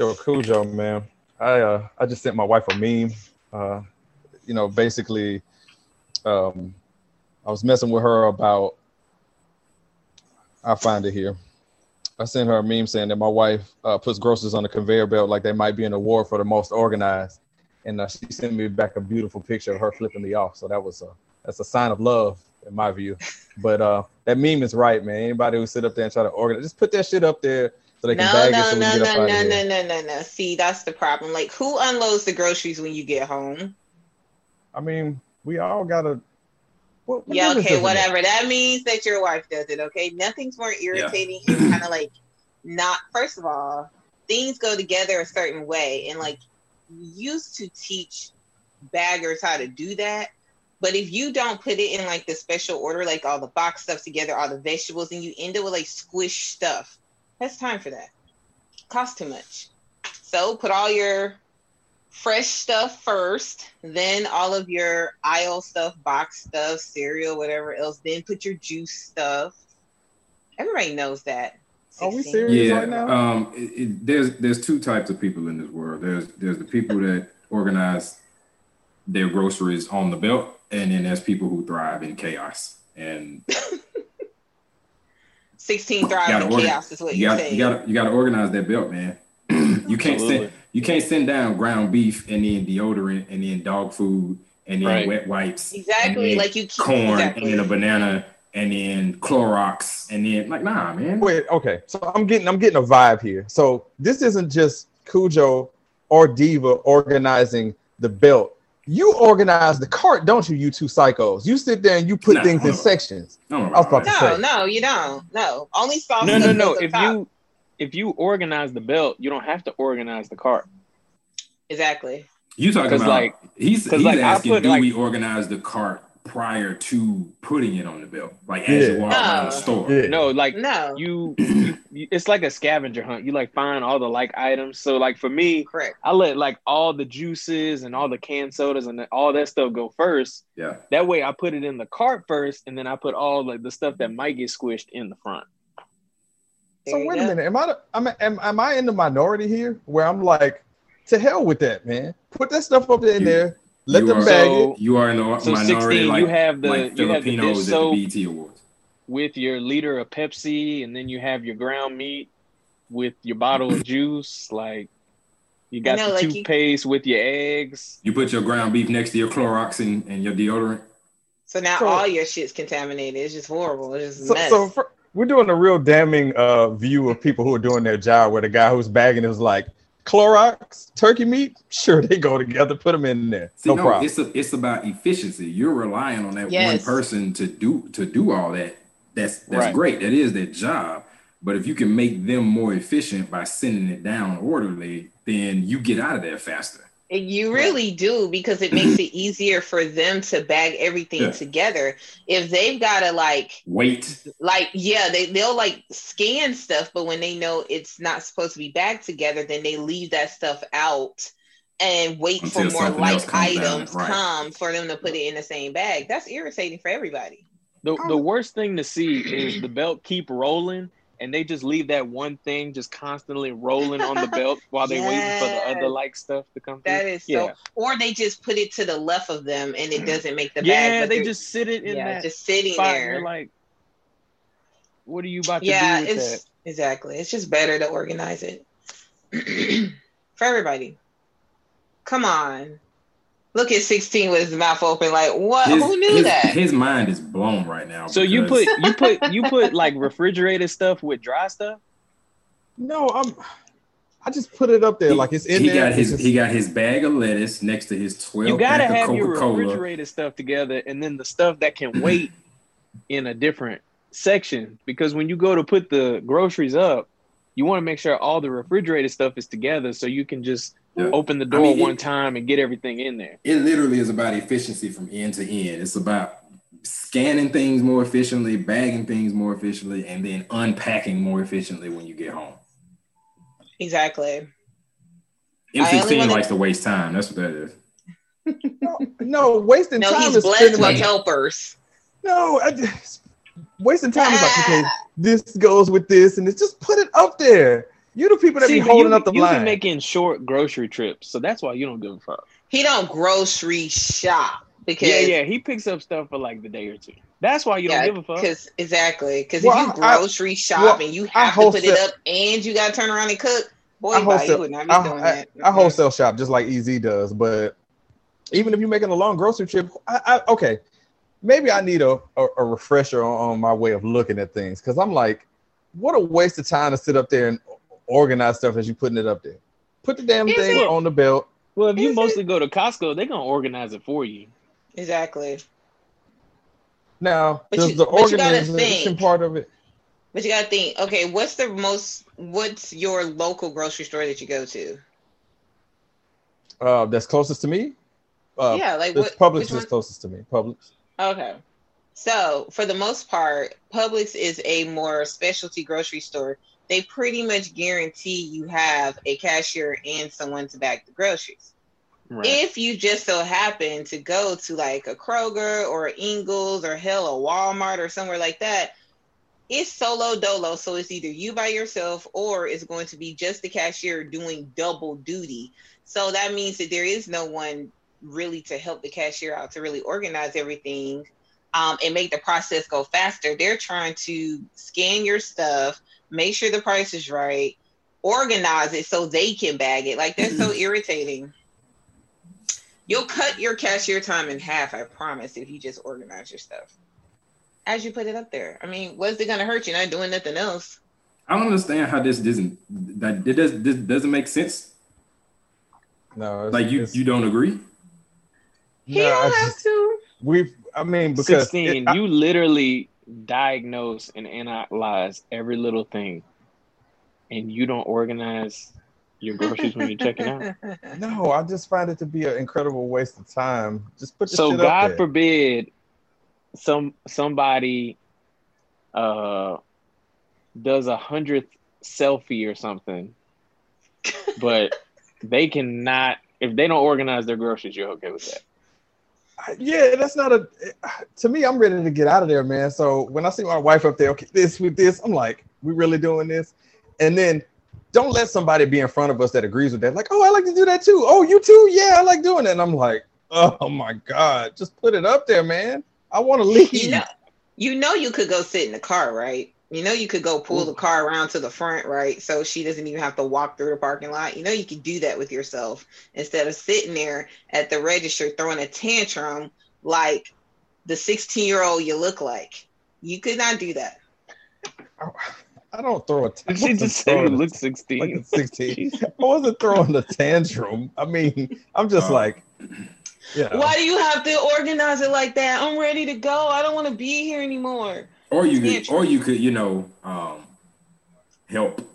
Yo, Khujoe, man. I uh I just sent my wife a meme. Uh, you know, basically, um, I was messing with her about. I'll find it here. I sent her a meme saying that my wife uh, puts groceries on the conveyor belt like they might be in an award for the most organized, and uh, she sent me back a beautiful picture of her flipping me off. So that was a that's a sign of love in my view. But uh, that meme is right, man. Anybody who sit up there and try to organize, just put that shit up there so they can No, bag no, it so we no, can get no, up no, out of no, here. no, no, no. See, that's the problem. Like, who unloads the groceries when you get home? I mean, we all gotta. What, what Yeah, okay, does it whatever. That means that your wife does it, okay? Nothing's more irritating and kind of like not, first of all, things go together a certain way. And like, we used to teach baggers how to do that. But if you don't put it in like the special order, like all the box stuff together, all the vegetables, and you end up with like squish stuff, that's time for that. Costs too much. So put all your fresh stuff first, then all of your aisle stuff, box stuff, cereal, whatever else. Then put your juice stuff. Everybody knows that. Are we serious Yeah, right now? um, it, it, there's there's two types of people in this world. There's there's the people that organize their groceries on the belt, and then there's people who thrive in chaos. And 16 thrive gotta in order- chaos is what you you're got saying. you got you got to organize that belt, man. you can't Absolutely. send you can't send down ground beef and then deodorant and then dog food and then Right. wet wipes, exactly. and then Like you keep corn exactly. and then a banana and then Clorox and then like nah, man. Wait, okay. So I'm getting I'm getting a vibe here. So this isn't just Khujoe or Diva organizing the belt. You organize the cart, don't you? You two psychos. You sit there and you put Nah, things in sections. No, I was about to No, say. no, you don't. No, only sauce. No, no, no. If top. you if you organize the belt, you don't have to organize the cart. exactly. You talking 'Cause, about like- he's 'cause, he's like, I asking put, do like- we organize the cart prior to putting it on the belt? Like as you Yeah. walk around the store. Yeah. No, like No, you, you, you- it's like a scavenger hunt. You like find all the like items. So like for me, correct. I let like all the juices and all the canned sodas and all that stuff go first. Yeah. That way, I put it in the cart first, and then I put all like the stuff that might get squished in the front. So wait go. a minute. Am I am, am am I in the minority here where I'm like, to hell with that, man. Put that stuff up in You- there. Let you them are- bag So- it. You are in the So minority 16, like, you have the like you have the dish Filipinos at the BET Awards. with your liter of Pepsi, and then you have your ground meat with your bottle of juice. Like you got know, the like you- toothpaste with your eggs. You put your ground beef next to your Clorox and, and your deodorant. So now So- all your shit's contaminated. It's just horrible. It's just So, mess. so for, we're doing a real damning uh, view of people who are doing their job. Where the guy who's bagging is like Clorox, turkey meat. Sure, they go together. Put them in there. See, no, no, problem. it's a, it's about efficiency. You're relying on that Yes. one person to do to do all that. That's that's Right. great. That is their job. But if you can make them more efficient by sending it down orderly, then you get out of there faster. And You really do because it makes it easier for them to bag everything Yeah. together. If they've got to like, Wait. like, yeah, they they'll like scan stuff, but when they know it's not supposed to be bagged together, then they leave that stuff out and wait Until for more like items right. come for them to put it in the same bag. That's irritating for everybody. The How- the um, worst thing to see is the belt keep rolling and they just leave that one thing just constantly rolling on the belt while they're waiting for the other like stuff to come through. That is yeah. so. Or they just put it to the left of them and it doesn't make the bag. yeah, they just sit it in yeah, that just sitting there. like, what are you about to yeah, do that? exactly. It's just better to organize it for everybody. Come on, look at sixteen with his mouth open. Like what? His, Who knew his, that? his mind is blown right now. So you put you put you put like refrigerated stuff with dry stuff. no, I'm. I just put it up there like it's in he there. got his It's he got his bag of lettuce next to his twelve You gotta pack of have your Coca Cola. refrigerated stuff together, and then the stuff that can mm-hmm. wait in a different section. Because when you go to put the groceries up, you want to make sure all the refrigerated stuff is together, so you can just Yeah. open the I door mean, it- one time and get everything in there. It literally is about efficiency from end to end. It's about scanning things more efficiently, bagging things more efficiently, and then unpacking more efficiently when you get home. Exactly. I only M16 wanna- likes to waste time. That's what that is. no, no wasting No, time he's is blessed spending with my- helpers. No, I just, wasting time is like okay, this goes with this, and it's just put it up there. You the people that See, be holding you, up the you line. be making short grocery trips, so that's why you don't give a fuck. He don't grocery shop because Yeah, yeah, he picks up stuff for like the day or two. That's why you don't give a fuck. Because exactly, because Well, if you I- grocery shop well, and you I have to put it up and you got to turn around and cook, boy, I bye, you wholesale, would not be I, doing I- that. I wholesale shop just like EZ does, but even if you're making a long grocery trip, I, I okay, maybe I need a, a, a refresher on, on my way of looking at things because I'm like, what a waste of time to sit up there and organize stuff as you putting it up there. Put the damn Is thing it? on the belt. well, if you Is mostly go to Costco, they're gonna organize it for you. Exactly. Now, But does you- the but you gotta organization part of it? But you got to think, okay, what's the most, what's your local grocery store that you go to? Uh, that's closest to me. Uh, yeah, like this what? Publix is closest to me. Publix. Okay. So for the most part, Publix is a more specialty grocery store. They pretty much guarantee you have a cashier and someone to bag the groceries. Right. If you just so happen to go to like a Kroger or Ingles or hell a Walmart or somewhere like that, it's solo dolo. So it's either you by yourself or it's going to be just the cashier doing double duty. So that means that there is no one really to help the cashier out to really organize everything um, and make the process go faster. They're trying to scan your stuff, make sure the price is right, organize it so they can bag it. Like they're so mm-hmm. irritating. You'll cut your cashier time in half, I promise, if you just organize your stuff as you put it up there. I mean, what's it gonna hurt? You're not doing nothing else. I don't understand how this doesn't that it does this doesn't make sense. No, it's, Like you it's- you don't agree? He no, don't have to. we. I mean, because 16, it- I- you literally diagnose and analyze every little thing, and you don't organize your groceries when you're checking out. no, I just find it to be an incredible waste of time. Just put the So God forbid some somebody uh does a hundredth selfie or something, but they cannot if they don't organize their groceries, you're okay with that. Yeah, that's not a. To me, I'm ready to get out of there, man. So when I see my wife up there, okay, this with this, I'm like, we really doing this? And then don't let somebody be in front of us that agrees with that. Like, oh, I like to do that too. Oh, you too? Yeah, I like doing that. And I'm like, oh my god, just put it up there, man. I want to leave. You know, you know, you could go sit in the car, right? You know, you could go pull the car around to the front, right? So she doesn't even have to walk through the parking lot. You know, you could do that with yourself instead of sitting there at the register throwing a tantrum like the 16 year old you look like. You could not do that. I don't throw a. I Did she just say you look 16? like 16. I wasn't throwing a tantrum. I mean, I'm just Oh. like, you know. Why do you have to organize it like that? I'm ready to go. I don't want to be here anymore. Or you could or you could, you know, um help.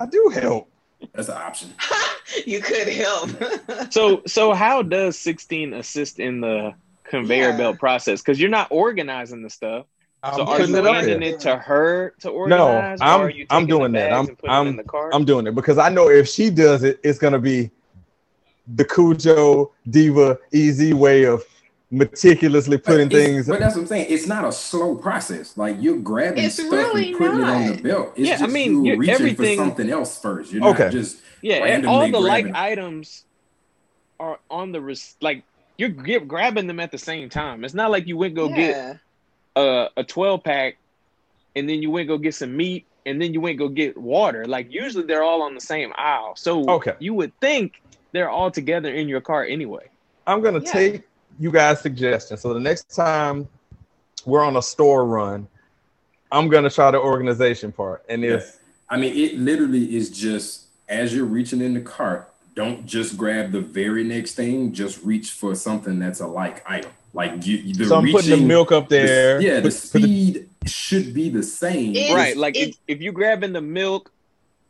I do help. That's an option. you could help. So so how does 16 assist in the conveyor Yeah. belt process? Because you're not organizing the stuff. I'm So are you it handing there. it to her to organize? or I'm- are you I'm doing the that. I'm- and putting them in I'm- the. I'm doing it because I know if she does it, it's gonna be the Khujoe Diva easy way of meticulously putting But things. But that's what I'm saying. It's not a slow process. Like you're grabbing It's stuff really and putting it on the belt. It's Yeah, I mean, you reaching everything- for something else first. You're not just yeah, and all the like items are on the res- like you're g- grabbing them at the same time. It's not like you went go get a, a 12 pack and then you went go get some meat and then you went go get water. Like usually they're all on the same aisle. So Okay. you would think they're all together in your car anyway. I'm gonna Yeah. take you guys' suggestions. So the next time we're on a store run, I'm gonna try the organization part. And if I mean, it literally is just as you're reaching in the cart, don't just grab the very next thing. Just reach for something that's a like item. Like you, the so, I'm putting the milk up the- there. yeah, the put- put the- speed should be the same. It's- right. Like if, it's- if you grabbing the milk,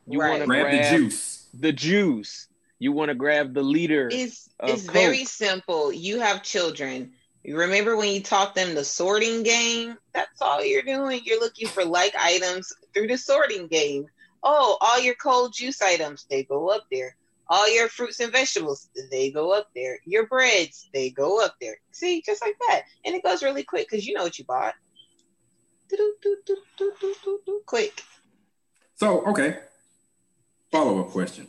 you Right. want to grab, grab, the juice. the juice. You want to grab the leader. It's of it's very simple. You have children. You remember when you taught them the sorting game? That's all you're doing. You're looking for like items through the sorting game. Oh, all your cold juice items, they go up there. All your fruits and vegetables, they go up there. Your breads, they go up there. See, just like that. And it goes really quick because you know what you bought. Quick. So okay. Follow up question: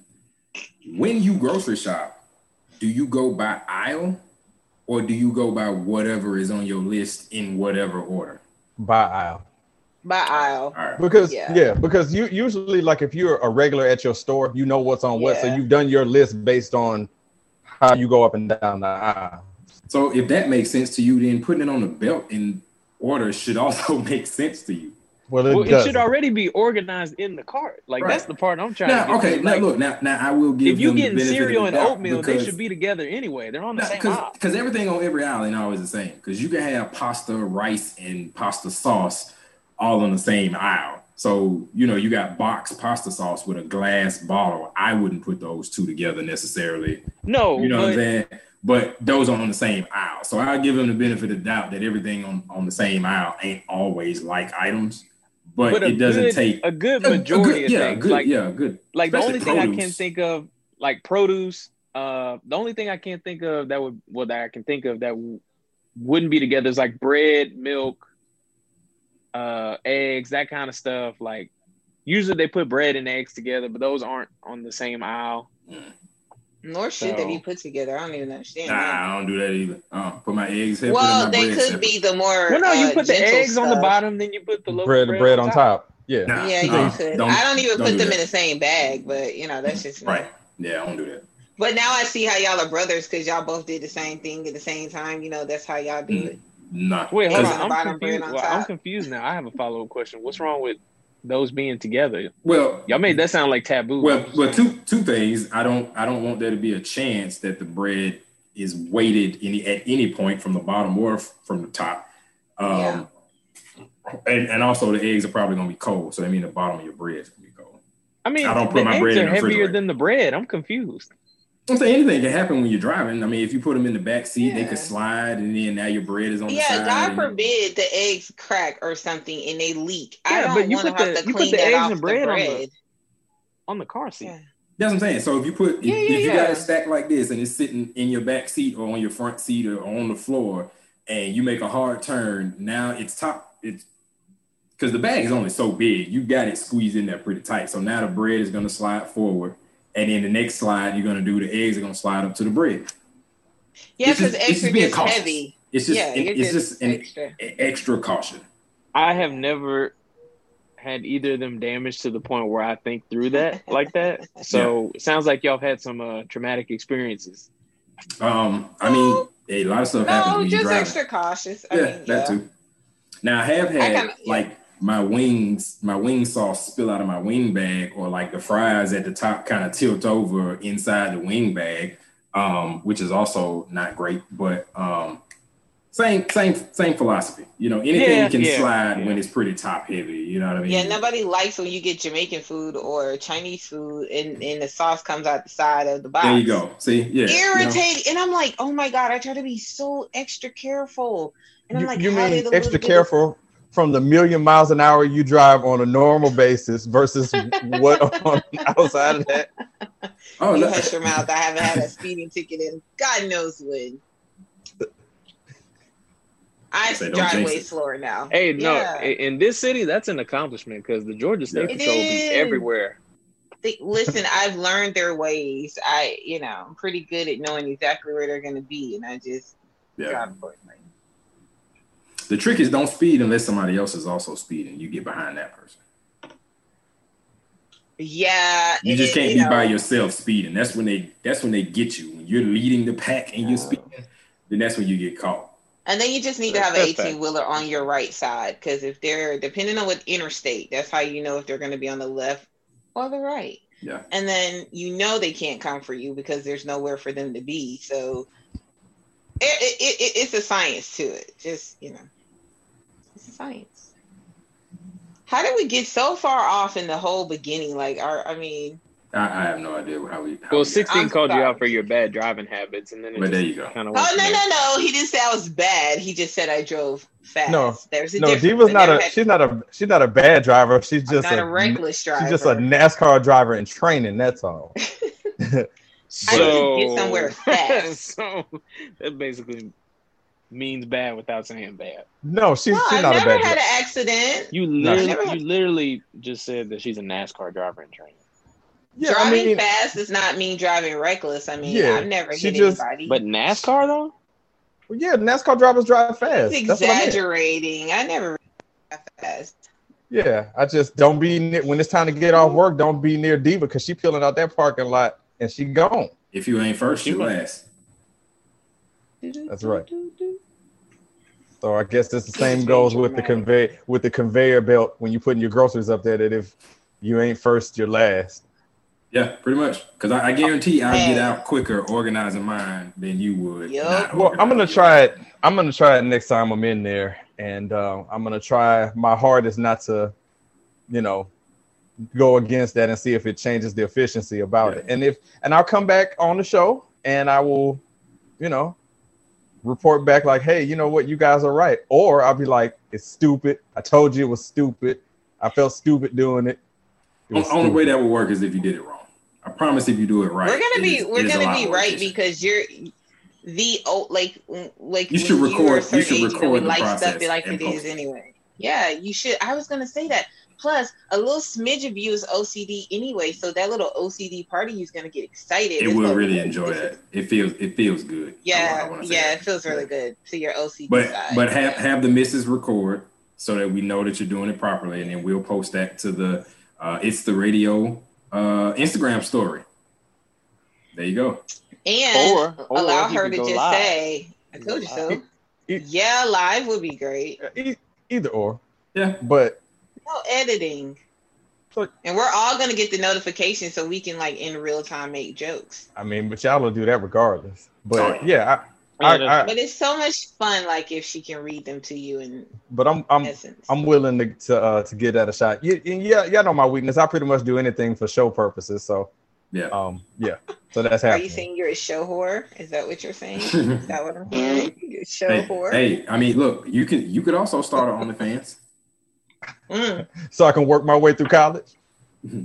When you grocery shop, do you go by aisle, or do you go by whatever is on your list in whatever order? By aisle. By aisle. All right. Because yeah. Yeah. because you usually like if you're a regular at your store, you know what's on what, so you've done your list based on how you go up and down the aisle. So if that makes sense to you, then putting it on the belt in order should also make sense to you. Well, it Well, it should already be organized in the cart. Like Right. that's the part I'm trying to Now, get okay, to. now Like, look, now, now I will give if you them the getting cereal and doubt oatmeal, they should be together anyway. They're on the same because aisle. because everything on every aisle ain't always the same. Because you can have pasta, rice, and pasta sauce all on the same aisle. So you know you got boxed pasta sauce with a glass bottle. I wouldn't put those two together necessarily. No, You know what I'm but saying? But those are on the same aisle. So I give them the benefit of the doubt that everything on, on the same aisle ain't always like items. But, but it doesn't good, take a good a- a majority good- yeah, of things. good, like yeah, good. like the Especially only thing I produce. can think of, like produce. Uh, the only thing I can't think of that would well that I can think of that w- wouldn't be together is like bread, milk, uh, eggs, that kind of stuff. Like usually they put bread and eggs together, but those aren't on the same aisle. Nor should they So- be put together. I don't even understand. Nah, that. I don't do that either. Uh, put my eggs separate. Well, and my they bread could separate. be the more. Well, no, you uh, put the gentle eggs on the bottom, then you put the local bread, bread, on top. Yeah. Nah, Yeah, you nah, could. don't- I don't even don't put do them that. in the same bag, but you know that's just me. Right. Yeah, I don't do that. But now I see how y'all are brothers because y'all both did the same thing at the same time. You know that's how y'all do Mm. it. Nah. Wait, hold on. on I'm bottom, bread confused. on Well, I'm confused now. I have a follow up question. What's wrong with those being together? Well, Y'all made that sound like taboo. well, well, two two things. I don't I don't want there to be a chance that the bread is weighted any at any point from the bottom or f- from the top. Um, Yeah. and, and also the eggs are probably gonna be cold, so that means the bottom of your bread is gonna be cold. I mean, I don't put the my eggs bread in are the heavier than the bread. I'm confused. I'm saying anything can happen when you're driving. I mean, if you put them in the back seat, they could slide, and then now your bread is on the side. Yeah, side. God and- forbid the eggs crack or something and they leak. I Yeah, don't but you want to put have the- to you put the eggs off and the bread on the- On the car seat. Yeah. That's what I'm saying. So if you put if, Yeah, yeah, if you yeah. got it stacked like this and it's sitting in your back seat or on your front seat or on the floor, and you make a hard turn, now it's top. It's because the bag is only so big. You got it squeezed in there pretty tight. So now the bread is going to slide forward, and then the next slide you're going to do the eggs are going to slide up to the bread. Yeah, It's just- because it's just extra being gets cautious. heavy. It's just yeah, it- it's just, just an extra. extra caution. I have never had either of them damaged to the point where I think through that like that. So it sounds like y'all have had some uh, traumatic experiences. Um, I mean, a lot of stuff happens No, when you're just extra cautious. I yeah, mean, that yeah. too. Now I have had kinda- yeah. like my wings, my wing sauce spill out of my wing bag, or like the fries at the top kind of tilt over inside the wing bag, um, which is also not great. But um, same, same, same philosophy. You know, anything Yeah, can yeah, slide yeah. when it's pretty top heavy. You know what I mean? Yeah, nobody likes when you get Jamaican food or Chinese food and, and the sauce comes out the side of the box. There you go. See, yeah. you know. Irritating. And I'm like, oh my God, I try to be so extra careful. And I'm You, like, you how did mean extra little bit of- careful from the million miles an hour you drive on a normal basis versus what on outside of that? Oh, you no. hush your mouth. I haven't had a speeding ticket in God knows when. I Say, drive way it. slower now. Hey, no, Yeah. i- in this city, that's an accomplishment because the Georgia State It Patrol is. everywhere. Think- Listen, I've learned their ways. I, you know, I'm pretty good at knowing exactly where they're going to be, and I just Yeah. Drive accordingly. The trick is don't speed unless somebody else is also speeding. You get behind that person. Yeah, You just can't you be by yourself speeding. That's when they that's when they get you. When you're leading the pack and you're speeding, then that's when you get caught. And then you just need to have an 18 wheeler on your right side because if they're depending on what interstate, that's how you know if they're going to be on the left or the right. Yeah. And then you know they can't come for you because there's nowhere for them to be. So it, it, it, it's a science to it. Just you know, it's a science. How did we get so far off in the whole beginning? Like, our, I mean, I, I have no idea how we. How Well, we 16 I'm called you out for your bad driving habits, and then it But there you go. kind of oh no, no, no, he didn't say I was bad. He just said I drove fast. No. there's a No, difference. Diva's I not a had- she's not a she's not a bad driver. She's just not a, a reckless driver. she's just a NASCAR driver in training. That's all. I need to get somewhere fast. so that basically means bad without saying bad. No, she's No, she's I've not a never bad had driver. an accident. You literally, never- you literally just said that she's a NASCAR driver in training. Yeah, driving I mean, fast does not mean driving reckless. I mean, Yeah, I've never she hit just- anybody. But NASCAR though, Well, yeah, NASCAR drivers drive fast. He's That's what I meant. exaggerating. I never drive fast. Yeah, I just don't be near, when it's time to get off work. Don't be near Diva because she peeling out that parking lot and she gone. If you ain't first, you last. That's right. So I guess it's the same goes with the convey with the conveyor belt when you're putting your groceries up there. That if you ain't first, you're last. Yeah, pretty much. Because I, I guarantee I'll get out quicker organizing mine than you would. Yup. not Well, I'm gonna organizing try it. I'm gonna try it next time I'm in there, and uh, I'm gonna try my hardest not to, you know, go against that and see if it changes the efficiency about Yeah. it. And if and I'll come back on the show and I will, you know, report back like, hey, you know what, you guys are right, or I'll be like, it's stupid. I told you it was stupid. I felt stupid doing it. It The was only way that would work is if you did it wrong. I promise if you do it right. we're gonna be is- we're it is a gonna be right because you're the old like like You should when were a record- you certain should record the like process stuff like it is anyway. Yeah, you should. I was gonna say that. Plus, a little smidge of you is OCD anyway, so that little OCD party is gonna get excited. It It's will really be- enjoy that. It feels it feels good. I Yeah, wanna yeah, that. it feels really good to your OCD But side. but have have the missus record so that we know that you're doing it properly, and then we'll post that to the uh, it's the radio uh, Instagram story. There you go. and Or- or allow her to just live. say, "I told you so." live. It- yeah, live would be great. E- either or, Yeah. but No editing. So- and we're all gonna get the notification so we can like in real time make jokes. I mean, but y'all will do that regardless. But Oh, yeah, I, I, I, But it's so much fun, like if she can read them to you and. but I'm I'm essence. I'm willing to to, uh, to give that a shot. Yeah, yeah, y'all know my weakness. I pretty much do anything for show purposes. So Yeah. um, yeah. So that's how Are you saying you're a show whore? Is that what you're saying? Is that what I'm hearing? A show hey, whore. hey, I mean, look, you can you could also start on OnlyFans. Mm. so I can work my way through college.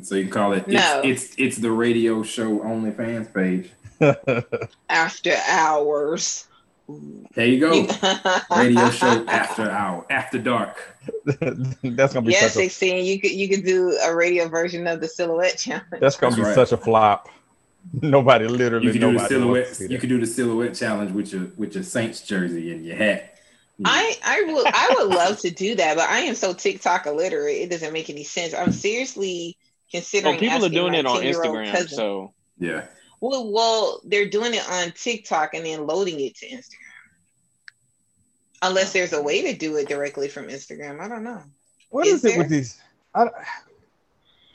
So you can call it it's, No. it's it's the radio show OnlyFans page. After hours. There you go. Radio show after. after hour after dark. that's gonna be Yes, such a sixteen. You could you could do a radio version of the silhouette challenge. that's gonna That's be right. such a flop. Nobody literally You can do the nobody wants to silhouette. You that. can do the silhouette challenge with your with your Saints jersey and your hat. I I would I would love to do that, but I am so TikTok illiterate. It doesn't make any sense. I'm seriously considering. Oh, people are doing it on 10-year-old Instagram. cousin. So yeah. well, well, they're doing it on TikTok and then loading it to Instagram. Unless there's a way to do it directly from Instagram, I don't know. What Is is, it with these? I,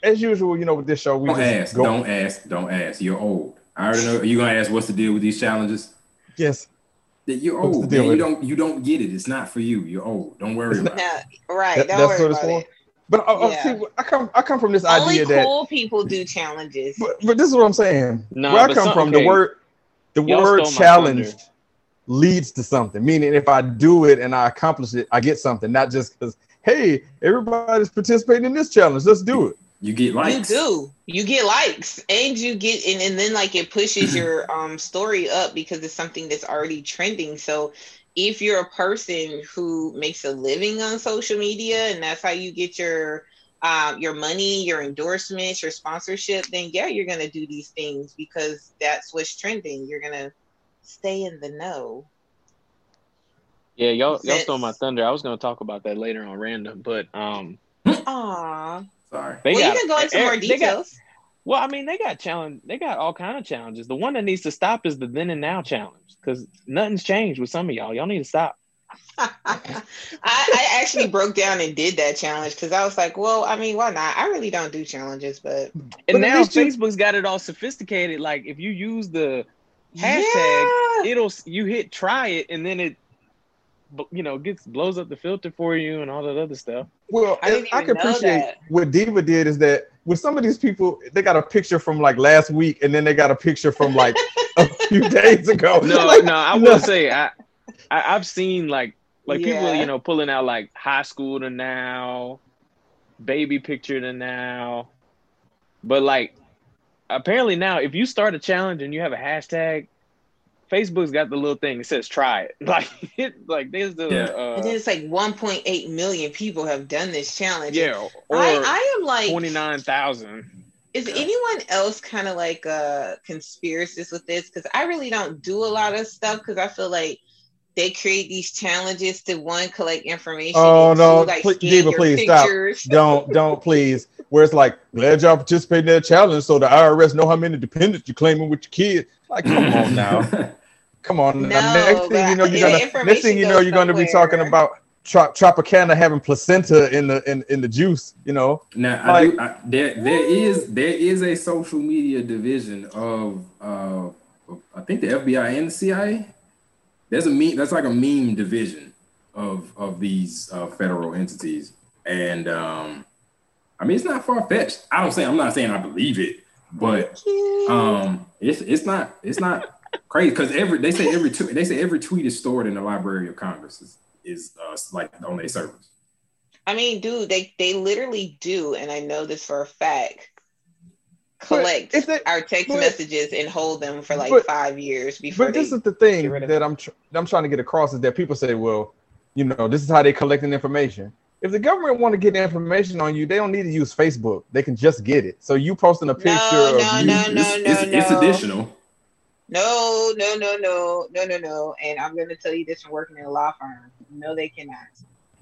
as usual, you know, with this show, we Don't just ask. go. Don't ask. Don't ask. You're old. I already know. Are you gonna ask what's the deal with these challenges? Yes, That You're What's old. Man. You don't. You don't get it. It's not for you. You're old. Don't worry It's about it. No, right? That- don't that's worry what it's about for? it. but I, I, Yeah. see, I come I come from this Only idea that. cool people do challenges. But, but this is what I'm saying. No, Where I come from, okay. the word the Y'all word stole challenge leads to something. Meaning, if I do it and I accomplish it, I get something. Not just because hey, everybody's participating in this challenge. Let's do it. You get likes. You do. You get likes, and you get, and, and then like it pushes your um story up because it's something that's already trending. So if you're a person who makes a living on social media and that's how you get your um your money, your endorsements, your sponsorship, then yeah, you're gonna do these things because that's what's trending. You're gonna stay in the know. yeah, y'all y'all stole my thunder. I was gonna talk about that later on random, but um, Aw. Sorry. they well, got you can go into eh, more they got- details. well, I mean, they got challenge. They got all kind of challenges. The one that needs to stop is the then and now challenge because nothing's changed with some of y'all. Y'all need to stop. I, I actually broke down and did that challenge because I was like, well, I mean, why not? I really don't do challenges, but And But now least you- Facebook's got it all sophisticated. Like if you use the hashtag, yeah. it'll you hit try it, and then it, you know, gets blows up the filter for you and all that other stuff. Well, I didn't I, can know appreciate that. what Diva did is that with some of these people, they got a picture from like last week, and then they got a picture from like a few days ago. No, Like, no, I no. will say I, I I've seen like like people you know pulling out like high school to now, baby picture to now, but like apparently now if you start a challenge and you have a hashtag, Facebook's got the little thing that says "try it." Like it, like there's the Yeah. uh, and then it's like 1.8 million people have done this challenge. yeah, or I, I am like, twenty nine thousand. is anyone else kind of like a conspiracist with this? Because I really don't do a lot of stuff because I feel like they create these challenges to one collect information. Oh, and no. two, like Pl- scan Diva, your please, stop. don't don't please. Where it's like, glad y'all participating in that challenge, so the IRS know how many dependents you're claiming with your kids. Like, come on now, come on. now. No, next thing you know, you're the gonna next thing you know, you're gonna be talking about Trop- Tropicana having placenta in the in, in the juice. You know, Now, I do, I, there there is there is a social media division of uh, I think the FBI and the CIA. There's a meme. That's like a meme division of of these uh, federal entities, and um, I mean it's not far fetched. I don't say I'm not saying I believe it, but um, it's it's not it's not crazy because every they say every tweet they say every tweet is stored in the Library of Congress is, is uh, like on their servers. I mean, dude, they they literally do, and I know this for a fact. Collect if they- our text but- messages and hold them for like but- five years before. but this they, is the thing get rid that I'm tr- I'm trying to get across is that people say, well, you know, this is how they're collecting information. If the government want to get information on you, they don't need to use Facebook. They can just get it. So you posting a picture no, of you, no, no, it's, no, it's, no. it's additional. No, no, no, no, no, no, no. And I'm going to tell you this from working in a law firm. No, they cannot.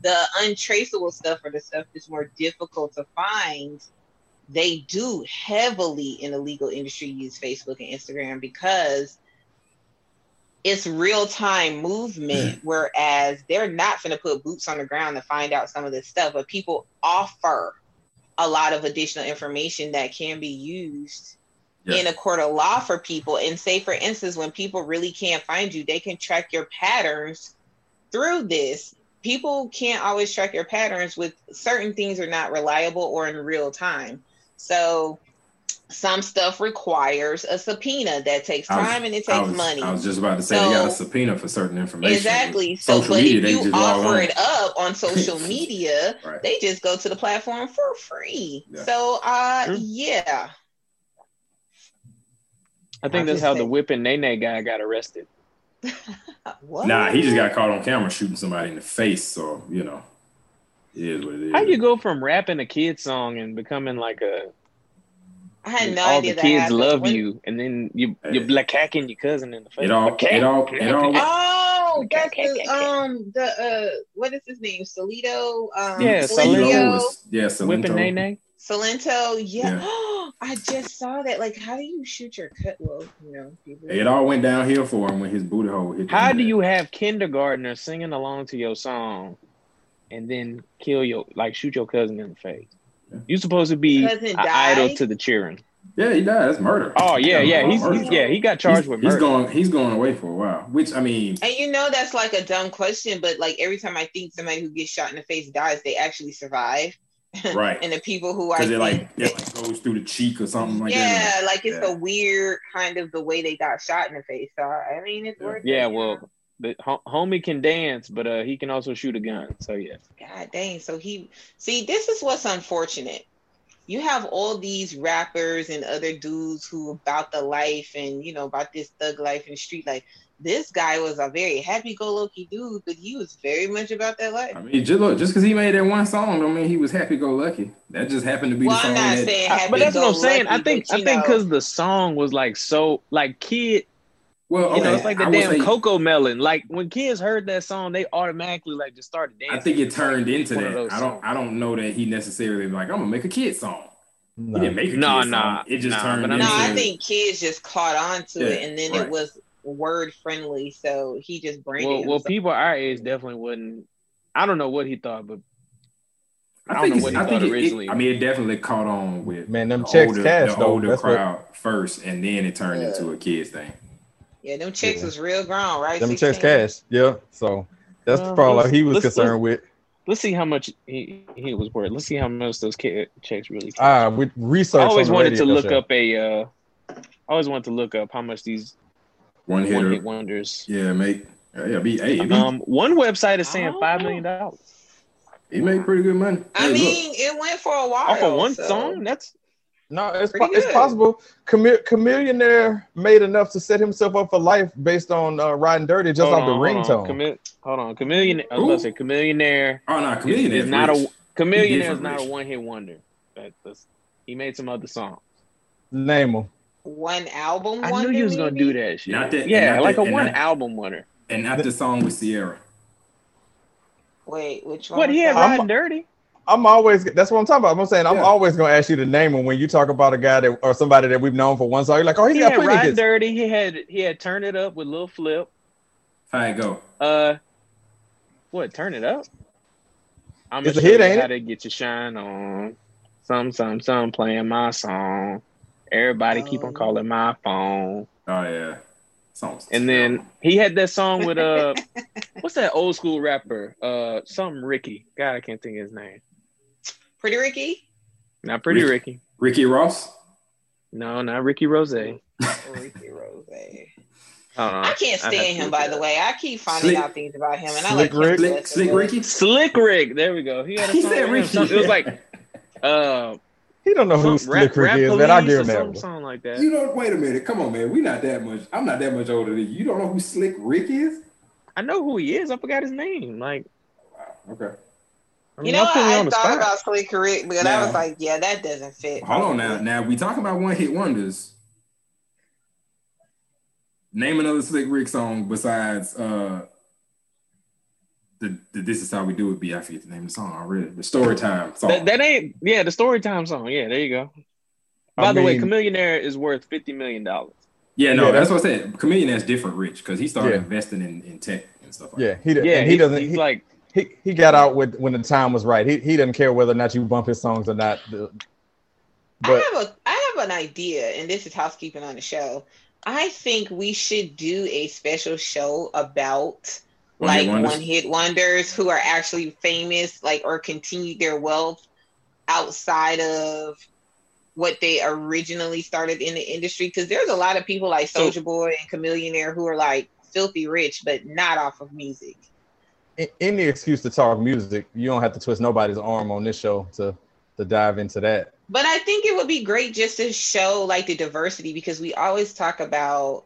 The untraceable stuff or the stuff that's more difficult to find, they do heavily in the legal industry use Facebook and Instagram because it's real time movement. Whereas they're not going to put boots on the ground to find out some of this stuff, but people offer a lot of additional information that can be used Yeah. in a court of law for people. And say, for instance, when people really can't find you, they can track your patterns through this. People can't always track your patterns with certain things are not reliable or in real time. So some stuff requires a subpoena that takes I was- time and it I takes was, money. I was just about to say they got a subpoena for certain information. Exactly. So, social but media, if they you just offer it up on social media, Right. they just go to the platform for free. Yeah. So, uh, True. yeah. I think I'm that's just how the saying. whipping Nene guy got arrested. What? Nah, he just got caught on camera shooting somebody in the face. So you know, it is what it is. How you go from rapping a kid song and becoming like a I had no all idea the kids happened. love When- you, and then you Hey. you're like hacking your cousin in the face. It all, Macaque. it all, it all. Oh, Okay, that's okay, the um the uh what is his name? Solito. Um, Yeah, Silentó. Silentó was- yeah, Silentó. whipping Nene. Silentó. Yeah. Yeah. I just saw that. Like, how do you shoot your cut? Well, you know, people. It all went downhill for him when his booty hole hit. How do internet. you have kindergartners singing along to your song, and then kill your like shoot your cousin in the face? Yeah. You supposed to be Cousin an idol died? to the children. Yeah, he died. That's murder. Oh yeah, yeah. He's, he's yeah he got charged He's- with He's going. He's going away for a while. Which I mean, And you know that's like a dumb question, but like every time I think somebody who gets shot in the face dies, they actually survive. Right. and the people who are because it like it like goes through the cheek or something like that. yeah, like it's Yeah. a weird kind of the way they got shot in the face. So I mean, it's Yeah. worth Yeah, it. you well, know? the homie can dance, but uh, he can also shoot a gun. So yeah. God dang. So he see, this is what's unfortunate. You have all these rappers and other dudes who about the life and you know about this thug life and street life. This guy was a very happy-go-lucky dude, but he was very much about that life. I mean, just look, just because he made that one song, don't mean he was happy go lucky. That just happened to be Well, the I'm song not that. saying I- but that's what I'm saying. I think I think because the song was like so like kid, well, you know, it's like the I damn say- Cocomelon. Like when kids heard that song, they automatically like just started dancing. I think it turned into that. I don't. songs. I don't know that he necessarily like. I'm gonna make a kid song. No. He didn't make a Nah, kid nah, song. It just nah, turned but into. I'm No, I think kids just caught on to it, and then right. it was word friendly, so he just branded. well, well, people our age definitely wouldn't. I don't know what he thought, but I I don't know what he I thought originally. It, I mean, it definitely caught on with Man, them the checks older, cash the though. older That's what crowd first, and then it turned Yeah. into a kids thing. yeah, them chicks Yeah. was real grown, right? them 16? checks cash. Yeah. So that's Well, probably let's- he was let's- concerned with. let's see how much he, he was worth. Let's see how much those ca- checks really. cost. Ah, with research. I always wanted to look show. up a. Uh, I always wanted to look up how much these One one hit wonders. Yeah, mate. Yeah, be. Hey, be, Um, one website is saying Oh. five million dollars he made pretty good money. I Hey, look, mean, it went for a while. off of one so- song. That's No, it's po- it's possible. Chamele- Chamillionaire made enough to set himself up for life based on uh, riding dirty just Hold off on, the hold on. ringtone. Chamele- hold on, chameleon. I was say Chamillionaire. Oh no, is, chameleon is not a Chamillionaire is different, not a one hit wonder. That, that's, he made some other songs. Name him. One album. I wonder, knew you was gonna maybe? do that shit. Not that- yeah, not like that- a one not- album winner. and not the song with Sierra. Wait, which one? What he had that? I'm- riding dirty? I'm always that's what I'm talking about. I'm saying I'm Yeah. always gonna ask you to name him when you talk about a guy that or somebody that we've known for one song. You're like, oh, he's He got had plenty riding dirty. He had he had turn it up with Lil Flip. How it go? Uh, what? Turn it up. I'm It's gonna a hit, you ain't how it? to get your shine on. Some, some, some playing my song. Everybody keep on Oh. calling my phone. Oh yeah, songs. And then he had that song with uh, what's that old school rapper? Uh, something Ricky. God, I can't think of his name. Pretty Ricky. Not Pretty Rick- Ricky. Ricky Ross. No, not Ricky Rose. Ricky Rose. on. I can't stand to him, by it the way. I keep finding Slick- out things about him, and I like him Rick? Slick, Slick. Ricky. Slick Rick. There we go. He had a He song said. Ricky. It was like uh, He don't know who some rap, Slick Rick is, police man. I or give him that. some one. song like that. You know, wait a minute. Come on, man. We not that much. I'm not that much older than you. You don't know who Slick Rick is? I know who he is. I forgot his name. Like, Wow. Okay. I mean, You know, y'all put me I thought spot. about Slick Rick, but I was like, yeah, that doesn't fit. Hold on now. Now we talking about one hit wonders. Name another Slick Rick song besides uh the, the This Is How We Do It Be. I forget the name of the song already. The Story Time song. That, that ain't yeah, the story time song. Yeah, there you go. I By the way, mean- Chamillionaire is worth fifty million dollars. yeah, no, Yeah, that's what I said. Chameleon is different, Rich, because he started Yeah. investing in, in tech and stuff like Yeah, he Yeah, and he doesn't. he's He, like he he got out with when the time was right. He he doesn't care whether or not you bump his songs or not. But I have a I have an idea, and this is housekeeping on the show. I think we should do a special show about One like Wonders? one hit wonders who are actually famous, like or continued their wealth outside of what they originally started in the industry. Because there's a lot of people like Soulja Boy and Chamillionaire who are like filthy rich, but not off of music. any excuse to talk music, you don't have to twist nobody's arm on this show to to dive into that. But I think it would be great just to show like the diversity because we always talk about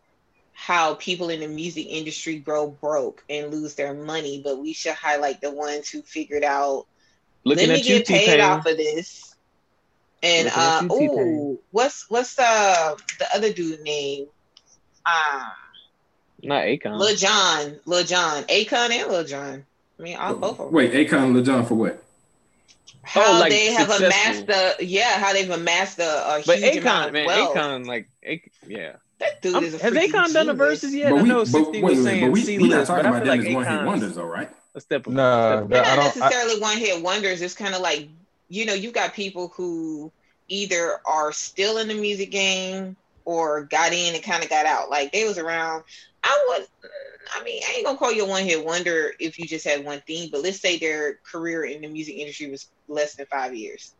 how people in the music industry grow broke and lose their money, but we should highlight the ones who figured out looking let me at you, get paid T-Pain. off of this. And Looking uh you, ooh, what's what's uh the other dude name? Um Not Akon. Lil Jon, Lil Jon, Akon and Lil Jon. I mean, all both of them. Wait, Akon and John, for what? How Oh, like they have successful. amassed the yeah, how they've amassed a, a but huge amount of man, wealth. Akon, like, Ak- yeah. That dude I'm- is a has freaking Akon done a genius. verses yet? I but we, know but, 60 wait, was wait, saying but we, C we not talking but about feel them like as one hit wonders, though, right? a step. Nah, step- They're not necessarily one hit wonders. It's kind of like you know, you've got people who either are still in the music game or got in and kind of got out. Like they was around. I would. I mean, I ain't gonna call you a one hit wonder if you just had one thing, but let's say their career in the music industry was less than five years.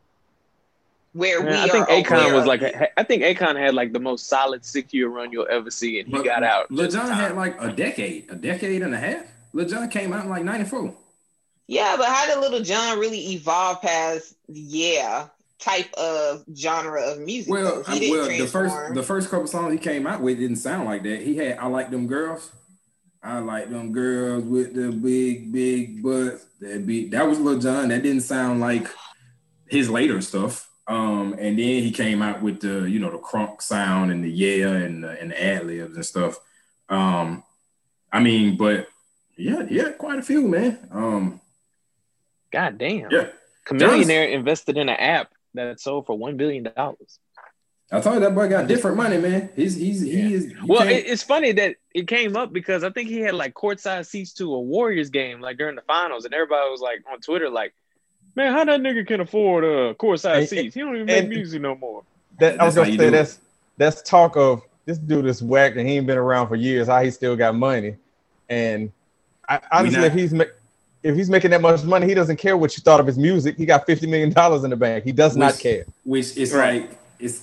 Where we Yeah, I think are Akon was like, it. I think Akon had like the most solid six year run you'll ever see, and he But got out. just in Lil Jon had like a decade, a decade and a half. Lil Jon came out in like 94. Yeah, but how did Little John really evolve past the yeah type of genre of music? Well. I, He didn't well, the first the first couple songs he came out with didn't sound like that. He had "I Like Them Girls." I like them girls with the big, big butts. That be that was Lil Jon. That didn't sound like his later stuff. Um, and then he came out with the you know the crunk sound and the yeah and the, and the ad libs and stuff. Um, I mean, but yeah, yeah, quite a few, man. Um, God damn. yeah. Chamillionaire invested in an app that sold for one billion dollars. I told you that boy got different money, man. He's he's Yeah. he is. Well, it, it's funny that it came up because I think he had like courtside seats to a Warriors game, like during the finals, and everybody was like on Twitter, like, "Man, how that nigga can afford uh courtside And- seats? He don't even make and- music no more." that, I was That's gonna say do it. that's that's talk of this dude is whacked and he ain't been around for years. How he still got money, and I, honestly, not- if he's ma- if he's making that much money, he doesn't care what you thought of his music. He got fifty million dollars in the bank. He does not care. which is Right. like it's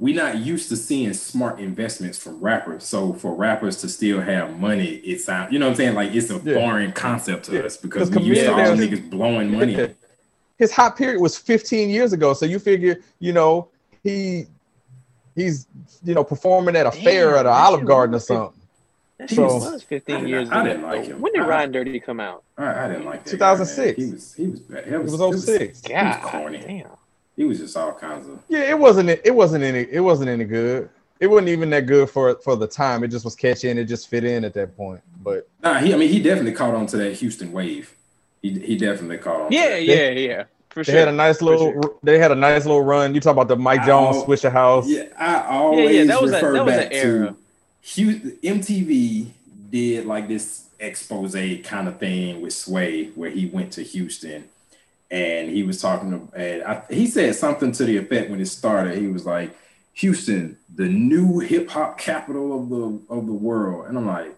we not used to seeing smart investments from rappers. So for rappers to still have money, it's you know what I'm saying? Like it's a Yeah. foreign concept to Yeah. us because Because we used to all niggas blowing money. His hot period was 15 years ago. So you figure, you know, he he's you know performing at a Damn, fair at an Olive Garden or something. That He shit was- was 15 I- years I ago. didn't like him. When did I- Ridin' Dirty come out? I, I didn't like that. 2006. Guy. He was he was bad. It It was, was 06. He was God corny. damn. He was just all kinds of. Yeah, it wasn't it wasn't any it wasn't any good. It wasn't even that good for for the time. It just was catchy and it just fit in at that point. But Nah, he. I mean, he definitely caught on to that Houston wave. He he definitely caught on. to Yeah, that. yeah, yeah. For they sure. had a nice little sure. they had a nice little run. You talk about the Mike Jones Oh, Swishahouse. Yeah, I always yeah, that was a- refer that was back an era. to Hu- MTV did like this expose kind of thing with Sway, where he went to Houston and he was talking to, and I, he said something to the effect when it started. He was like, "Houston, the new hip hop capital of the of the world," and I'm like.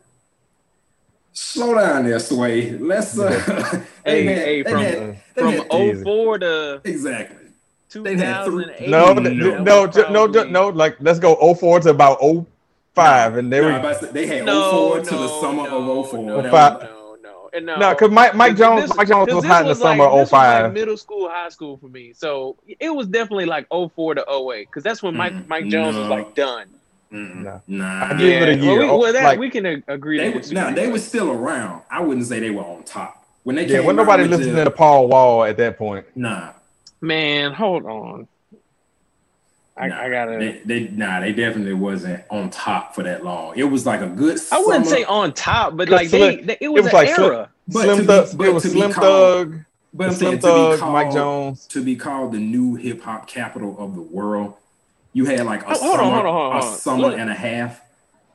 Slow down there, Sway. Let's uh Hey, they had- hey, from- had- they From had- Easy. 04 to exactly. They had three- 2008. No, No, no, no, no, Like let's go 04 to about 05, and they No, were I'm about to say, they had No, 04 to the no, summer no, of 04. No, That Five. was- no, no, and uh, no. no, because Mike Mike Jones this- Mike Jones 'cause was this hot in the summer like, of this was like 05. middle school, high school for me. So it was definitely like 04 to 08 because that's when Mike Mm, Mike Jones was like done. Mm-mm. No. Nah. I give it a well, we, well, that like- we can agree. They to was now they were still around. I wouldn't say they were on top. When they Yeah, came wasn't nobody with listening to Paul Wall at that point. Nah. man. Hold on. I, nah, I gotta. They, they nah, they definitely wasn't on top for that long. It was like a good. I wouldn't summer- say on top, but 'Cause like they, they- it was, was an like Slim- era. But Slim to be- Thug, but it was Slim called- Thug, But I'm Slim saying to be called, Mike Jones. to be called the new hip hop capital of the world. You had like a Oh, hold on, hold on, hold on, a hold on. summer Look. and a half.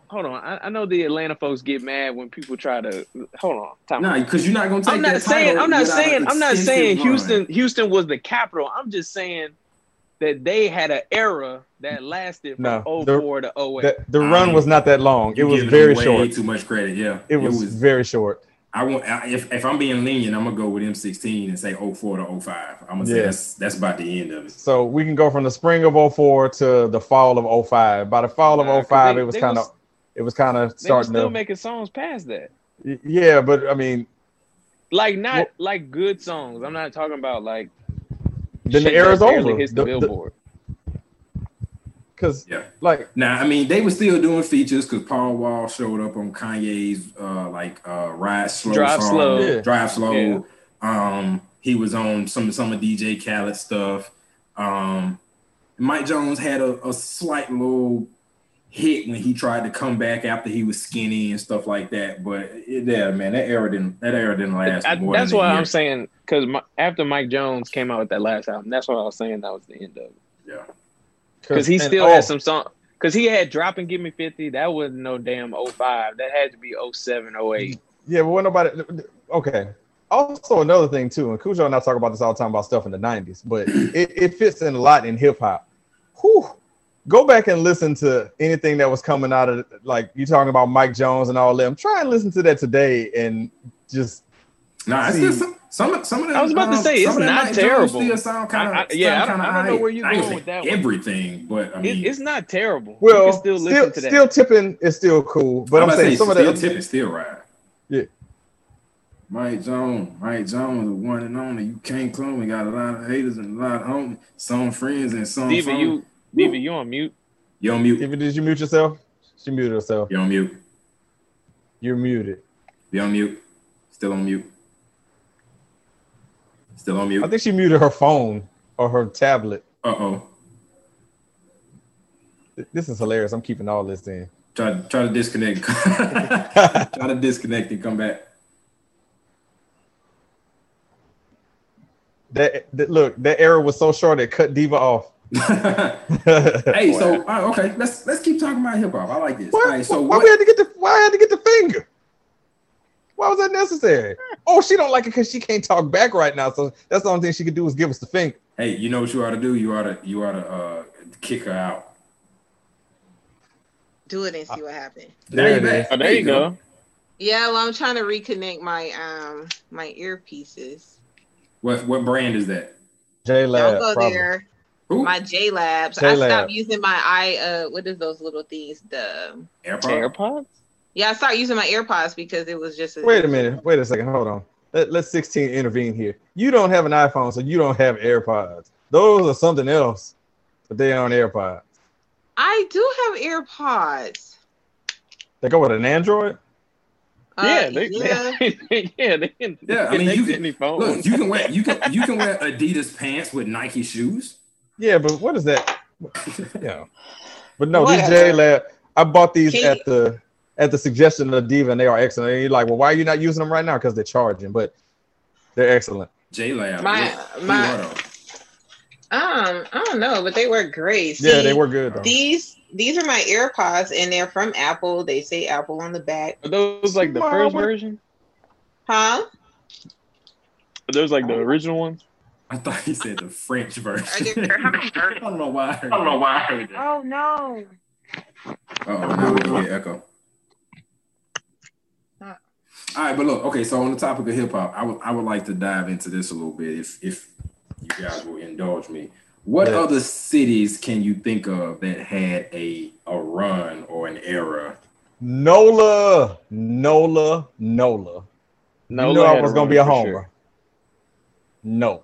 Hold on, I, I know the Atlanta folks get mad when people try to. Hold on, time. Nah, because you're not gonna take I'm not that saying. title I'm not saying. I'm not extensive saying run. Houston. Houston was the capital. I'm just saying that they had an era that lasted from No, the- 04 to 08. The, the run mean, was not that long. It was very way short. Too much credit. Yeah, It was, very short. I want I- if if I'm being lenient, I'm gonna go with M16 and say 04 to 05. I'm gonna say Yeah. that's that's about the end of it. So we can go from the spring of 04 to the fall of 05. By the fall Nah, of 'cause 05, they- it was kind of it was kind of starting still to making songs past that. Y- yeah, but I mean, Like not Well- like good songs. I'm not talking about like then the shit era's over. Hits the, The- the- billboard. Cause Yeah. like Now, I mean, they were still doing features because Paul Wall showed up on Kanye's uh like uh Ride Slow Drive song, Slow. Yeah. Drive Slow. Yeah. Um, he was on some some of DJ Khaled stuff. Um, Mike Jones had a, a slight little hit when he tried to come back after he was skinny and stuff like that. But it, yeah, man, that era didn't that era didn't last. I- more that's than a why year. I'm saying because after Mike Jones came out with that last album, that's what I was saying. That was the end of it. Yeah. because he still oh, had some song. Because he had drop and give me fifty. That wasn't no damn 05. That had to be 07, 08. Yeah, but when nobody okay. Also another thing too, and Khujoe and I talk about this all the time about stuff in the '90s, but it, it fits in a lot in hip hop. Whew. Go back and listen to anything that was coming out of like you talking about Mike Jones and all them. Try and listen to that today and just Nah, it's See- still some some some of them. I was about to um, say, some it's not Mike terrible. Still sound kind I- I- of yeah, I don't- I don't know where you're going with that one. Everything, but I mean, It, it's not terrible. well you can still still to that. still tipping is still cool. But I'm, about to saying say, some of still tipping, still ride. Yeah. Mike Jones, Mike Jones, the one and only. You can't clone. We got a lot of haters and a lot of homies, some friends and some. Diva, some- you Diva, you on mute. you on mute. Even did you mute yourself? She muted herself. You on mute. You're muted. You on mute. Still on mute. Still on mute. I think she muted her phone or her tablet. Uh oh. This is hilarious. I'm keeping all this in. Try try to disconnect. try to disconnect and come back. That, that look, that error was so short it cut Diva off. hey, so all right, okay, let's let's keep talking about hip hop. I like this. Why, All right, so why what? we had to get the why I had to get the finger? Why was that necessary? Oh, she don't like it because she can't talk back right now. So that's the only thing she could do is give us the finger. Hey, you know what you ought to do? You ought to you ought to uh, kick her out. Do it and see what happens. There it you go. Oh, there you go. Yeah, well, I'm trying to reconnect my um my earpieces. What what brand is that? J Don't go probably. there. Who? My J Labs. I J-Lab. stopped using my i uh what is those little things? The AirPod. AirPods. yeah, I started using my AirPods because it was just a, Wait a minute. Wait a second. Hold on. Let, let 16 intervene here. You don't have an iPhone, so you don't have AirPods. Those are something else. but they on AirPods. I do have AirPods. They go with an Android. Uh, yeah, they, yeah. They, yeah, they. Yeah, I mean, you can any phone. look. You can wear you can you can wear Adidas pants with Nike shoes. Yeah, but what is that? Yeah, but no, Whatever. these J Lab. I bought these Can you- at the at the suggestion of Diva, and they are excellent. And you're like, well, why are you not using them right now? Because they're charging, but they're excellent. J Lab. My- my- Um, I don't know, but they work great. yeah, they were good. Though. These these are my AirPods, and they're from Apple. They say Apple on the back. Are those like the Mama. first version? Huh? Are those like the original ones? I thought he said the French Are version. there- I don't know why. I heard I don't know why I heard that. Oh no. Oh, now we can hear echo. All right, but look, okay. So on the topic of hip hop, I would I would like to dive into this a little bit, if if you guys will indulge me. What Yeah. other cities can you think of that had a a run or an era? Nola, Nola, Nola. No, you know I was gonna be a homer. sure. No.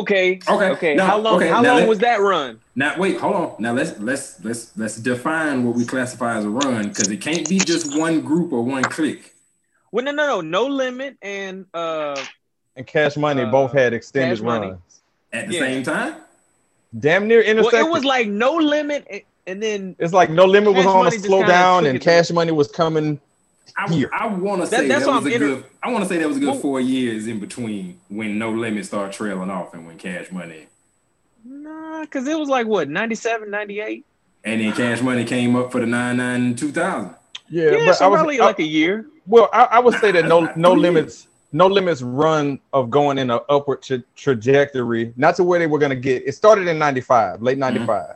Okay. Okay, Okay. now- how long? okay, how now long was that run? Now wait, hold on. Now let's let's let's let's define what we classify as a run because it can't be just one group or one clique. Well, no, no, no, no limit and uh, And Cash Money Uh, both had extended Cash Money. runs. At the Yeah. same time, Damn near well, it was like no limit, and- and then it's like No Limit was Cash on a slow down, and Cash Money was coming. I, Here. I want to That- say that's that was I'm a inter- good. I want to say that was a good Well- four years in between when No Limit started trailing off and when Cash Money nah, because it was like what 97, 98? and then Cash Money came up for the 99 2000. Yeah, Yeah, but so I was probably I- like a year. well. I, I would say that no no limits no limits run of going in an upward tra- trajectory, not to where they were going to get. It started in '95, late '95, mm-hmm.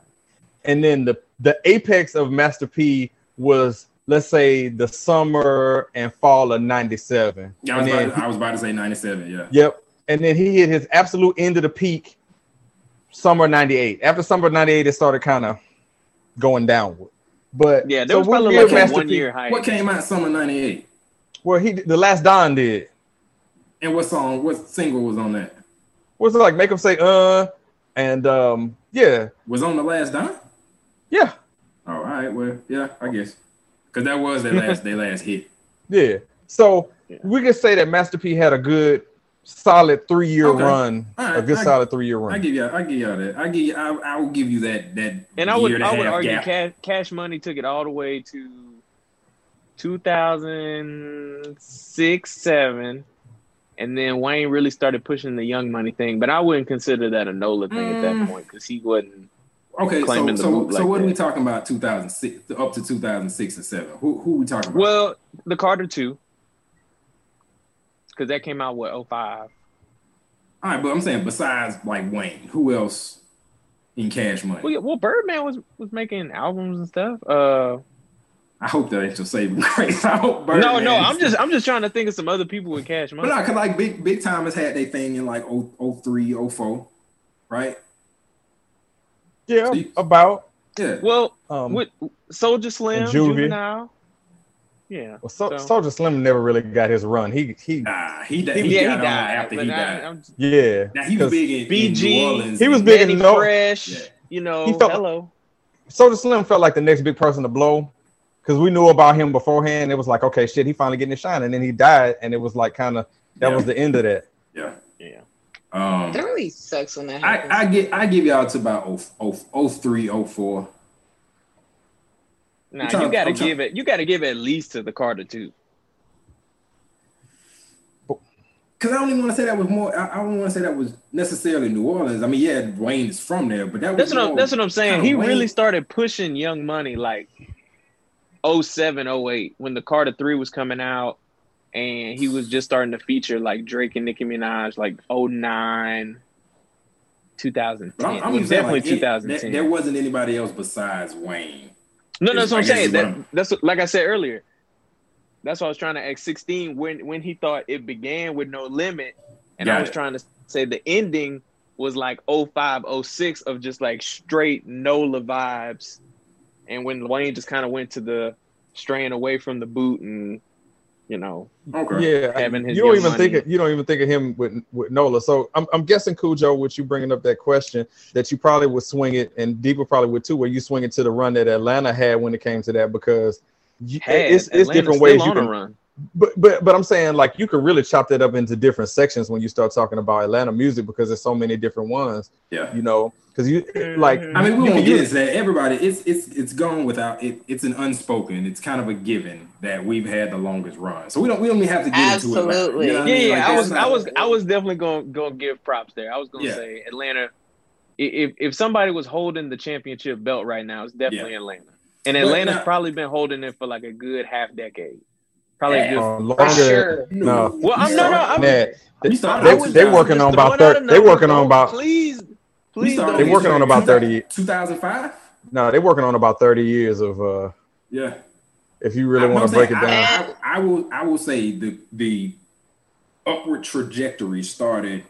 and then the the apex of Master P was let's say the summer and fall of '97. Yeah, I and was, then about to, I was about to say 97. Yeah. Yep. And then he hit his absolute end of the peak summer 98. After summer 98, it started kind of going downward. But Yeah, there so was we'll probably like a Master one P- year high. What came out summer 98? Well, he the last Don did. And what song, what single was on that? What's it like? Make him say uh and um yeah, Was on the last Don? yeah, Oh, all right. Well, yeah, I guess. Because that was their last, their last hit. yeah. So Yeah. we can say that Master P had a good solid three year Okay. run. All a good I- solid three year run. I run. give you, I give y'all that. I give you, I, I will give you that, that. And I would and a I would argue gap. cash, cash money took it all the way to 2006 7 and then Wayne really started pushing the young money thing but I wouldn't consider that a Nola thing at that Mm. point because he wasn't Okay, so the so, boot so like what are we talking about? 2006 up to 2006 and seven. Who who we talking about? well the Carter 2 because that came out what 05 All right, but I'm saying besides like Wayne, who else in Cash Money? well, yeah, well Birdman was was making albums and stuff uh I hope that ain't your saving grace. I hope no Birdman no is- I'm just I'm just trying to think of some other people with cash But money no, cause like big Big Tymers had their thing in like 0, 03, 04, right? Yeah, See? about well um with Soulja Slim And Juvie. Juvenile yeah well, so, so- Soulja Slim never really got his run. He he Nah, he, He- he, yeah, he died. after but he died. I'm- yeah. now he was big in, in BG. New Orleans. He was and- big in Mannie no- Fresh, Yeah. you know, He felt- hello. Soulja Slim felt like the next big person to blow because we knew about him beforehand. It was like, okay, shit, he finally getting his shine, and then he died, and it was like kind of that Yeah. was the end of that. Yeah. Yeah. Um, That really sucks when that happens. I, I get I give y'all to about 0, 0, 03, 04. Nah, trying- you gotta I'm trying- give it. You gotta give at least to the Carter too. Because I don't even want to say that was more. I, I don't want to say that was necessarily New Orleans. I mean, yeah, Wayne is from there, but that was That's what I'm. more That's what I'm saying. He Wayne- really started pushing Young Money like 07, 08 when the Carter Three was coming out, and he was just starting to feature like Drake and Nicki Minaj like 09, 2010. I'm, it I'm was definitely like, 2010. there, there wasn't anybody else besides Wayne. No, no, that's what I'm saying. That, I'm- that's what, like I said earlier. That's what I was trying to ask. 16 when when he thought it began with no limit, and Got I was it. trying to say the ending was like 05, 06 of just like straight Nola vibes, and when Wayne just kind of went to the straying away from the boot and you know. Okay. Yeah, having his you don't even money. think of, you don't even think of him with with Nola. So I'm I'm guessing Khujoe, with you bringing up that question, that you probably would swing it, and Deepa probably would too, where you swing it to the run that Atlanta had when it came to that because you, it's it's different ways you can run but but but I'm saying like you could really chop that up into different sections when you start talking about Atlanta music because there's so many different ones. Yeah, you know, because you like. I mean, we won't get into that. Everybody, it's it's it's gone without it. It's an unspoken. It's kind of a given that we've had the longest run. So we don't we don't have to get Absolutely. into it. Absolutely. yeah, yeah. Like, I was I was I was definitely going going to give props there. I was going to yeah. say Atlanta. If if somebody was holding the championship belt right now, it's definitely yeah. Atlanta. And Atlanta's now, probably been holding it for like a good half decade. Probably yeah, uh, longer. Sure. No. Well, I'm no, no. I'm, they, they, they working on about thirty. They working on about. Please, please. They working on about thirty. Two thousand five. No, they're working on about thirty years of. uh Yeah. If you really want to break it down, I, I, I will. I will say the the upward trajectory started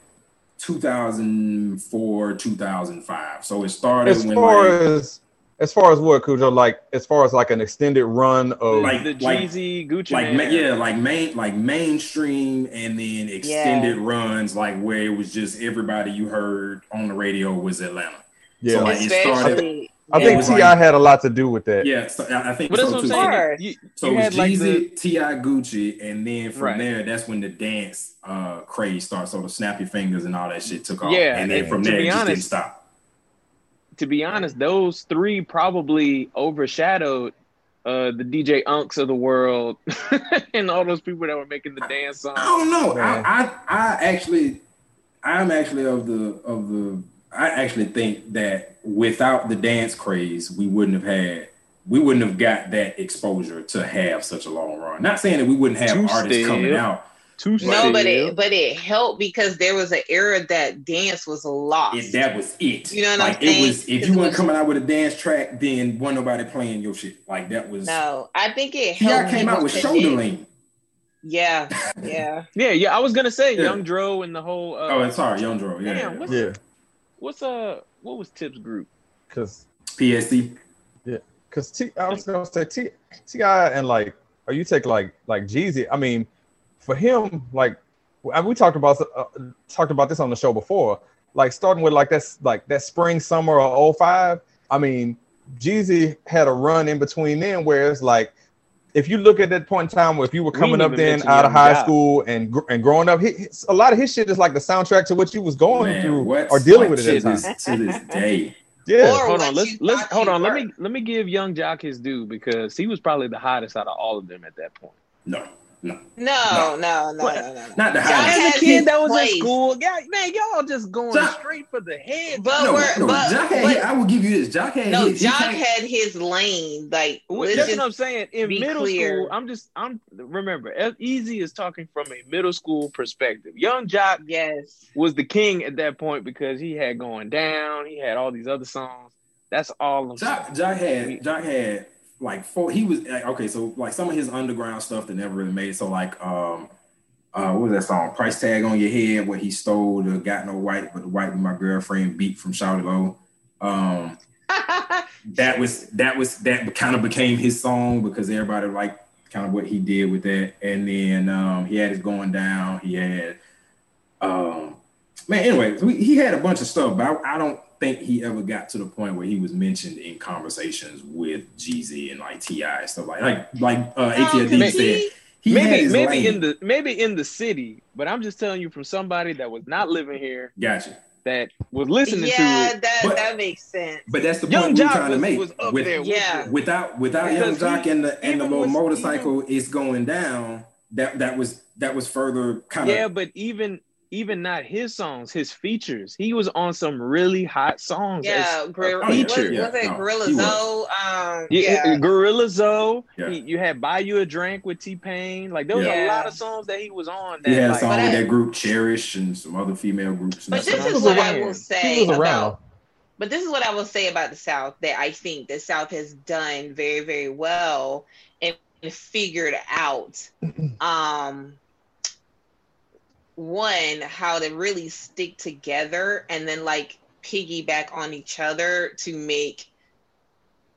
2004 2005 so it started as far like, as as far as what Khujoe, like as far as like an extended run of like the Jeezy, Gucci, like man. yeah, like main, like mainstream, and then extended yeah. runs, like where it was just everybody you heard on the radio was Atlanta. Yeah, so, like, it started. I think Ti like, had a lot to do with that. Yeah, so I think but so too. You, so you it was Jeezy, like. Ti, Gucci, and then from right. there, that's when the dance uh craze starts. So the snappy fingers and all that shit took off. Yeah, and then and from there, it just honest, didn't stop to be honest, those three probably overshadowed uh, the DJ Unks of the world and all those people that were making the dance songs. I don't know. I, I, I actually, I'm actually of the of the. I actually think that without the dance craze, we wouldn't have had. We wouldn't have got that exposure to have such a long run. Not saying that we wouldn't have Too artists still. coming out too no, but it but it helped because there was an era that dance was lost. It, that was it. You know what like, I'm saying? It was if you weren't coming out with a dance track, then wasn't nobody playing your shit. Like that was no. I think it helped. came out with shoulder lean. Yeah, yeah, yeah, yeah. I was gonna say yeah. Young Dro and the whole. Uh, oh, sorry, Young Dro. Yeah, damn, what's, yeah. What's uh, what was Tip's group? Cause PSD. Yeah, cause T. I was gonna say T. Ti and like, or you take like like Jeezy. I mean for him, like we talked about uh, talked about this on the show before. Like starting with like that's like that spring summer of 05. I mean, Jeezy had a run in between then where it's like if you look at that point in time where if you were coming up then out of high school and and growing up, he, a lot of his shit is like the soundtrack to what you was going Man, through or dealing with it at that time. to this day. Yeah. Or hold on. Let's let's hold on. Were. Let me let me give Young Joc his due because he was probably the hottest out of all of them at that point. No. No. No, no, no, no, no, no. Not the As a kid that was place. in school, yeah, man, y'all just going Joc, straight for the head. But no, we're, no, but, Joc had, but, I will give you this. Joc had no, his, Joc had his lane. Like that's what I'm saying. In middle clear. school, I'm just I'm remember Easy is talking from a middle school perspective. Young Joc, yes, was the king at that point because he had going down. He had all these other songs. That's all. Joc, Joc had Joc had like for he was okay so like some of his underground stuff that never really made so like um uh what was that song? Price tag on your head where he stole the got no white but the white with my girlfriend beat from Shawty Lo. Um that was that was that kind of became his song because everybody liked kind of what he did with that. And then um he had his going down. He had um man anyway he had a bunch of stuff but I, I don't think he ever got to the point where he was mentioned in conversations with Jeezy and like Ti and stuff like like like uh, ATLD said. He maybe maybe lane. in the maybe in the city, but I'm just telling you from somebody that was not living here. Gotcha. That was listening yeah, to it. Yeah, that, that makes sense. But that's the point Young we're trying was, to make. Was up With, there yeah. Without without Young Joc he, and the and the little motorcycle even, is going down. That that was that was further kind of yeah. But even even not his songs, his features. He was on some really hot songs. Yeah, Gor- feature. Was, was it Gorilla Zoe? Um, yeah, yeah. Gorilla Zoe. Yeah. He, you had Buy You a Drink with T Pain. Like there was yeah. a lot of songs that he was on. That, he had a like, song with that group Cherish and some other female groups. But this is what I will say about. But this is what I will say about the South that I think the South has done very, very well and figured out. um one how to really stick together and then like piggyback on each other to make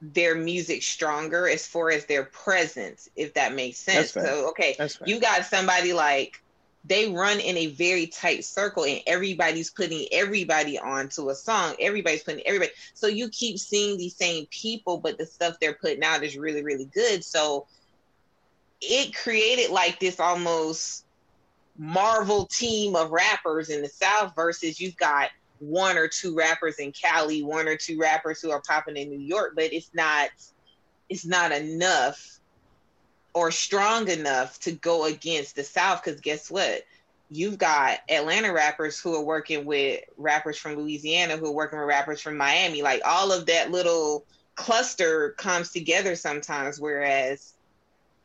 their music stronger as far as their presence, if that makes sense. So okay, you got somebody like they run in a very tight circle and everybody's putting everybody onto a song. Everybody's putting everybody. So you keep seeing these same people, but the stuff they're putting out is really, really good. So it created like this almost Marvel team of rappers in the South versus you've got one or two rappers in Cali, one or two rappers who are popping in New York, but it's not it's not enough or strong enough to go against the South because guess what? You've got Atlanta rappers who are working with rappers from Louisiana who are working with rappers from Miami. Like all of that little cluster comes together sometimes, whereas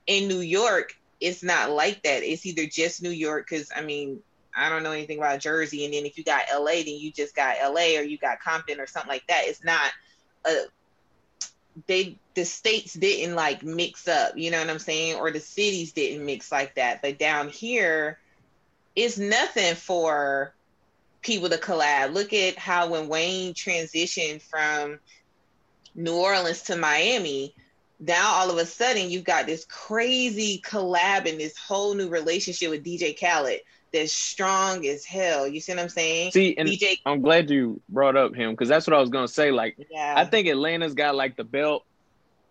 in New York, it's not like that. It's either just New York, because I mean, I don't know anything about Jersey, and then if you got LA, then you just got LA or you got Compton or something like that. It's not a they the states didn't like mix up, you know what I'm saying? Or the cities didn't mix like that. But down here, it's nothing for people to collab. Look at how when Wayne transitioned from New Orleans to Miami, now all of a sudden you've got this crazy collab and this whole new relationship with DJ Khaled that's strong as hell. You see what I'm saying? See, and DJ- I'm glad you brought up him because that's what I was gonna say. Like, yeah. I think Atlanta's got like the belt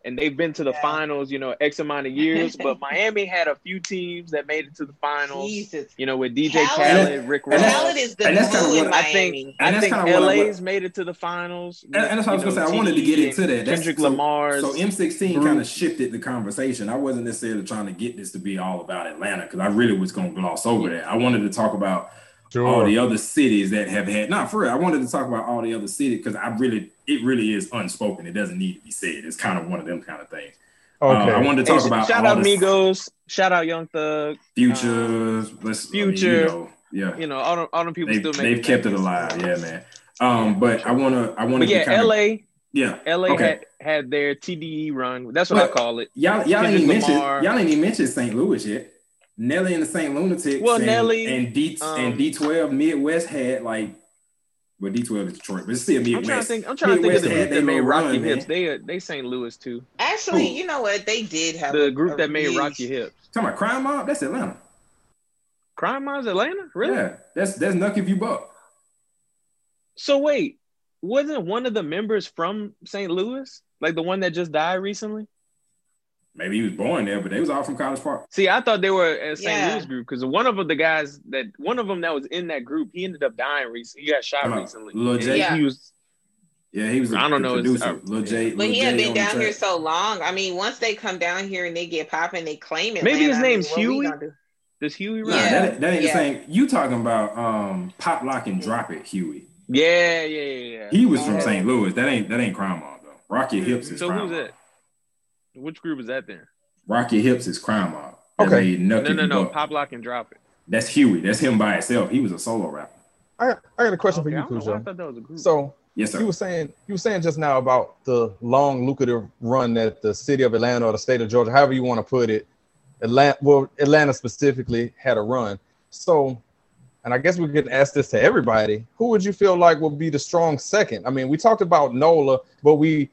and they've been to the yeah. finals, you know, X amount of years. but Miami had a few teams that made it to the finals. Jesus. You know, with DJ Khaled, Khaled Rick Ross. Khaled is the and that's kind of what I think. I think LA's made it to the finals. And, and that's what I was going to say. I wanted to get into that. That's, Kendrick so, Lamar's. So M16 kind of shifted the conversation. I wasn't necessarily trying to get this to be all about Atlanta because I really was going to gloss over that. I wanted to talk about Sure. all the other cities that have had not for real. I wanted to talk about all the other cities because I really it really is unspoken. It doesn't need to be said. It's kind of one of them kind of things. Okay. Uh, I wanted to talk hey, about shout out Migos, shout out Young Thug, Futures, uh, Future, I mean, you know, yeah, you know all the, all the people they've, still they've kept it alive, yeah, man. Um, but I wanna I wanna yeah, kinda, LA, yeah, LA okay. had, had their TDE run. That's what but I call it. Y'all y'all ain't mention y'all ain't even mention St. Louis yet. Nelly and the Saint Lunatics. Well, and, Nelly and D um, and D twelve Midwest had like, well D twelve is Detroit, but it's still Midwest. I'm trying to think. I'm trying Midwest to think of the group that made Rocky run, Hips. Man. They uh, they St. Louis too. Actually, Who? you know what? They did have the group that made Rock Yo Hips. Talking about Crime Mob, that's Atlanta. Crime Mob's Atlanta, really? Yeah, that's that's Knuck if you buck. So wait, wasn't one of the members from St. Louis, like the one that just died recently? Maybe he was born there, but they was all from College Park. See, I thought they were a St. Yeah. Louis group because one of the guys that one of them that was in that group, he ended up dying recently. He got shot recently. Lil J, yeah. he was. Yeah, he was. I don't know. Producer. Lil J, but Lil he had been down here so long. I mean, once they come down here and they get popping, they claim it. Maybe his name's I mean, Huey. Do? Does Huey? Nah, yeah. that, that ain't yeah. the same. You talking about um, Pop Lock and Drop It, Huey? Yeah, yeah, yeah. He was from St. Louis. That ain't that ain't Crime Mob though. Rock Yo Hips is. So crime who's that? Which group is that then? Rock Yo Hips is Crime Mob. Okay. No, no, no. Pop Lock and Drop It. That's Huey. That's him by himself. He was a solo rapper. I I got a question okay, for you, Khujoe. So yes, sir. You were saying you were saying just now about the long lucrative run that the city of Atlanta or the state of Georgia, however you want to put it, Atlanta well, Atlanta specifically had a run. So and I guess we could ask this to everybody. Who would you feel like would be the strong second? I mean, we talked about Nola, but we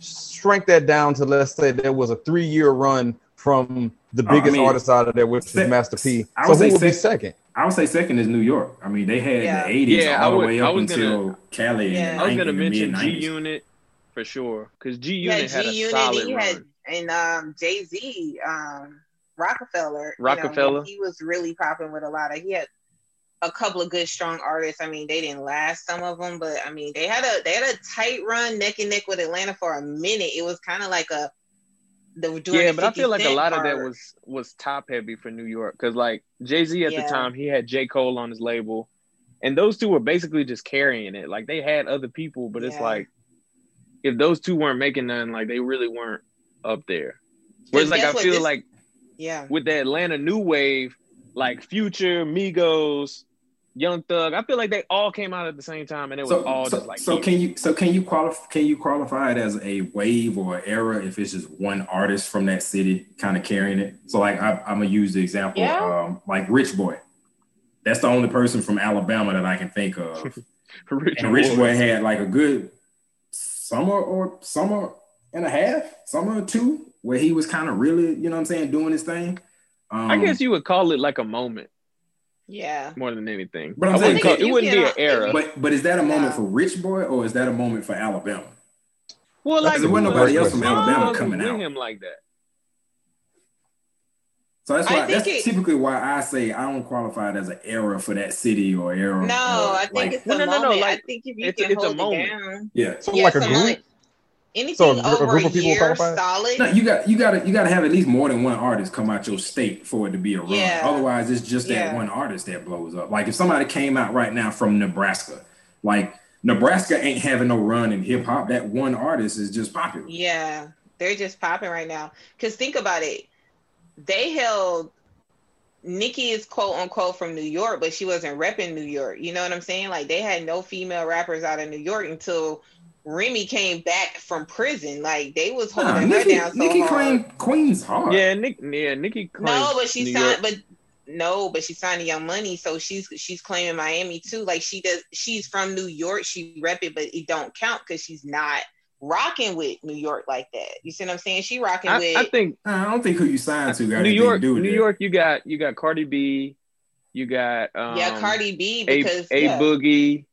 shrink that down to let's say there was a three year run from the biggest uh, I mean, artist out of there, which se- is Master P. I so who would be second? I would say second is New York. I mean, they had yeah. the eighties yeah, all the way up until gonna, Cali. Yeah. I was going to mention G Unit for sure because G Unit had G-Unit, a solid he run. Had, and um, Jay Z, um, Rockefeller, Rockefeller, you know, he was really popping with a lot of. He had a couple of good strong artists. I mean, they didn't last some of them, but I mean, they had a they had a tight run neck and neck with Atlanta for a minute. It was kind of like a the yeah, but I feel like a lot part. of that was was top heavy for New York because like Jay Z at yeah. the time he had J Cole on his label, and those two were basically just carrying it. Like they had other people, but yeah. it's like if those two weren't making none, like they really weren't up there. Whereas like I feel this, like yeah with the Atlanta new wave, like Future, Migos, Young Thug. I feel like they all came out at the same time, and it was so, all so, just like. So can you so can you qualify can you qualify it as a wave or era if it's just one artist from that city kind of carrying it? So like I, am gonna use the example yeah. um, like Rich Boy. That's the only person from Alabama that I can think of. Rich and Rich Boy. Boy had like a good summer or summer and a half, summer or two, where he was kind of really, you know what I'm saying, doing his thing. Um, I guess you would call it like a moment Yeah. more than anything. But I'm I saying wouldn't call- it wouldn't be an era. But but is that a moment No. for Rich Boy or is that a moment for Alabama? well, like Because there wasn't nobody else from Alabama coming with out. him like that. So that's why that's it- typically why I say I don't qualify it as an era for that city or era. No, or, I think like, it's Well, a no, no, no, moment. I think if you it's- can it's a hold moment. it down. yeah. So Yeah, like a so group. Like anything So a gr- a group a of people year qualify? solid. No, you got you got to you got to have at least more than one artist come out your state for it to be a run. Yeah. Otherwise, it's just that Yeah. one artist that blows up. Like if somebody came out right now from Nebraska, like Nebraska ain't having no run in hip hop. That one artist is just popular. Yeah, they're just popping right now. Cause think about it, they held Nicki is quote unquote from New York, but she wasn't repping New York. You know what I'm saying? Like they had no female rappers out of New York until Remy came back from prison. Like they was Nah, holding her Nicki, down so Nicki hard. claimed Queens hard. Yeah, Nick. Yeah, Nicki. No, but she New signed, York. but no, but she signed to Young Money, so she's she's claiming Miami too. Like she does, she's from New York. She rep it, but it don't count because she's not rocking with New York like that. You see what I'm saying? She rocking I, with I think I don't think who you signed to got New York. to do New that. York. You got you got Cardi B. You got um, yeah Cardi B because a yeah. Boogie,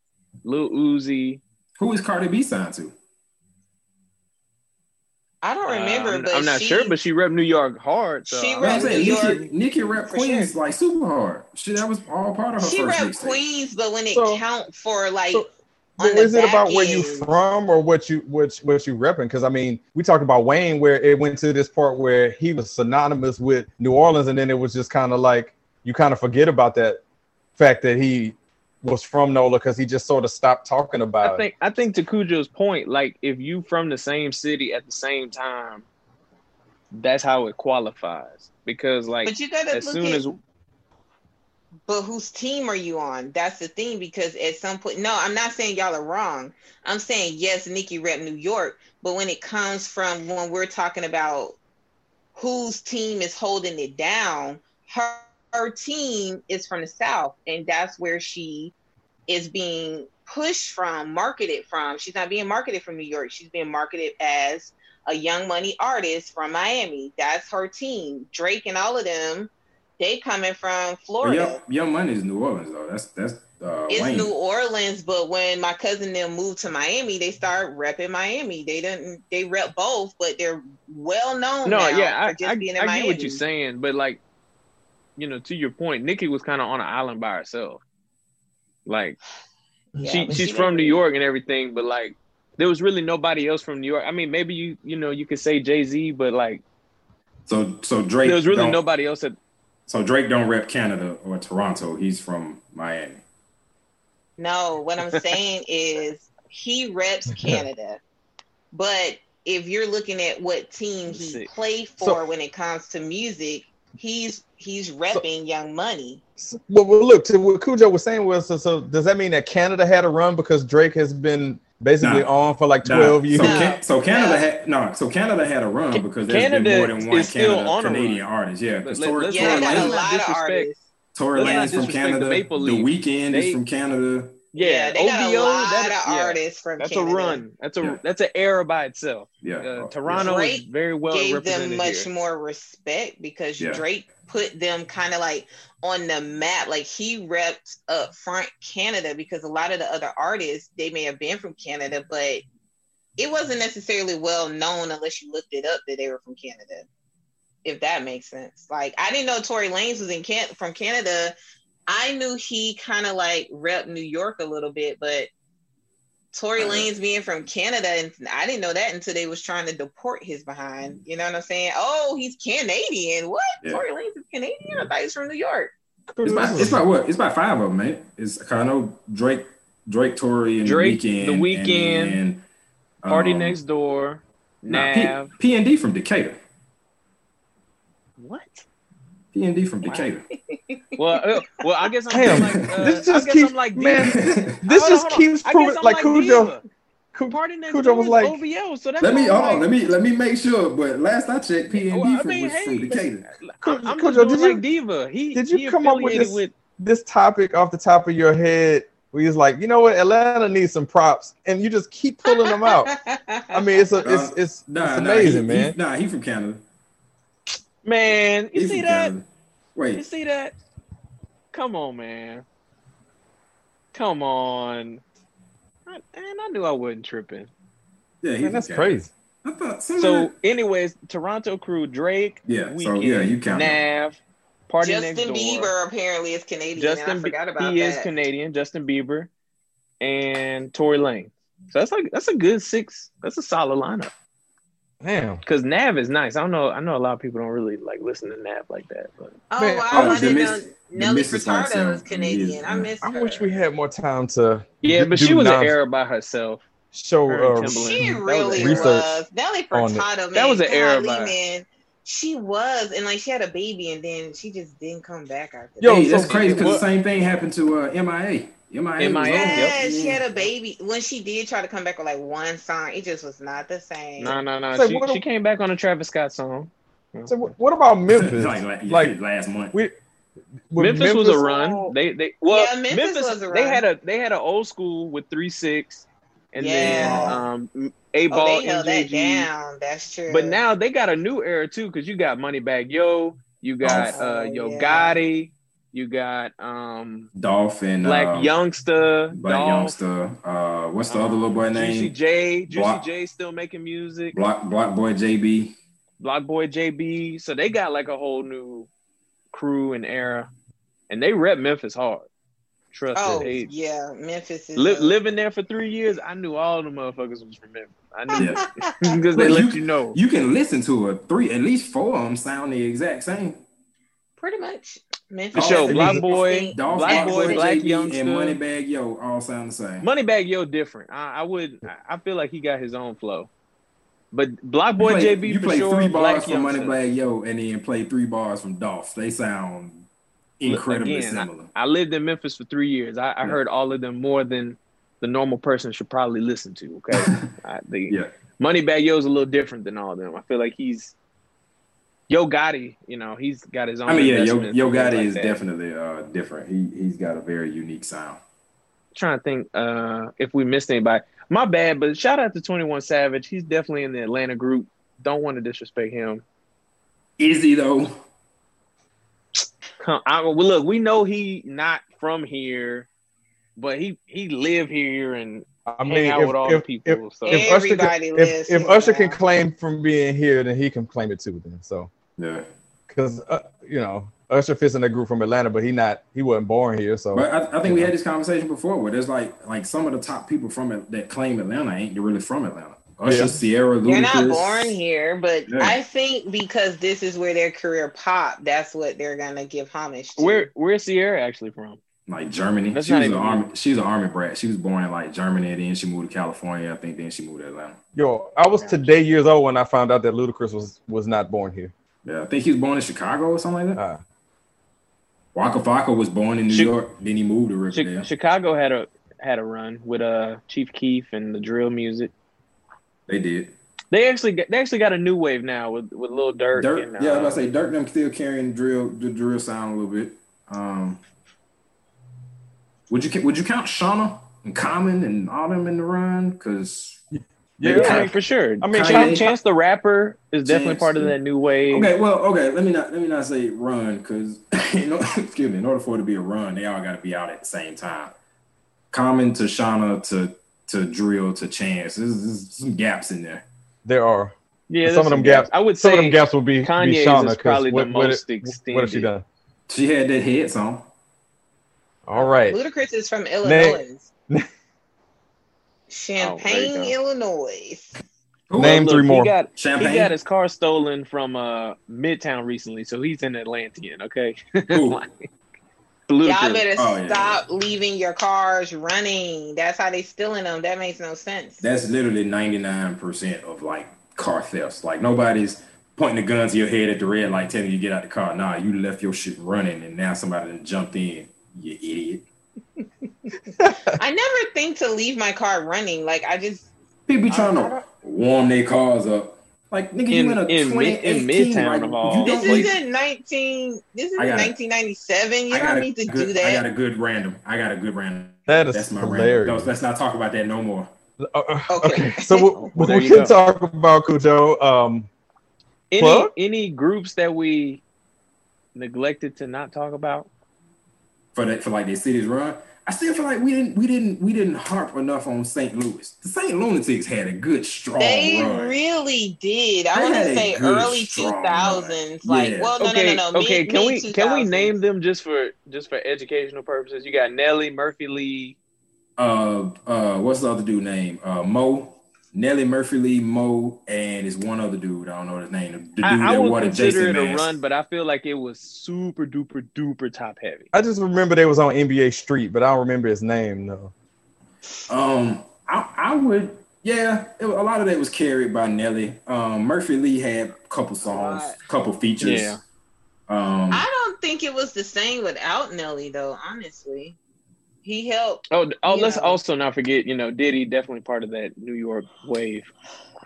Lil Uzi. Who is Cardi B signed to? I don't remember, Uh, I'm, but I'm not she, sure, but she rep New York hard. So She You I know what I'm rep? New Nicki, York Nicki rep Queens sure. like super hard. She that was all part of her she first rep. Queens, but when it So- count for like so- But is it about back where you from or what you what what you repping? Because I mean, we talked about Wayne where it went to this part where he was synonymous with New Orleans, and then it was just kind of like you kind of forget about that fact that he was from NOLA because he just sort of stopped talking about I think I think to Khujoe's point, like if you from the same city at the same time, that's how it qualifies. Because like But you gotta as look soon at as But whose team are you on? That's the thing because at some point, no, I'm not saying y'all are wrong. I'm saying yes, Nicki rep New York, but when it comes from when we're talking about whose team is holding it down, her, her team is from the South, and that's where she is being pushed from, marketed from. She's not being marketed from New York. She's being marketed as a young money artist from Miami. That's her team. Drake and all of them, they coming from But Florida. Young, Young Money is New Orleans though. That's that's uh, It's Wayne. New Orleans, but when my cousin them moved to Miami, they start repping Miami. They didn't they rep both, but they're well known. no, now yeah, for I, just I, being in I Miami. get what you're saying, but like, you know, to your point, Nicki was kind of on an island by herself. Like Yeah, she she's she from New York and everything, but like there was really nobody else from New York. I mean, maybe you you know you could say Jay Z, but like So so Drake there was really nobody else that So Drake don't rep Canada or Toronto. He's from Miami. No, what I'm saying is he reps Canada, but if you're looking at what team he played for So- when it comes to music, he's he's repping Young Money. Well, well, look to what Khujoe was saying was so, so does that mean that Canada had a run because Drake has been basically Nah. on for like Nah, twelve years? So, No. Can, so Canada No. had no. So Canada had a run because there's Canada been more than one Canada on Canadian artist. Yeah, because Let- Tory, let's- Yeah, Tory they got a lot of artists. Tory Lanez from disrespect the Canada. The Weeknd is from Canada. Yeah, they got a OVO, lot that- of yeah, artists from That's Canada. a run. That's a Yeah. that's an era by itself. Yeah, Uh, Toronto is very well gave represented them much here. more respect because Yeah. Drake put them kind of like on the map. Like he repped up front Canada because a lot of the other artists they may have been from Canada, but it wasn't necessarily well known unless you looked it up that they were from Canada. If that makes sense. Like I didn't know Tory Lanez was in Can- from Canada. I knew he kind of like rep New York a little bit, but Tory Uh-huh. Lanez being from Canada, and I didn't know that until they was trying to deport his behind. You know what I'm saying? Oh, he's Canadian. What? Yeah. Tory Lanez is Canadian? I thought he's from New York. It's about, it's about what? It's about five of them, man. It's I know Drake, Drake, Tory, and Drake, the Weeknd. The Weeknd, and then, Party um, next door, nah, Nav. P and D from Decatur. what? P and D from Decatur. Well, uh, well, I guess I'm Damn, like uh, this just keeps I'm like man. Diva. This on, just keeps proving I'm like Khujoe. Diva. Cu- Party Khujoe was like, OVO, so that's let me hold I'm on. Let me let me make sure. But last I checked, P and Well, D I from, mean, was hey, from Decatur. I'm, I'm Khujoe, did you- like Diva. He did you he come up with this- with this topic off the top of your head where he's like, you know what, Atlanta needs some props, and you just keep pulling them out. I mean, it's a, it's it's, Nah, it's nah, amazing, he, man. He, nah, he from Canada. Man, you He's see from that? Canada. You see that? Come on, man. Come on. I, and I knew I wasn't tripping. yeah, he's Man, that's crazy. I thought So, of anyways, Toronto crew, Drake, Yeah, so, yeah, you count him. Nav, Party Justin Next Door. Bieber apparently is Canadian. Justin, and I forgot about he that. is Canadian. Justin Bieber and Tory Lane. So that's like that's a good six. That's a solid lineup. Damn. Because Nav is nice. I don't know. I know a lot of people don't really like listen to Nav like that, but Oh Man, wow! I I wish didn't know miss- Nelly Furtado is Canadian. I miss I her. wish we had more time to yeah, but do she was non- an era by herself. show Her uh. She That was really research was. Nelly. Furtado, man. That was an era by- man. She was, and like she had a baby, and then she just didn't come back after Yo, that. hey, that's so- crazy because the same thing happened to uh, MIA. MIA. was MIA. Yeah, yep. she had a baby. When she did try to come back with like one song, it just was not the same. No, no, no. She, what she came back on a Travis Scott song. So what, what about Memphis? like, like, like last month. we, with Memphis, was a all- run. They they well Yeah, Memphis was a run. They had a they had an old school with three six, and Yeah. then um a Oh, ball they held that down. That's true. But now they got a new era too, because you got Moneybag Yo, you got Oh, uh Yo yeah. Gotti, you got um Dolphin, Black uh, Youngster, Black Dolph, Youngster. Uh, what's the other little boy name? Juicy name? J, Juicy Block- J still making music, Block Block Boy JB. Block Boy JB. So they got like a whole new crew and era, and they rep Memphis hard. Trust oh it. Yeah, Memphis is Li- a- living there for three years, I knew all the motherfuckers was from Memphis. I knew Yeah. because they let you know. You can listen to a Three, at least four of them sound the exact same. pretty much. For Memphis sure, Black distinct. Boy, Dolph, Black Block Boy, Black JB, Youngster. and Moneybag Yo all sound the same. Moneybag Yo different. I, I would. I- I feel like he got his own flow. But Block You Boy play, JB you for play sure. three bars Black from Youngster. Moneybag Yo and then play three bars from Dolph. They sound incredibly Again, similar. I lived in Memphis for three years. I, I Yeah. heard all of them more than the normal person should probably listen to. Okay, I, the yeah. Moneybag Yo is a little different than all of them. I feel like he's Yo Gotti. You know, he's got his own. I mean, yeah, Yo, Yo Gotti like is that. definitely uh, different. He he's got a very unique sound. trying to think uh, if we missed anybody. My bad, but shout out to Twenty One Savage. He's definitely in the Atlanta group. Don't want to disrespect him. Is he though? Come- I, well, look, we know he not from here, but he he live here and I hang mean, out if, with all the if, people. if, so if Usher can, Everybody if, lives if Usher can claim from being here, then he can claim it too. Then so Yeah. because uh, you know Usher fits in that group from Atlanta, but he not he wasn't born here. So But I, I think we had this conversation before where there's like like some of the top people from it that claim Atlanta ain't really from Atlanta. Usher, Yeah. Ciara, They're not born here, but Yeah. I think because this is where their career popped, that's what they're gonna give homage to. where where's Ciara actually from? Like Germany. That's she was an army. She was an army brat. She was born in like Germany, then she moved to California. I think then she moved to Atlanta. yo, I was today years old when I found out that Ludacris was was not born here. Yeah, I think he was born in Chicago or something like that. Uh, Waka Flocka was born in New Chi- York, then he moved to Chi- Riverdale. Chicago had a had a run with uh Chief Keef and the drill music. They did. They actually got, they actually got a new wave now with with Lil Durk. Dirk, and, yeah, I uh, was about to say Durk them still carrying drill the drill sound a little bit. Um, would you would you count Shawnna and Common and all them in the run? Because yeah, yeah, I I mean, for sure. I mean, Kanye- Chance, Chance the rapper is definitely Chance, part of that new wave. okay, well, okay, let me not let me not say run because you know, excuse me. In order for it to be a run, they all got to be out at the same time. Common to Shawnna to to drill to Chance. There's, there's some gaps in there. there are Yeah, some of them gaps. I would some say of them gaps will be, be Kanye's Shawnna. is 'cause probably the what, what, most it- what has she done? She had that head song. All right, Ludacris is from Illinois. Champaign, Oh, Illinois. Who? Name Look, three more. He got, Champaign. he got his car stolen from uh Midtown recently, so he's in Atlantean. Okay, Who? Like, Y'all better Oh, yeah, stop leaving your cars running. That's how they stealing them. That makes no sense. That's literally 99% of like car thefts. Like nobody's pointing the gun to your head at the red light telling you to get out the car. Nah, you left your shit running and now somebody jumped in. You idiot. I never think to leave my car running. Like I just People be trying I- I to warm their cars up Like nigga, In- you in a in mid- in Midtown like, of all you This don't is like- in nineteen. This is I in got it. nineteen ninety seven. You don't need to good, do that. I got a good random. I got a good random. That is That's my random. No, let's not talk about that no more. Uh, uh, Okay. okay. So we, Well, we can go. talk about Khujoe. Um, Any Plug? any groups that we neglected to not talk about? for that for like their cities run. I still feel like we didn't we didn't we didn't harp enough on St. Louis. The St. Lunatics had a good strong They run. really did. I want to say early two strong thousands. run. Like, Yeah. well, no, okay, no, no, no. okay. Mid, can we mid can we name them just for just for educational purposes? You got Nelly, Murphy Lee. uh uh what's the other dude name? Uh Mo, Nelly Murphy Lee, Mo, and it's one other dude. I don't know his name. The dude I, I that would wore consider Jason it a mask. run, but I feel like it was super duper duper top heavy. I just remember they was on NBA Street, but I don't remember his name though. Um, I, I would, yeah. It, a lot of that was carried by Nelly. Um, Murphy Lee had a couple songs, Right. couple features. Yeah. Um, I don't think it was the same without Nelly, though. Honestly, he helped. Oh, oh, let's know. also not forget, you know, Diddy definitely part of that New York wave.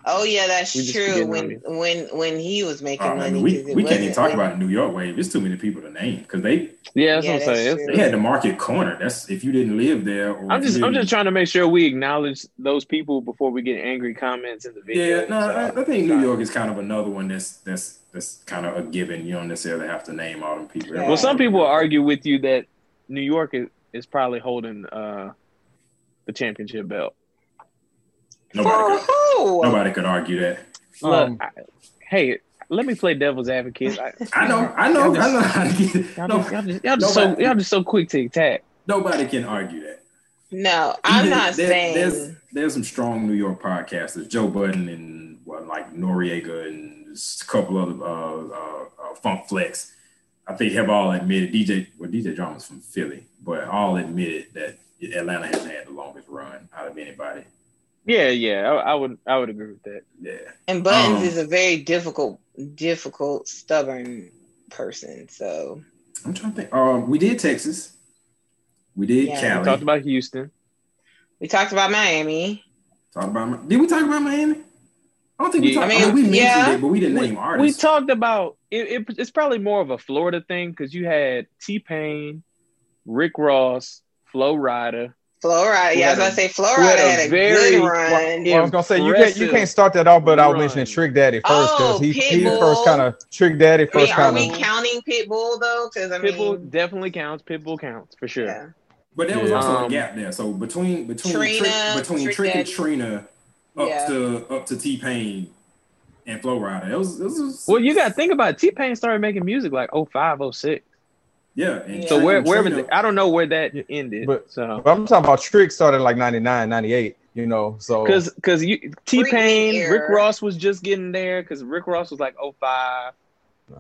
Oh yeah, that's We just true. When when when he was making oh, I money, mean, we, 'cause we can't even talk when- about New York wave. It's too many people to name because they Yeah, that's Yeah, what I'm that's saying. true. they had the market corner. That's if you didn't live there. Or I'm just I'm just trying to make sure we acknowledge those people before we get angry comments in the video. Yeah, no, So, I, I think New York is kind of another one that's that's that's kind of a given. You don't necessarily have to name all them people. Yeah. Well, some people argue with you that New York is, is probably holding uh, the championship belt. Nobody For could, who? nobody could argue that. Look, Um, I, hey, let me play devil's advocate. I, I know, I know, just- I know how to get it. y'all, No, just, y'all, just, y'all, just so, y'all just so quick to attack. nobody can argue that. No, I'm Even- not there- saying. there's there's some strong New York podcasters, Joe Budden and what like Noreaga and just a couple other uh, uh, uh, Funk Flex. I think have all admitted DJ well DJ Drama's from Philly, but all admitted that Atlanta has had the longest run out of anybody. Yeah, yeah, I, I would I would agree with that. Yeah, And Buttons Um, is a very difficult, difficult, stubborn person. So I'm trying to think. Um, we did Texas, we did Yeah, we Cali. We talked about Houston. we talked about Miami. Talked about did we talk about Miami? I don't think we Yeah. talked. I I mean, mean, we mentioned yeah. it, but we didn't We- name artists. We talked about it, it. It's probably more of a Florida thing because you had T Pain, Rick Ross, Flo Rida. Florida, Who yeah, I was gonna say who Florida had a had a very- good run. well, I was gonna say you can't you can't start that off, but I'll run. mention Trick Daddy first because Oh, he he first kind of Trick Daddy I mean, first are kind we of. counting Pitbull though? Because I mean, Pitbull definitely counts. Pitbull counts for sure. yeah. But there was Yeah. also Um, a gap there. So between between Trina, Trick, between Trick Trick and Trina up Yeah. to up to T Pain and Flo Rida. It was, it was Well, you got to think about T Pain started making music like 05, 06. yeah. And Yeah. So Trick where and wherever Trina- I don't know where that Yeah, ended. but- so But I'm talking about Trick started like 99, 98, You know, so because because you T Pain, Rick. Ross was just getting there because Rick Ross was like 05.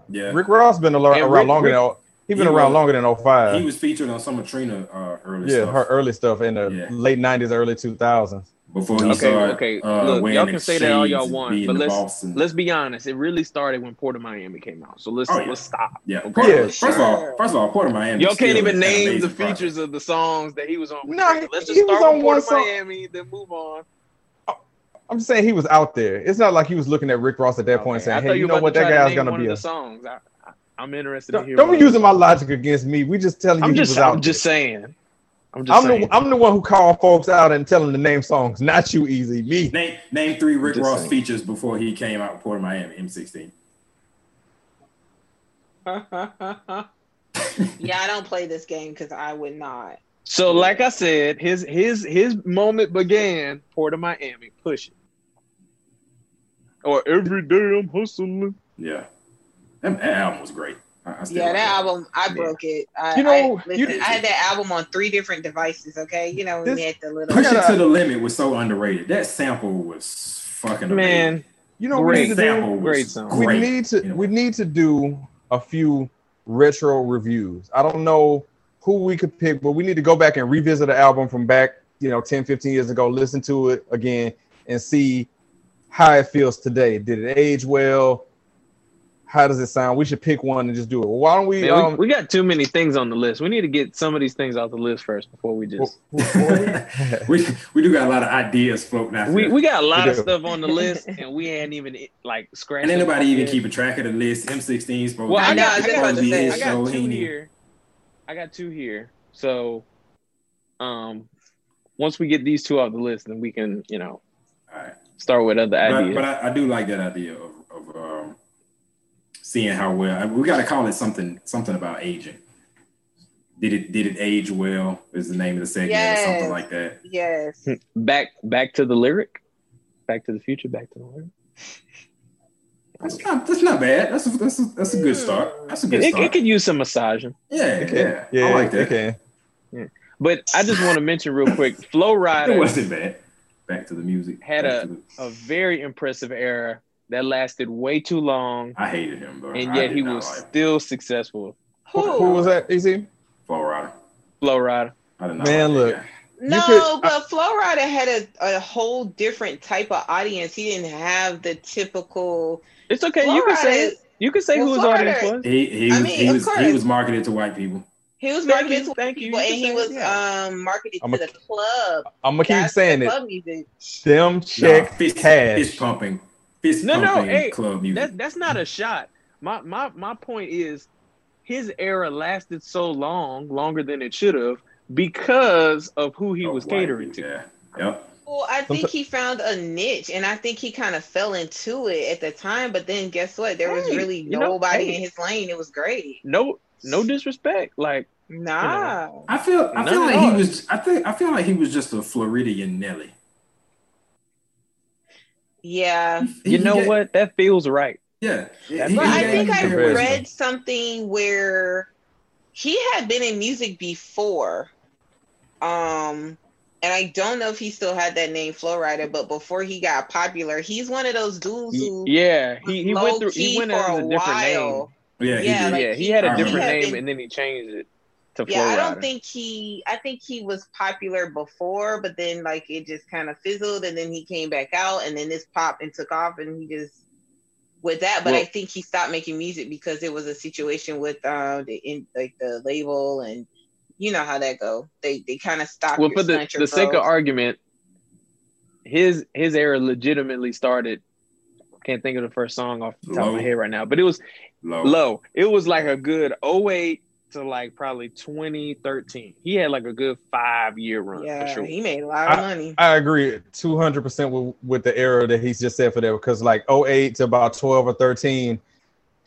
yeah, Rick Ross been around, And around Rick- longer Rick- than he been He around was- longer than 05. he was featured on some of Trina uh, early yeah, stuff her early stuff in the Yeah. late 90s, early 2000s. Before he Okay, started. okay. Uh, Look, y'all can say that all y'all want, but let's- boss and- Let's be honest. It really started when Port of Miami came out. So let's Oh, yeah. let's stop. yeah. Okay. Port- Yeah, first of all, first of all, Port of Miami. Y'all can't even name the amazing project. features of the songs that he was on. No, Drake. Let's he just was start on with Port one of song. Miami, then move on. I'm just saying he was out there. It's not like he was looking at Rick Ross at that point Okay, I saying, "Hey, you were know what? That guy's gonna be a." the songs. I, I, I'm interested to Don't, hear. don't be using my logic against me. We just telling you I'm he just was out I'm just saying. I'm just I'm saying. the I'm the one who called folks out and tell them to name songs, not you, Easy. Me. Name name three Rick Ross saying. features before he came out with Port of Miami M16. yeah, I don't play this game because I would not. So, like I said, his his his moment began Port of Miami, push it. Or every day I'm hustling. Yeah, that, that album was great. I, I Yeah, like that it. album, I broke it. I, You know, I, listen, you- I had that album on three different devices. Okay, you know, we had the little. Push It to the Limit was so underrated. That sample was fucking amazing. Man, You know what we Great need to do? sample was Great song. we great. need to you know. we need to do a few retro reviews i don't know who we could pick but we need to go back and revisit the album from back you know 10 15 years ago listen to it again and see how it feels today did it age well how does it sound? We should pick one and just do it. Why don't we? Man, um, we, we got too many things on the list. We need to get some of these things off the list first before we just. we we do got a lot of ideas floating out. We, we got a lot We of stuff on the list, and we ain't even like scratched. and ain't them nobody off even yet. keeping track of the list. M16's supposed Well, I be- know, got, I I was just got, about to be say, I got two He ain't even- here. I got two here. So, um, once we get these two off the list, then we can, you know, All right. start with other But, ideas. but I, I do like that idea of, of seeing how well we got to call it something something about aging. Did it did it age well? Is the name of the segment or something like that? Yes. Hmm. back back to the lyric. Back to the future. Back to the lyric. That's not that's not bad. That's a, that's a, that's a good hmm. start. That's a good It, start. it could use some massaging. yeah, it yeah, yeah, I like it that. can. But I just want to mention real quick, Flow It Rider wasn't bad. Back to the music. Had Back a- the- a very impressive era that lasted way too long, I hated him, bro. and yet he was like him. still successful. Who, who was that? Is he? Flo Rida. Flo Rida. I did not know. Man, like look. that. No, could- but Flo Rida had a, a whole different type of audience. He didn't have the typical. It's okay. Flow you can say Rider- it. You can say Well, who his Flow audience Rider- was. He he I was mean, he was he was marketed to white people. He was Thank marketed you, to thank you. people, You and he was yeah. um marketed I'm to a- the club. I'm gonna keep That's saying the it. club music. Them Nah, check fist, cash. fist pumping, fist No, no, hey, club music. That that's not a shot. My my my point is, his era lasted so long, longer than it should have, because of who he Oh, was white catering people, to. Yeah. Yep. Well, I think he found a niche, and I think he kind of fell into it at the time. But then, guess what? There was Hey, really you know, nobody hey. in his lane. It was great. No, no disrespect. Like Nah, I feel I feel like he was I think I feel like he was just a Floridian Nelly. Yeah. You know get- what? That feels right. Yeah. He- But I think I the comparison. read something where he had been in music before. Um, and I don't know if he still had that name Flo Rida, but before he got popular, he's one of those dudes who Yeah, he, he went through. He went for as a different name. while. Yeah, he Yeah, like, yeah, he had a he different had name been- and then he changed it to Flo Yeah, I don't think he. I think he was popular before, but then like it just kind of fizzled, and then he came back out, and then this popped and took off, and he just with that. But Well- I think he stopped making music because it was a situation with um the in like the label, and you know how that go. They they kind of stopped. well, for the stunt your the sake of argument, his his era legitimately started. Can't think of the first song off the top of my head right now, but it was Low. low. It was like a good 08 to like probably 2013. He had like a good five year run yeah, for sure. he made a lot of money. I agree 200% with, with the era that he's just said for that because like 08 to about 12 or 13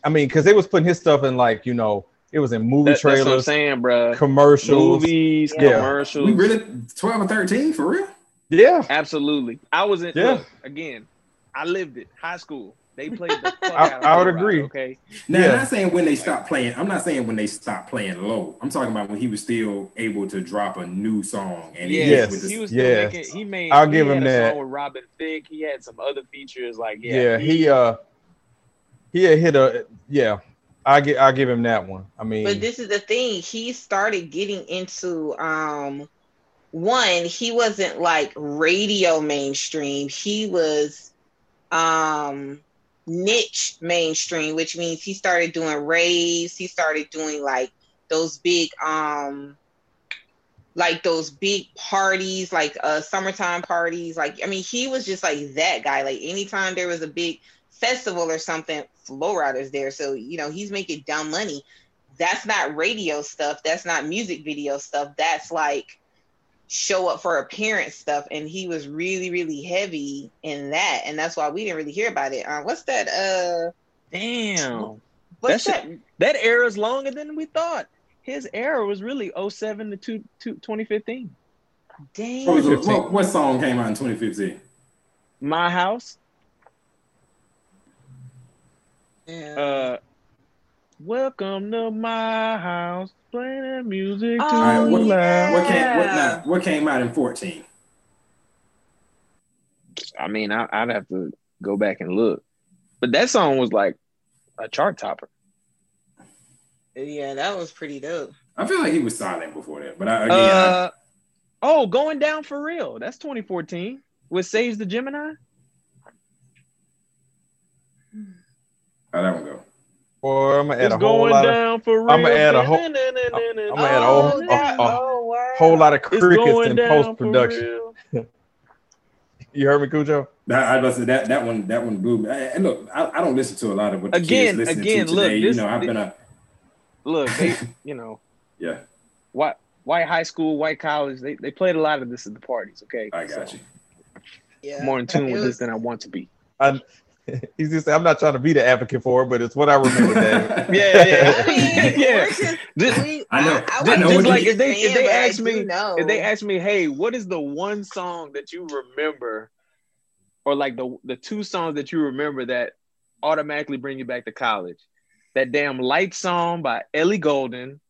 I mean cuz they was putting his stuff in like you know it was in movie That- that's what I'm trailers saying, bro. commercials Movies, Yeah. commercials. We really 12 or 13 for real? yeah Absolutely. I was in. Yeah. Look, again, I lived it. High school. They played the fuck I- out of I would Flo agree. Okay. Now, Yeah. I'm not saying when they stopped playing. I'm not saying when they stopped playing low. I'm talking about when he was still able to drop a new song and he Yes. with the- he was still yes. making. He made. I'll he give had him a that. Song with Robin Thicke. He had some other features like yeah, yeah. he uh he had hit a yeah I get I give him that one I mean But this is the thing. He started getting into um one, he wasn't like radio mainstream. He was um niche mainstream, which means he started doing raves, he started doing like those big um like those big parties, like uh summertime parties. Like I mean, he was just like that guy. Like anytime there was a big festival or something, Flo Rida's there. So, you know, he's making dumb money. That's not radio stuff. That's not music video stuff. That's like show up for appearance stuff. And he was really, really heavy in that. And that's why we didn't really hear about it. Uh, what's that? Uh, Damn. what's That's that? That era is longer than we thought. His era was really 07 to two, two, 2015. Damn. What, was the- what, what song came out in 2015? My house. Yeah. Uh, welcome to my house. Play the music too Oh, All right, what, loud. what came what, now, what came out in 14? I mean, I, I'd have to go back and look, but that song was like a chart topper. yeah, that was pretty dope. I feel like he was silent before that, but I, again, Uh, oh, going down for real. That's 2014 with Sage the Gemini. I, how that one go? Or I'm gonna add It's a whole lot of down for real. I'ma add a whole- I'm I'ma add a whole- Oh, a- a oh, wow. whole lot of crickets in post production. You heard me, Khujoe? That, I was say that that one that one blew me. And look, I, I don't listen to a lot of what the Again- kids listen again, to look, today. this- you know, I've been a Look, they, you know, yeah. white white high school, white college, they, they played a lot of this at the parties. Okay, I got So, you. Yeah. More in tune with was- this than I want to be. I, he's just I'm not trying to be the advocate for it, but it's what I remember. Dave. Yeah, yeah. I Yeah. we're just- we- I know. I, I wouldn't know just like if they- if they ask me- know. If they ask me, hey, what is the one song that you remember, or like the the two songs that you remember that automatically bring you back to college? That damn light song by Ellie Goulding,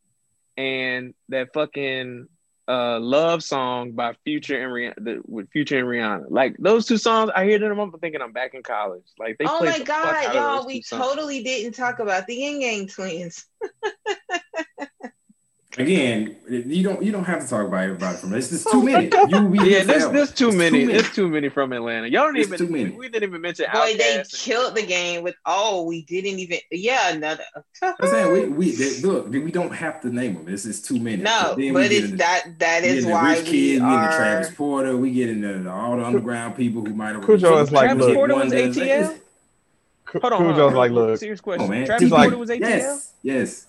and that fucking uh love song by Future and Rihanna the, with Future and Rihanna. Like those two songs, I hear them, I'm thinking I'm back in college. Like they oh my the god, y'all, we totally didn't talk about the Ying Yang twins. Again, you don't you don't have to talk about everybody from this. It's too many. You be Yeah, here there's forever. there's too It's many. There's too many from Atlanta. Y'all don't It's even. too many. We didn't even mention. Boy, they Outkast and- killed the game with oh, we didn't even yeah, another I'm saying we we they, look we don't have to name them. This is too many. No, Then we but get it's into- that that we get is into why Rich we Kid, we get into are Travis Porter, we get into all the underground people who might have. Khujoe is like, Travis look- Porter was Wonders. ATL. Hold on, Khujoe's hold on. like, look, Serious question. on, man. Travis He's like- Porter was ATL. Yes, yes.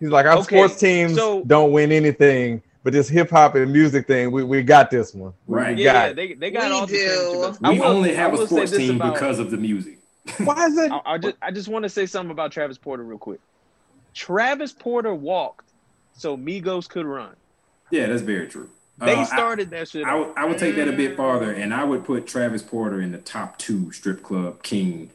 He's like our Okay, sports teams so- don't win anything, but this hip hop and music thing, we, we got this one. Right. We Yeah, got yeah, they they got We all the do. things, but I We will- only have a sports team about- because of the music. Why is it? I, I just I just want to say something about Travis Porter real quick. Travis Porter walked so Migos could run. Yeah, that's very true. They Uh, I- started that shit. I, off. would, I would take that a bit farther, and I would put Travis Porter in the top two strip club king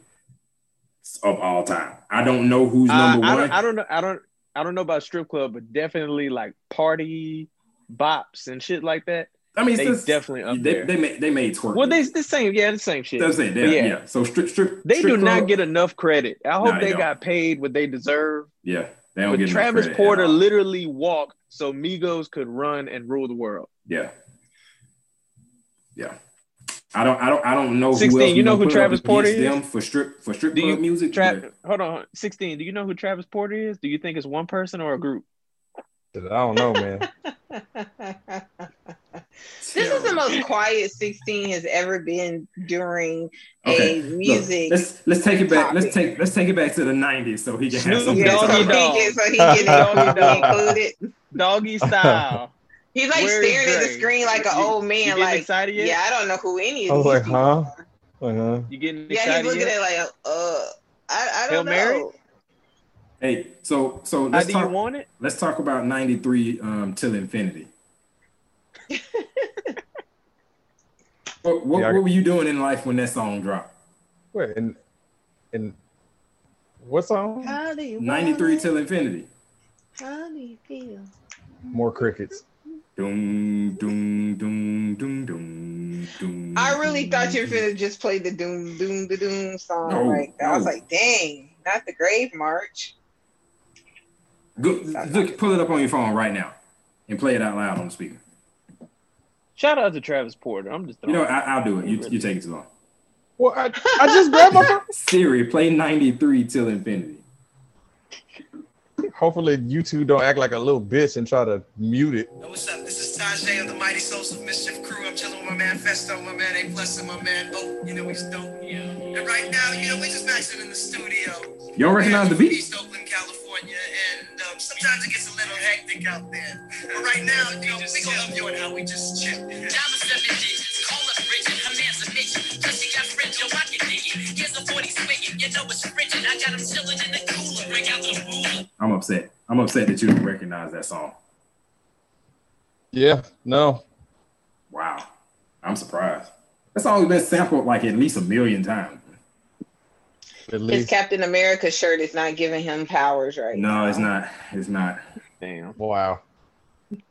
of all time. I don't know who's Uh, number I one. don't, I don't know. I don't. I don't know about strip club, but definitely like party bops and shit like that. I mean, They just- definitely up they, there. they made they made twerk. Well, they the same. Yeah, the same shit. That's it. But yeah. yeah. So strip strip. They strip do not get enough credit. I hope Nah, they they got paid what they deserve. Yeah, they don't But get Travis Porter literally walked so Migos could run and rule the world. Yeah. Yeah. I don't I don't I don't know 16, who else you know who Travis Porter is? them for strip for strip club you- music. Tra- hold on, sixteen. Do you know who Travis Porter is? Do you think it's one person or a group? I don't know, man. This is the most quiet 16 has ever been during Okay, a look, music. let's let's take it back. Let's take let's take it back to the '90s so he can have Snoop something. yeah, so talk he Doggy about. Dog. can, so he can Doggy be Dog. included. Doggy style. He's like Where's staring at the screen like an You- old man, getting like, excited yet? yeah, I don't know who any I of was these like, people huh? are. Uh-huh. You getting Yeah, excited he's looking yet? at it like, uh, I, I Hail don't Mary? know. Hey, so so let's do you talk. want it? Let's talk about '93 um, till infinity. what what, Yeah, what were you doing in life when that song dropped? Wait, and and what song? How do you '93 till infinity. How do you feel? More crickets. Doom doom doom doom doom doom. I really thought you were gonna just play the doom doom the doom song No, like that. I was like, dang, not the grave march. Go, look, pull it up on your phone right now, and play it out loud on the speaker. Shout out to Travis Porter. I'm just You know, I, I'll do it. You you take it too long. Well, I, I just grabbed my phone. Siri, play '93 till infinity. Hopefully, you two don't act like a little bitch and try to mute it. Yo, what's up? This is Tajai of the Mighty Souls of Mischief crew. I'm chilling with my man Phesto, my man A Plus, and my man Bo. You know he's dope. Yeah. And right now, you know, we just maxing in the studio. You don't recognize the beat? East Oakland, California, and um, sometimes it gets a little hectic out there. But right now, you know, we gonna love you and how we just chill. Diamond seven digits, call up Bridget, her man's a midget. Plus she got friends, yo, I can dig it. Here's the 40 swinging, you know it's frigid. I got him chilling in the cooler, bring out the ruler. I'm upset. I'm upset that you didn't recognize that song. Yeah, no. Wow, I'm surprised. That song's been sampled like at least a million times. At His Captain America shirt is not giving him powers right No, now. it's not. It's not. Damn. wow.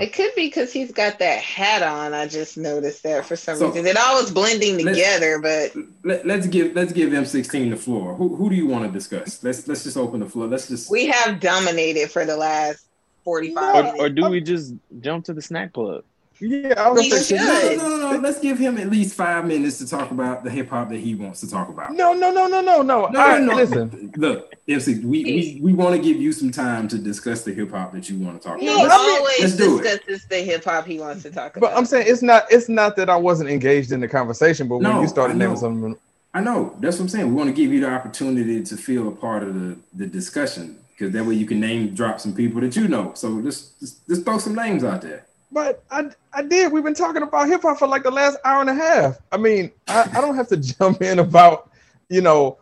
it could be because he's got that hat on. I just noticed that for some So- reason. It all was blending Let's- together, but Let, let's give let's give M16 the floor. Who who do you want to discuss? Let's let's just open the floor. Let's just we have dominated for the last 45 Or, or do we just jump to the snack plug? Yeah, I was We gonna say, should. No, no, no, no. Let's give him at least five minutes to talk about the hip hop that he wants to talk about. no, no, no, no, no, no. No, I, no, no. Listen, Look, MC, we, we, we want to give you some time to discuss the hip hop that you want to talk He No, about. I mean- always Let's do it. discusses the hip hop he wants to talk about. but I'm saying it's not. It's not that I wasn't engaged in the conversation. But when you started naming know. something, I know. That's what I'm saying. We want to give you the opportunity to feel a part of the, the discussion because that way you can name drop some people that you know. So just, just, just throw some names out there. But I, I did. We've been talking about hip hop for like the last hour and a half. I mean, I, I don't have to jump in about, you know,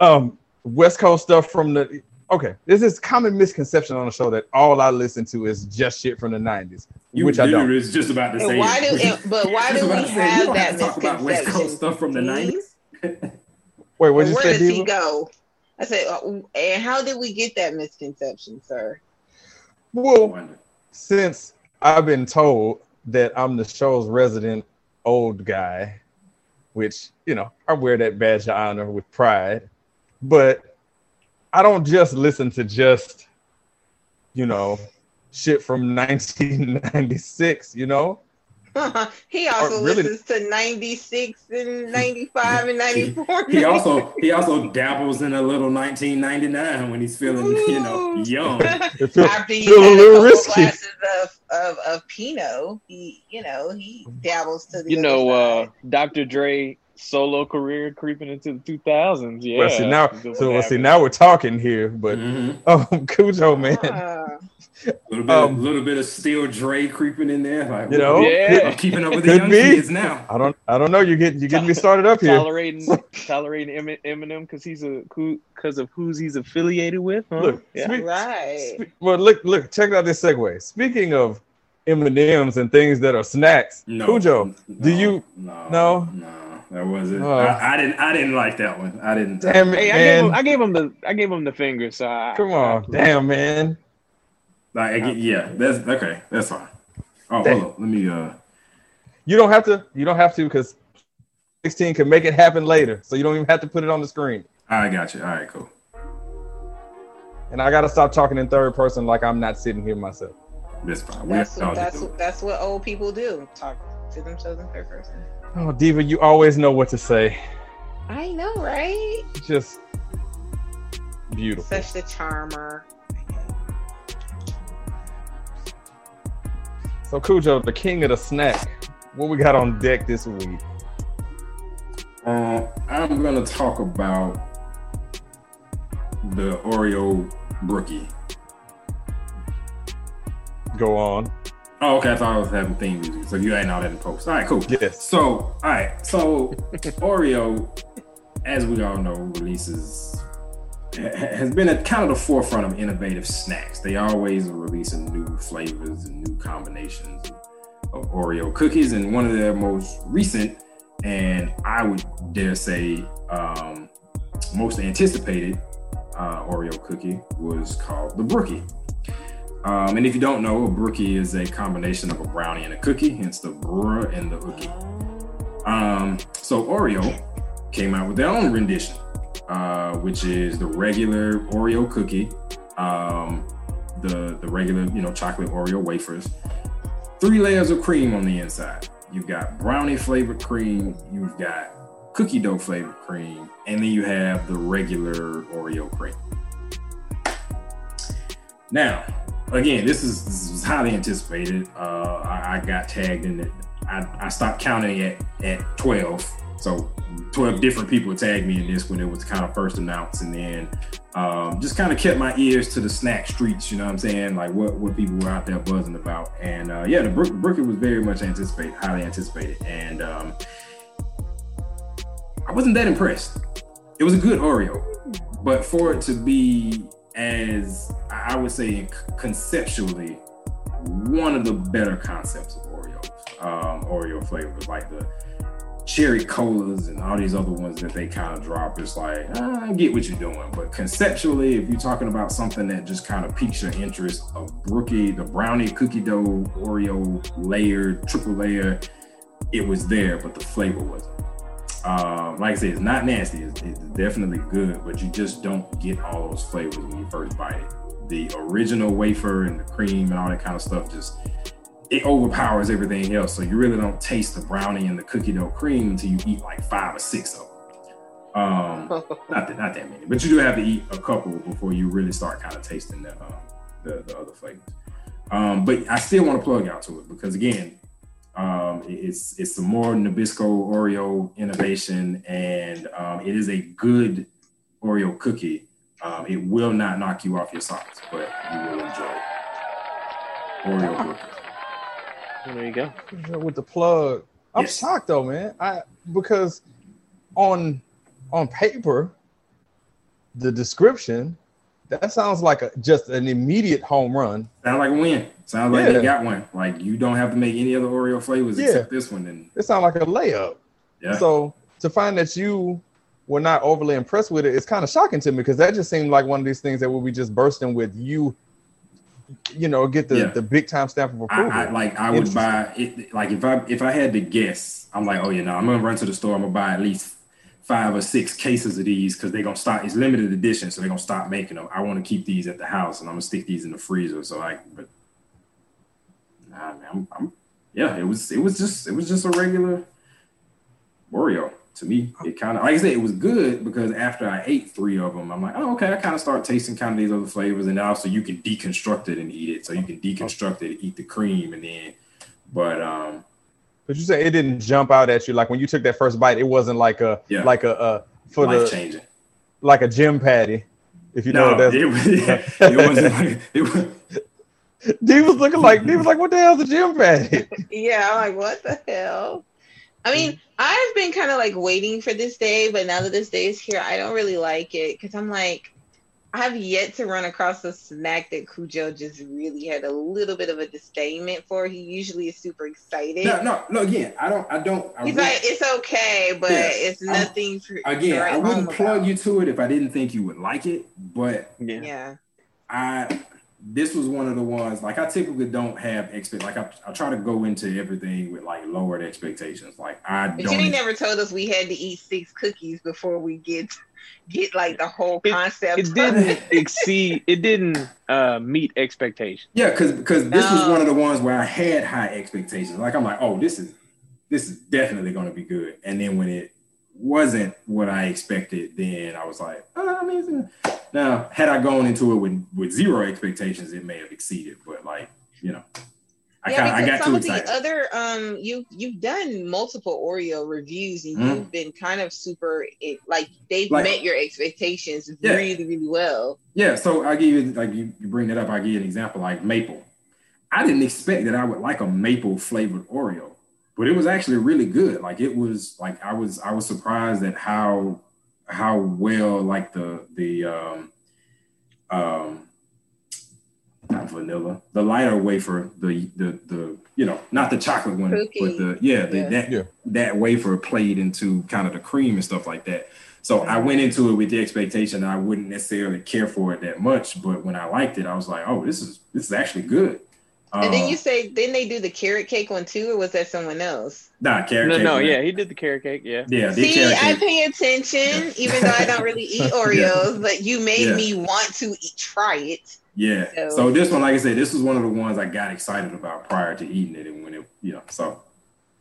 um, West Coast stuff from the. Okay, this is common misconception on the show that all I listen to is just shit from the '90s, You which I don't. literally is just about to And say. why do and- but why do we to say, you have don't that to talk about West Coast stuff from the 90s? Please? Wait, what did you Where say, does he go? I said, uh, and how did we get that misconception, sir? Well, since I've been told that I'm the show's resident old guy, which, you know, I wear that badge of honor with pride, but I don't just listen to just, you know, shit from 1996, you know? he also really- listens to 96 and 95 and 94. He also he also dabbles in a little 1999 when he's feeling you know young. It feel- After you feel a had a little risky. glasses of, of, of Pinot, he, you know, he dabbles to the You other know, uh. Dr. Dre solo career creeping into the 2000s. Yeah. Well, see now, Good what so well, see now we're talking here, but Mhm. um, Khujoe man, Ah. little bit, Um, little bit of still Dre creeping in there. Like, you know, Yeah. I'm keeping up with the Could young be. kids now. I don't, I don't know. You get, you're getting me started up here. tolerating tolerating Eminem because he's a because of who's he's affiliated with. Huh? Look, yeah. speak- Right. Spe- Well, look, look, check out this segue. Speaking of M and M's and things that are snacks, No, Khujoe, no, do you- No, no? no, that wasn't. Oh. I, I didn't. I didn't like that one. I didn't. damn Hey, I gave him man! I gave him the I gave him the finger. So I, Come on, damn, man! Like, I get, yeah, that's okay. That's fine. Oh, Damn. hold on. Let me. Uh, You don't have to. You don't have to because 16 can make it happen later, so you don't even have to put it on the screen. I got you. All right, cool. And I gotta stop talking in third person like I'm not sitting here myself. That's fine. We That's what, that's what, that's what old people do. Talk to themselves in third person. Oh, Diva, you always know what to say. I know, right? Just beautiful. Such the charmer. So Khujoe, the king of the snack. What we got on deck this week? Uh, I'm gonna talk about the Oreo brookie. Go on. Oh, okay. I thought I was having theme music. So you ain't all that in post. All right, cool. Yes. So, all right. So, Oreo, as we all know, releases has been at kind of the forefront of innovative snacks. They always are releasing new flavors and new combinations of Oreo cookies. And one of their most recent, and I would dare say, um, most anticipated uh, Oreo cookie was called the Brookie. Um, and if you don't know, a brookie is a combination of a brownie and a cookie, hence the brr and the ookie. Um, so Oreo came out with their own rendition, uh, which is the regular Oreo cookie, um, the the regular you know chocolate Oreo wafers, three layers of cream on the inside. You've got brownie flavored cream, you've got cookie dough flavored cream, and then you have the regular Oreo cream. Now, again, this is, this is highly anticipated. Uh, I, I got tagged in it. I, I stopped counting at, at 12. So 12 different people tagged me in this when it was kind of first announced. And then um, just kind of kept my ears to the snack streets, you know what I'm saying? Like what, what people were out there buzzing about. And uh, yeah, the Brook, Brookie was very much anticipated, highly anticipated. And um, I wasn't that impressed. It was a good Oreo, but for it to be as I would say conceptually one of the better concepts of Oreos, um, Oreo flavors like the cherry colas and all these other ones that they kind of drop. It's like ah, I get what you're doing, but conceptually, if you're talking about something that just kind of piques your interest, of brookie, the brownie cookie dough Oreo layered triple layer, it was there, but the flavor wasn't. Um, like I said, it's not nasty. It's, it's definitely good, but you just don't get all those flavors when you first bite it. The original wafer and the cream and all that kind of stuff just it overpowers everything else. So you really don't taste the brownie and the cookie dough cream until you eat like five or six of them. Um, not that not that many, but you do have to eat a couple before you really start kind of tasting the um, the, the other flavors. Um, but I still want to plug out to it because again, um, it's it's some more Nabisco Oreo innovation, and um, it is a good Oreo cookie. Um, it will not knock you off your socks, but you will enjoy it. Oreo cookie. There you go. with the plug. I'm Yes. shocked though, man. I because on on paper, the description that sounds like a, just an immediate home run. Sound like a win. Sounds like Yeah. they got one. Like you don't have to make any other Oreo flavors Yeah. except this one. And It sounds like a layup. yeah, So to find that you were not overly impressed with it, it's kind of shocking to me because that just seemed like one of these things that will be just bursting with you. You know, get the, Yeah. the big time stamp of approval. I, I like I would buy it. Like if I if I had to guess, I'm like, oh yeah, no, I'm gonna run to the store. I'm gonna buy at least five or six cases of these because they're gonna start. It's limited edition, so they're gonna stop making them. I want to keep these at the house, and I'm gonna stick these in the freezer. So I, but nah, man, I'm, I'm yeah, it was it was just it was just a regular Oreo to me. It kind of like I said, it was good because after I ate three of them, I'm like, oh okay, I kind of start tasting kind of these other flavors, and also you can deconstruct it and eat it. So you can deconstruct it, eat the cream, and then, but um. but you say it didn't jump out at you like when you took that first bite. It wasn't like a Yeah. like a uh, for life the changing. like a gym patty. If you know No, what that's it, was- it wasn't like it was. D was looking like D was like, what the hell's a gym patty? Yeah, I'm like, what the hell? I mean, mm-hmm. I've been kind of like waiting for this day, but now that this day is here, I don't really like it because I'm like, I've yet to run across a snack that Khujoe just really had a little bit of a disdainment for. He usually is super excited. No, no, no. Again, I don't. I don't. I He's would- like, it's okay, but Yeah, it's nothing for again, I wouldn't plug about. you to it if I didn't think you would like it. But Yeah. Yeah. I, this was one of the ones. Like I typically don't have expect. Like I, I try to go into everything with like lowered expectations. Like I But don't. you ain't never told us we had to eat six cookies before we get get like the whole concept. It didn't exceed. It didn't uh, meet expectations. Yeah, because because this was one of the ones where I had high expectations. Like I'm like, oh, this is this is definitely going to be good. And then when it wasn't what I expected, then I was like, oh, I mean, now had I gone into it with with zero expectations, it may have exceeded. But like, you know, I yeah, kind I because got some of the other um you you've done multiple Oreo reviews and Mhm. you've been kind of super it, like they've Like- met your expectations Yeah. really really well. Yeah, so I give you like you, you bring that up. I give you an example like maple. I didn't expect that I would like a maple flavored Oreo, but it was actually really good. Like it was like I was I was surprised at how how well like the the um um not vanilla the lighter wafer the the the you know not the chocolate one Cookie. but the yeah, the, Yeah. that Yeah. that wafer played into kind of the cream and stuff like that. So I went into it with the expectation that I wouldn't necessarily care for it that much, but when I liked it, I was like, "Oh, this is this is actually good." And then Um, you say didn't they do the carrot cake one too, or was that someone else? nah, carrot No, cake. no, man. yeah, he did the carrot cake. Yeah. yeah, See, carrot I pay attention, even though I don't really eat Oreos, but you made Yeah. me want to eat, try it. Yeah. So- So this one, like I said, this was one of the ones I got excited about prior to eating it, and when it, you know, so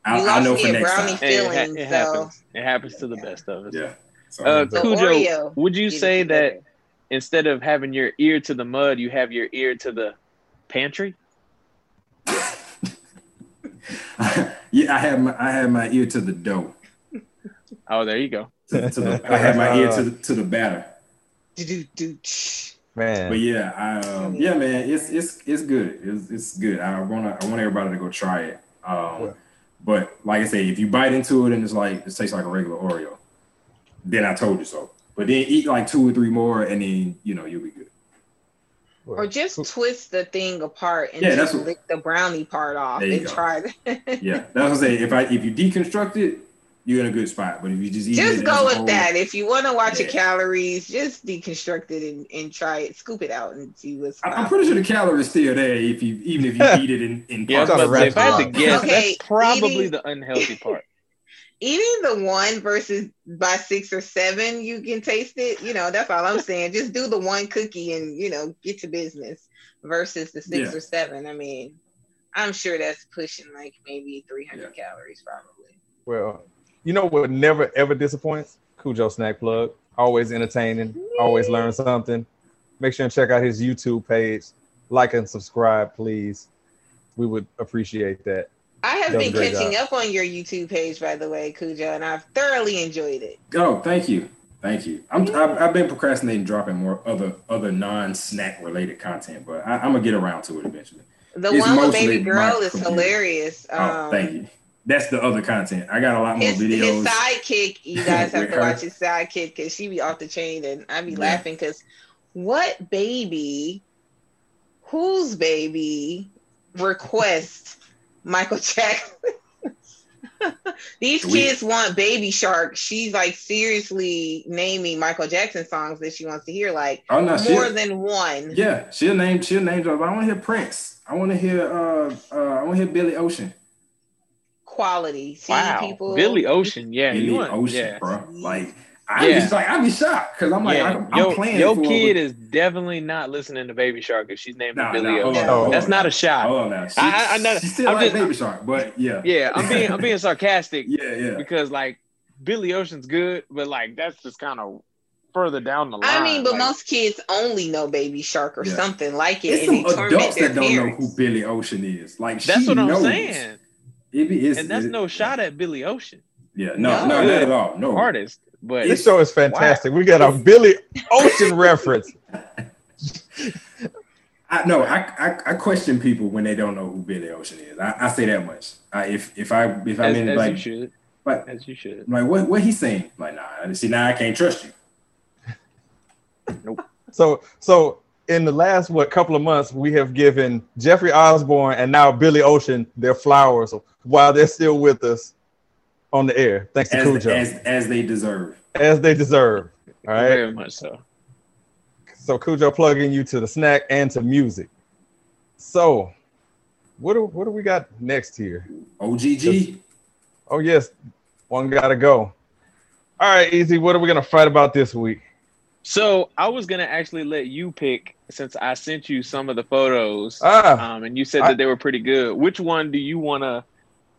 I, I know for next time. Hey, it, it so- happens. It happens to the best of us. Yeah. So, Uh, Khujoe, Oreo would you say that better. instead of having your ear to the mud, you have your ear to the pantry? Yeah, I had my I had my ear to the dough. Oh, there you go. To, to the, I had my ear to the, to the batter. Man. But yeah, I, um, yeah, man, it's it's it's good. It's it's good. I wanna I want everybody to go try it. Um, but like I say, if you bite into it and it's like it tastes like a regular Oreo, then I told you so. But then eat like two or three more, and then you know you'll be good. Or just twist the thing apart and Yeah, just that's what- lick the brownie part off and go. try that. Yeah, that's what I'm saying. If I if you deconstruct it, you're in a good spot. But if you just eat just it go with whole- that. If you want to watch your Yeah. calories, just deconstruct it and, and try it. Scoop it out and see what's. I- I'm pretty sure the calories still there if you even if you eat it in in Yeah, I parts. about to say, if I had to guess, okay, that's probably eating- the unhealthy part. Eating the one versus by six or seven, you can taste it. You know, that's all I'm saying. Just do the one cookie and you know get to business versus the six Yeah. or seven. I mean, I'm sure that's pushing like maybe 300 calories probably. Well, you know what never ever disappoints? Khujoe Snack Plug. Always entertaining, always learn something. Make sure and check out his YouTube page. Like and subscribe, please. We would appreciate that. I have been catching job. up on your YouTube page, by the way, Khujoe, and I've thoroughly enjoyed it. Oh, thank you, thank you. I'm, I've, I've been procrastinating dropping more other other non snack related content, but I, I'm gonna get around to it eventually. The It's one with baby girl is computer. hilarious. Oh, Um, thank you. That's the other content. I got a lot more His, videos. his sidekick, you guys have to her. watch his sidekick because she be off the chain, and I be Yeah. laughing because what baby, whose baby requests Michael Jackson? These Do kids want Baby Shark. She's like seriously naming Michael Jackson songs that she wants to hear, like oh no, more than one. yeah, she'll name she'll name drop. I want to hear Prince. I want to hear uh uh I want to hear Billy Ocean. Quality. See Wow, people. Billy Ocean, yeah, Billy Ocean, yeah. bro. Like I Yeah. just like I'd be shocked because I'm like yeah, I'm, I'm your, playing your for kid is definitely not listening to Baby Shark if she's named Nah, Billy nah, Ocean. on, That's on not a shot. Hold on now. She, I- I know- she still I'm like just- Baby Shark, but yeah, Yeah, I'm being I'm being sarcastic yeah, yeah. because like Billy Ocean's good, but like that's just kind of further down the line. I mean, but like, most kids only know Baby Shark or Yeah. something like it, It's and some torment adults that don't know who Billy Ocean is. Like that's she what I'm knows. saying, It be, it's, and that's it- no shot at Billy Ocean, Yeah, no, No. no, not at all. No, artist. But This show is fantastic. We got a Billy Ocean reference. I no, I, I I question people when they don't know who Billy Ocean is. I, I say that much. I, if if I if I'm as, in as like you should, like as you should. like what what he's saying, like nah, see now I can't trust you. nope. So so in the last what couple of months, we have given Jeffrey Osborne and now Billy Ocean their flowers while they're still with us on the air. Thanks to As, Khujoe. as as they deserve. as they deserve. All right. Very much so. So Khujoe plugging you to the snack and to music. So what do what do we got next here? OGG. Oh yes, one gotta go. All right, easy. What are we gonna fight about this week? So I was gonna actually let you pick since I sent you some of the photos, Ah, um, and you said I- that they were pretty good. Which one do you want to?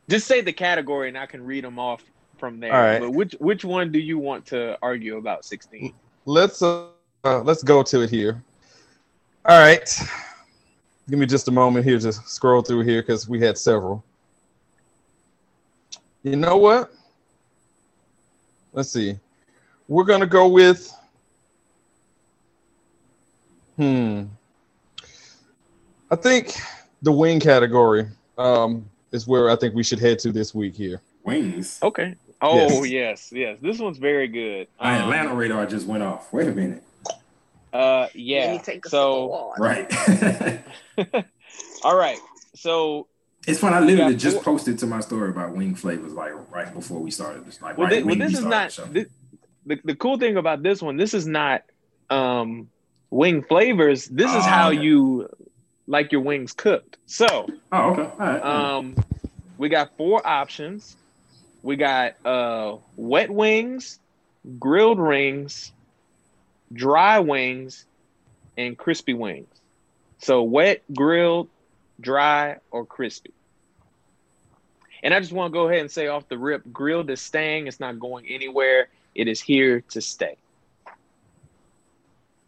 Just say the category, and I can read them off from there. All right. But which which one do you want to argue about? Sixteen. let's uh, uh let's go to it here. All right. Give me just a moment here to scroll through here because we had several. You know what? Let's see. We're gonna go with hmm. I think the wing category um is where I think we should head to this week here. Wings. Okay. Oh yes, yes. This one's very good. My Um, Atlanta radar just went off. Wait a minute. Uh, yeah. take a sip of So. Right. all right. So, it's fun. I literally Yeah, just posted to my story about wing flavors like right before we started this. Like well, right thi- well when this we is started not the show. thi- the the cool thing about this one. This is not um wing flavors. This is Oh, how okay. you like your wings cooked. So, Oh, okay. Right. um, we got four options. We got uh wet wings, grilled wings, dry wings, and crispy wings. So wet, grilled, dry, or crispy. And I just want to go ahead and say off the rip, grilled is staying. It's not going anywhere. It is here to stay.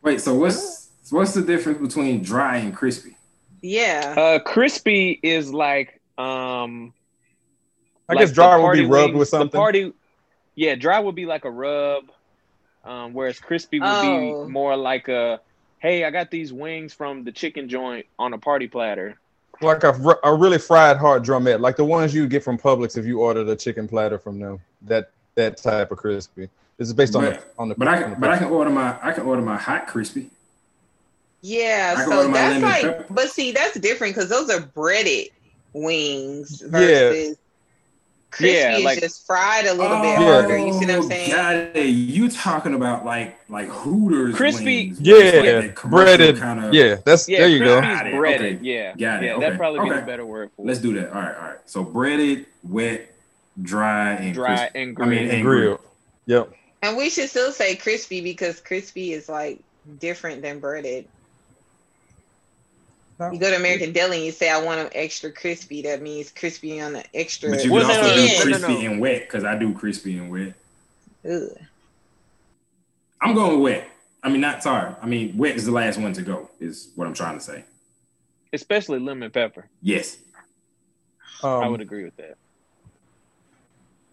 Wait. So what's what's the difference between dry and crispy? Yeah. Uh, crispy is like um. I like guess dry would be rubbed wings- with something. The party, yeah, dry would be like a rub, um, whereas crispy would Oh. be more like a, hey, I got these wings from the chicken joint on a party platter. like a, a really fried hard drumette, like the ones you get from Publix if you order a chicken platter from them. That that type of crispy. This is based on the on the. But I on the can, but I can order my I can order my hot crispy. Yeah, I so that's like, pepper. but see, that's different because those are breaded wings versus crispy Yeah, is like- just fried a little bit Yeah. harder. You see what I'm Oh, saying? Got it. You talking about like like Hooters Crispy- wings, where it's like Yeah, breaded. Kinda, Yeah, that's Yeah, there you go. crispy Got is it, breaded. okay. Yeah, Got it, yeah, okay, that'd probably be okay. the better word for it. Let's do that. All right, all right. So breaded, wet, dry, and Dry crispy. and I mean, and Grill. grilled. Yep. And we should still say crispy because crispy is like different than breaded. You go to American Deli and you say, "I want them extra crispy." That means crispy on the extra. But you Well, can no, also no, do no, no, crispy no. and wet because I do crispy and wet. Ugh. I'm going wet. I mean, not sorry. I mean, wet is the last one to go. Is what I'm trying to say. Especially lemon pepper. Yes. Um, I would agree with that.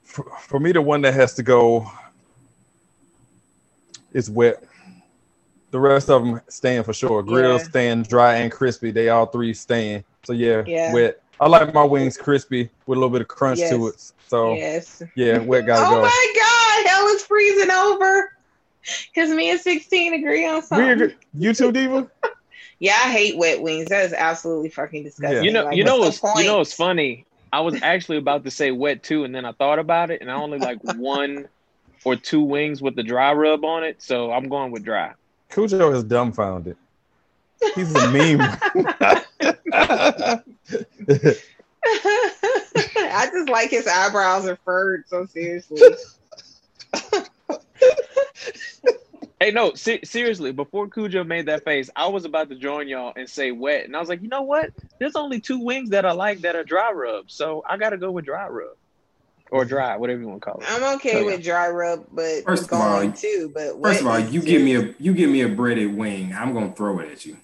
for, for me, the one that has to go is wet. The rest of them staying for sure. Grill Yeah. staying dry and crispy. They all three staying. So yeah, Yeah. wet. I like my wings crispy with a little bit of crunch to it. So yes. yeah, wet gotta Oh go. my God, hell is freezing over. Cause me and 16 agree on We something. agree. You too, Diva? Yeah, I hate wet wings. That is absolutely fucking disgusting. Yeah. You know, Like, you know what's what's you know point? what's funny? I was actually about to say wet too, and then I thought about it, and I only like one or two wings with the dry rub on it, so I'm going with dry. Khujoe is dumbfounded. He's a meme. I just like his eyebrows are furred so seriously. Hey, no, se- seriously. Before Khujoe made that face, I was about to join y'all and say wet, and I was like, you know what? There's only two wings that I like that are dry rub, so I got to go with dry rub or dry, whatever you want to call it. I'm okay So, with dry rub, but First of all, too. But First of all, you give me a you give me a breaded wing, I'm gonna throw it at you.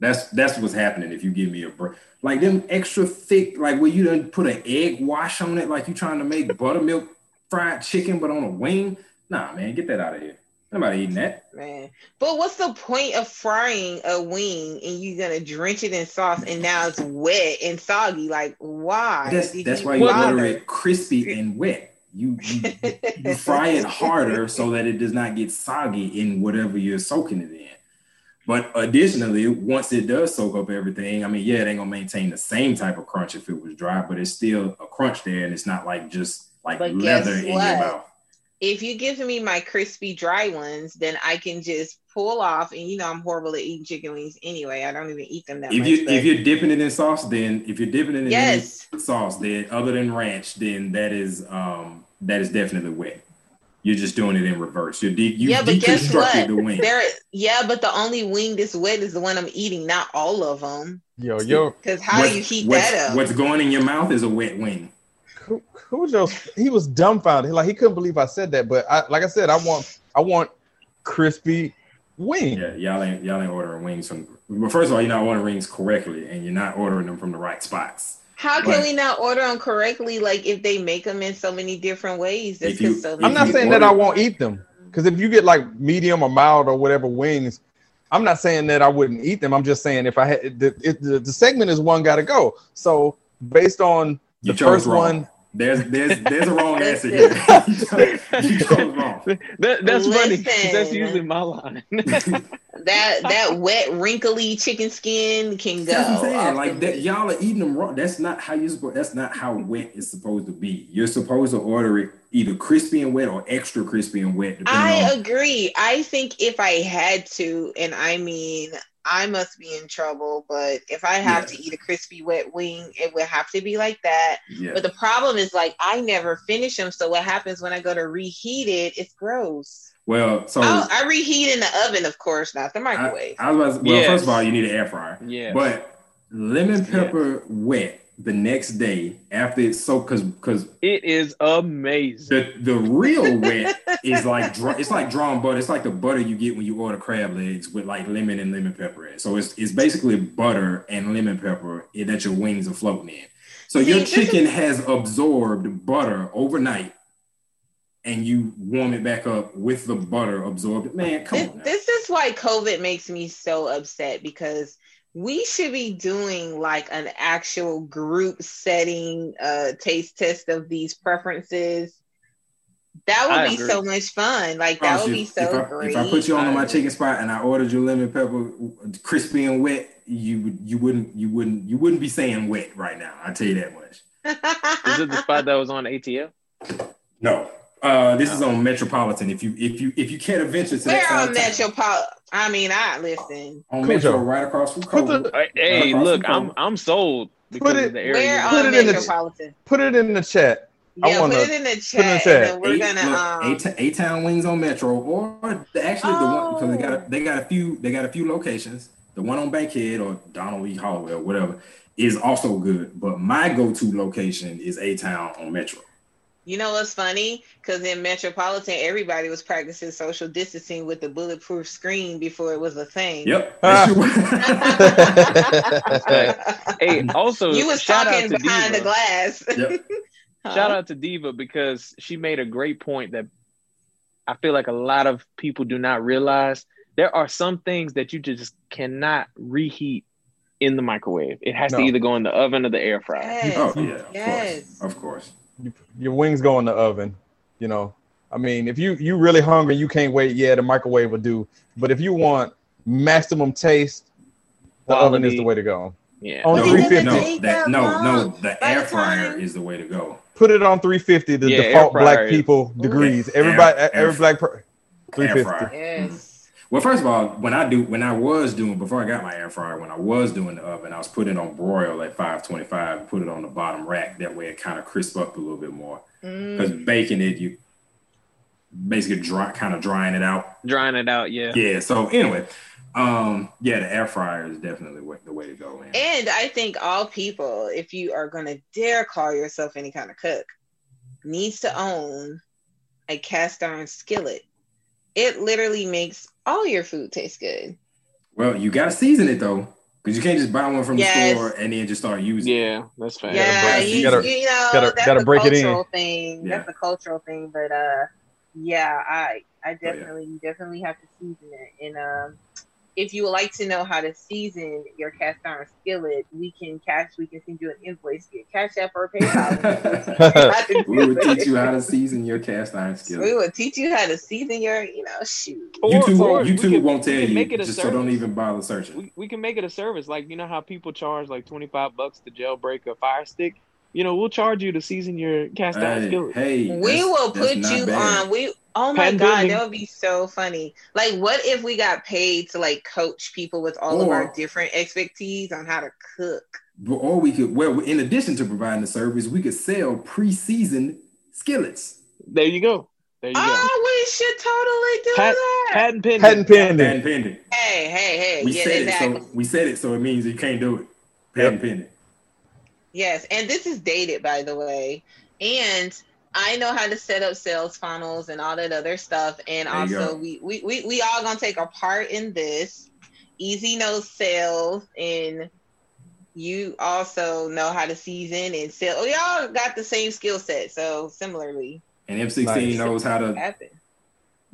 That's that's what's happening if you give me a bread like them extra thick, like where you done put an egg wash on it, like you're trying to make buttermilk fried chicken, but on a wing. Nah, man, get that out of here. Nobody eating that. man. But what's the point of frying a wing and you're gonna drench it in sauce and now it's wet and soggy? Like why? That's that's why you bother? order it crispy and wet. You, you you fry it harder so that it does not get soggy in whatever you're soaking it in. But additionally, once it does soak up everything, I mean, yeah, it ain't gonna maintain the same type of crunch if it was dry, but it's still a crunch there, and it's not like just like But leather in your mouth. If you give me my crispy dry ones, then I can just pull off. And you know, I'm horrible at eating chicken wings anyway. I don't even eat them that If much. You, if you're dipping it in sauce, then if you're dipping it in yes, sauce, then other than ranch, then that is um that is definitely wet. You're just doing it in reverse. You're de- you Yeah, but guess what? deconstructed the wing. there. Yeah, but the only wing that's wet is the one I'm eating, not all of them. Yo, yo, Because how What's- do you heat what's, that up? What's going in your mouth is a wet wing. Cu- Khujoe, he was dumbfounded. Like he couldn't believe I said that. But I, like I said, I want, I want crispy wing. Yeah, y'all ain't y'all ain't ordering wings from. Well, first of all, you're not ordering wings correctly, and you're not ordering them from the right spots. How can Right. we not order them correctly? Like if they make them in so many different ways. That's you- so I'm not you saying that I won't eat them because if you get like medium or mild or whatever wings, I'm not saying that I wouldn't eat them. I'm just saying if I had the, it, the, the segment is one got to go. So based on the You first wrong. one, There's there's there's a wrong answer here. you chose wrong. That, that's funny. That's usually my line. that that wet wrinkly chicken skin can go. That's what I'm saying. Like that, y'all are eating them raw. That's not how you supposed. That's not how wet is supposed to be. You're supposed to order it either crispy and wet or extra crispy and wet. I on, agree. I think if I had to, and I mean, I must be in trouble, but if I have Yeah. to eat a crispy wet wing, it would have to be like that. yeah. But the problem is, like, I never finish them. So what happens when I go to reheat it? It's gross. well, so I'll- I reheat in the oven, of course, not the microwave. I was about to- well. Yes. First of all, you need an air fryer. yeah. But lemon pepper wet the next day after it's soaked, because because it is amazing. the the real wet is like dry, it's like drawn butter. It's like the butter you get when you order crab legs with like lemon and lemon pepper in. So it's it's basically butter and lemon pepper that your wings are floating in. So See, your this chicken has absorbed butter overnight, and you warm it back up with the butter absorbed. Man, come This, on. now. this is why COVID makes me so upset because we should be doing like an actual group setting uh taste test of these preferences. That would I be agree. so much fun. Like that would you, be if so I, great. If I put you on I my chicken spot and I ordered you lemon pepper crispy and wet, you would you wouldn't you wouldn't you wouldn't be saying wet right now. I tell you that much. Is it the spot that was on ATL? No. Uh, this is on Metropolitan. If you if you if you care to venture to Where that on of town- Metropol? I mean, I listen. on Khujoe. Metro, right across from Put Cole. the- Hey, Hey, look, I'm I'm sold Put it- of the area. Where you're Put on it in the- Metropolitan? put it in the chat. I wanna- put it in the in the chat. chat. And then we're Eight- gonna look, um. eight, eight town wings on Metro, or the- actually the one because they got Oh. a, they got a few they got a few locations. the one on Bankhead or Donald E. Holloway or whatever, is also good. But my go-to location is A Town on Metro. You know what's funny? Because in Metropolitan, everybody was practicing social distancing with the bulletproof screen before it was a thing. Yep. Ah. Hey, also you was shout talking out to behind the Diva. glass. Yep. Shout out to Diva because she made a great point that I feel like a lot of people do not realize. There are some things that you just cannot reheat in the microwave. It has No. to either go in the oven or the air fryer. Yes. Oh yeah, of Yes. course, of course. Your wings go in the oven. You know, I mean, if you you really hungry, you can't wait. Yeah, the microwave will do. But if you want maximum taste, the oven is the way to go. Yeah. On No, 350. no, that that no, no. The By air fryer time- is the way to go. Put it on 350, the Yeah, default black people degrees. Everybody, air- every air- black per, Air 350. fryer. Yes. Well, first of all, when I do, when I was doing before I got my air fryer, when I was doing the oven, I was putting it on broil at 525, put it on the bottom rack. That way, it kind of crisp up a little bit more. Because Mm. baking it, you basically dry, kind of drying it out. Drying it out, yeah. Yeah. So anyway, um, yeah, the air fryer is definitely the way to go. Man. And I think all people, if you are going to dare call yourself any kind of cook, needs to own a cast iron skillet. It literally makes all your food taste good. Well, you got to season it though, because you can't just buy one from Yes. the store and then just start using. it. Yeah, that's fair. yeah, you, you gotta- you know gotta- that's gotta a break it in. thing. Yeah. That's a cultural thing, but uh, yeah, I I Oh, yeah. definitely definitely have to season it. And um, if you would like to know how to season your cast iron skillet, we can cash. We can send you an invoice via Cash App or PayPal. We would teach you how to season your cast iron skillet. We skillet. will teach you how to season your, you know, shoot. Or- YouTube, or we YouTube can- won't we tell can you. make it a Just so don't even bother searching. we, we can make it a service. Like you know how people charge like twenty five bucks to jailbreak a fire stick. You know, we'll charge you to season your cast iron Hey, skillet. hey, We that's- will that's put you bad. on. We oh my Patent god, pending. that would be so funny. Like, what if we got paid to like coach people with all of our different expertise on how to cook? Or we could, well, in addition to providing the service, we could sell pre-seasoned skillets. There you go. There you go. Oh, we should totally do Pat- that. Patent pending. Patent pending. Patent pending. hey, hey, hey! We yeah, said exactly. it, so we said it, so it means you can't do it. Patent pending. Yes, and this is dated, by the way. And I know how to set up sales funnels and all that other stuff. And There also, we, we we we all gonna take a part in this. Easy knows sales, and you also know how to season and sell. Oh, we all got the same skill set, so similarly, And M16 Nice. knows how to happen.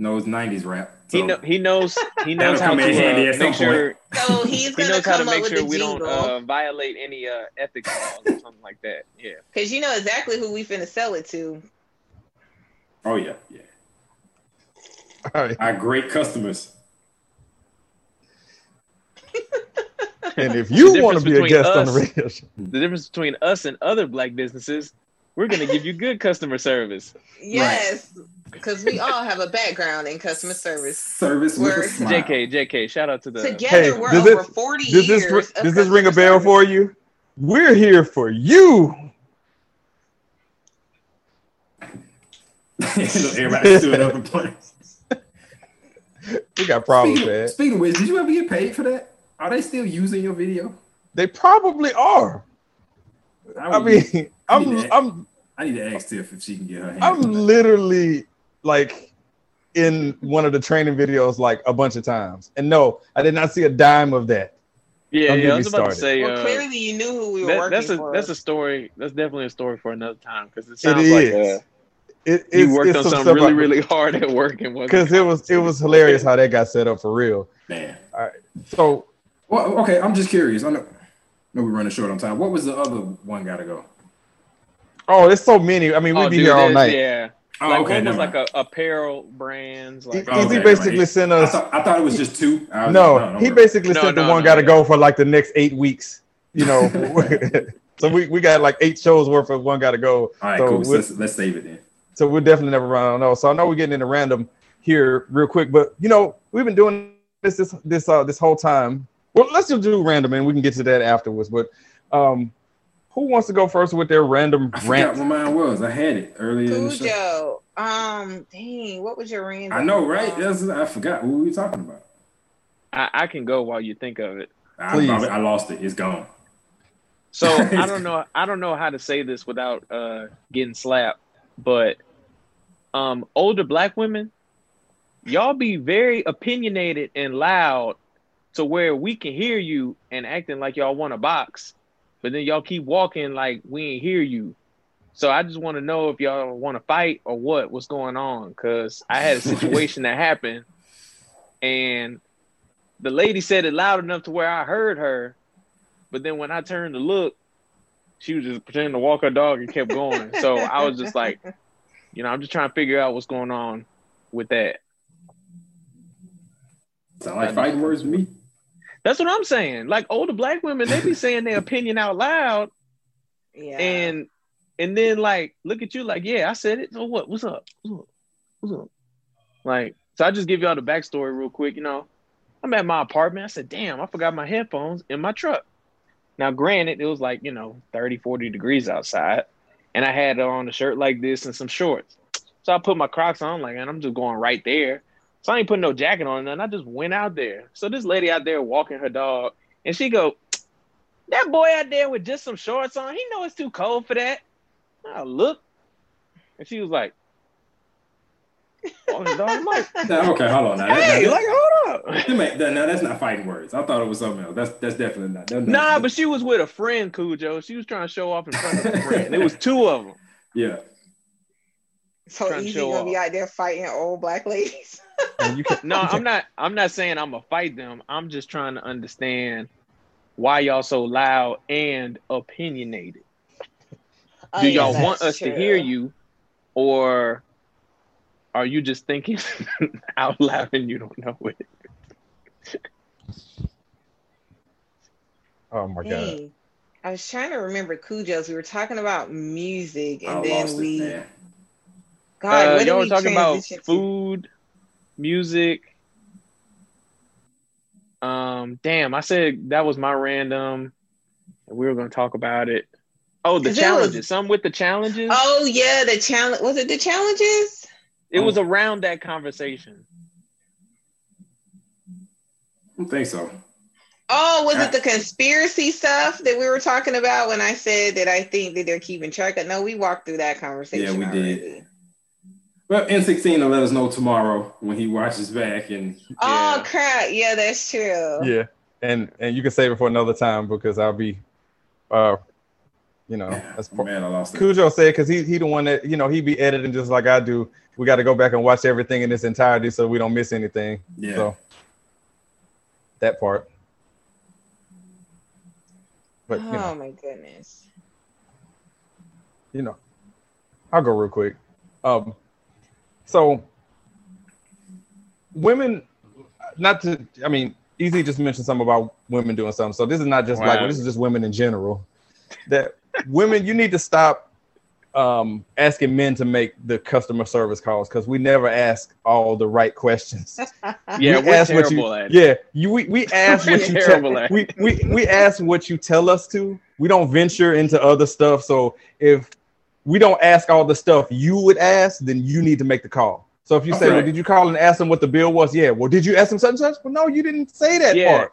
Knows 90s rap. He know, he knows he knows how come to uh, make sure So he's he gonna knows how to make sure the we don't uh, violate any uh, ethics laws or something like that. Yeah. because you know exactly who we finna sell it to. Oh yeah, yeah. All right. Our great customers. And if you want to be a between guest on the us- radio show, The difference between us and other black businesses, we're gonna give you good customer service. Yes, because we all have a background in customer service. Service with a smile. JK, JK, shout out to the Together, Hey, we're does over this- 40 does years. this does this ring a bell service. for you? We're here for you. Everybody stood up and played. We got problems, Speaking, man. speaking of which, did you ever get paid for that? Are they still using your video? They probably are. I would- mean, I'm Yeah. I'm I need to ask Tiff if she can get her hands. I'm literally like in one of the training videos like a bunch of times. And no, I did not see a dime of that. Yeah, yeah. get I me was about to started. say Well, uh, clearly you knew who we were that, working that's a for. that's a story. That's definitely a story for another time because it It sounds like uh, It, you worked it's on some something really, really hard at work and because it was it was hilarious how that got set up for real. Man. all right. So Well, okay, I'm just curious. I know, know we're running short on time. What was the other one got to go? oh, there's so many. I mean, we'd Oh, be dude, here all night. Yeah, Oh, like okay, one was like a apparel brands. Like He- Oh, he basically never mind. sent I us. thought, I thought it was just two. Was No, like, he basically No, said the no, one no, got to yeah. go for like the next eight weeks. You know, so we, we got like eight shows worth of one got to go. All right, so cool. So we'll- let's, let's save it then. So we'll definitely never run out of those. So I know we're getting into random here real quick, but you know we've been doing this this this uh this whole time. Well, let's just do random and we can get to that afterwards. But um, who wants to go first with their random I rant? what mine was. I had it earlier in the show. Khujoe. Um, dang, what was your random? I know, right? um, That's, I forgot what we were talking about. I, I can go while you think of it. I, Please. I, I lost it. It's gone. So I don't know. I don't know how to say this without uh, getting slapped. But um, older black women, y'all be very opinionated and loud to where we can hear you and acting like y'all want a box, but then y'all keep walking like we ain't hear you. So I just want to know if y'all want to fight or what. What's going on? Because I had a situation that happened, and the lady said it loud enough to where I heard her, but then when I turned to look, she was just pretending to walk her dog and kept going. so I was just like, you know, I'm just trying to figure out what's going on with that. Sound like fighting words to me. That's what I'm saying. Like older black women, they be saying their opinion out loud, Yeah. and and then like look at you like, yeah, I said it. So what? What's up? What's up? What's up? Like, so I just give y'all the backstory real quick. You know, I'm at my apartment. I said, damn, I forgot my headphones in my truck. Now, granted, it was like, you know, 30, 40 degrees outside, and I had on a shirt like this and some shorts. So I put my Crocs on, like, and I'm just going right there. So I ain't putting no jacket on, and I just went out there. So this lady out there walking her dog, and she go, that boy out there with just some shorts on, he know it's too cold for that. I look, and she was like, oh, walking dog. I'm like, Now, okay, hold on. Now, hey, that- like, hold up. that make- that- now that's not fighting words. I thought it was something else. That's that's definitely not. That's not- Nah, but she was with a friend, Khujoe. She was trying to show off in front of a friend. It was two of them. yeah. so trying to easy show gonna be off. out there fighting old black ladies. And you can, No, I'm not. I'm not saying I'm gonna fight them. I'm just trying to understand why y'all so loud and opinionated. Oh, Do yeah, y'all want that's us to hear you, or are you just thinking out loud and you don't know it? oh my god. I was trying to remember Khujoe's. We were talking about music, and I then lost we. it, man. God, Uh, what did y'all were we talking about food. to? Food, music. Um, damn, I said that was my random. and We were going to talk about it. Oh, the it was- challenges. Some with the challenges. Oh yeah, the challenge. Was it the challenges? It was around that conversation. I don't think so. Oh, was it the conspiracy stuff that we were talking about when I said that I think that they're keeping track of? No, we walked through that conversation. Yeah, we did. Already. Well, M16 will let us know tomorrow when he watches back, and Oh crap! Yeah, that's true. Yeah, and and you can save it for another time because I'll be, uh, you know, that's part. man, I lost it. Khujoe said because he he the one that you know he be editing just like I do. We got to go back and watch everything in its entirety so we don't miss anything. Yeah. So that part. But you oh know, my goodness. you know, I'll go real quick. Um, so women, not to, I mean, Easy just mentioned something about women doing something. So this is not just like this is just women in general. That women, you need to stop um, asking men to make the customer service calls because we never ask all the right questions. Yeah, We ask what you, at. Yeah, you we, we ask what you tell, at we, we we ask what you tell us to. We don't venture into other stuff. So if we don't ask all the stuff you would ask, then you need to make the call. So if you say, Okay. "Well, did you call and ask them what the bill was?" Yeah. Well, did you ask them such and such? Well, no, you didn't say that Yeah. part.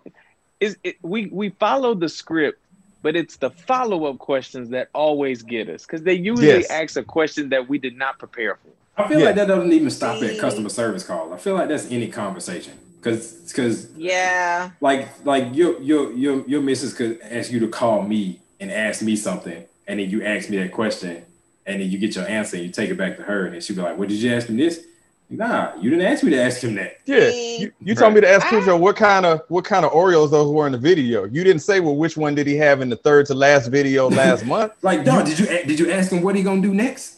Is it, we we follow the script, but it's the follow up questions that always get us because they usually Yes. ask a question that we did not prepare for. I feel Yeah. like that doesn't even stop at customer service calls. I feel like that's any conversation because because Yeah. like like your your your your missus could ask you to call me and ask me something, and then you ask me that question, and then you get your answer, and you take it back to her, and then she'll be like, "What did you ask him this?" Nah, you didn't ask me to ask him that. Yeah. See? You, you told me to ask I- Khujoe what kind of what kind of Oreos those were in the video. You didn't say well which one did he have in the third to last video last month. Like, dog, did you did you ask him what he gonna do next?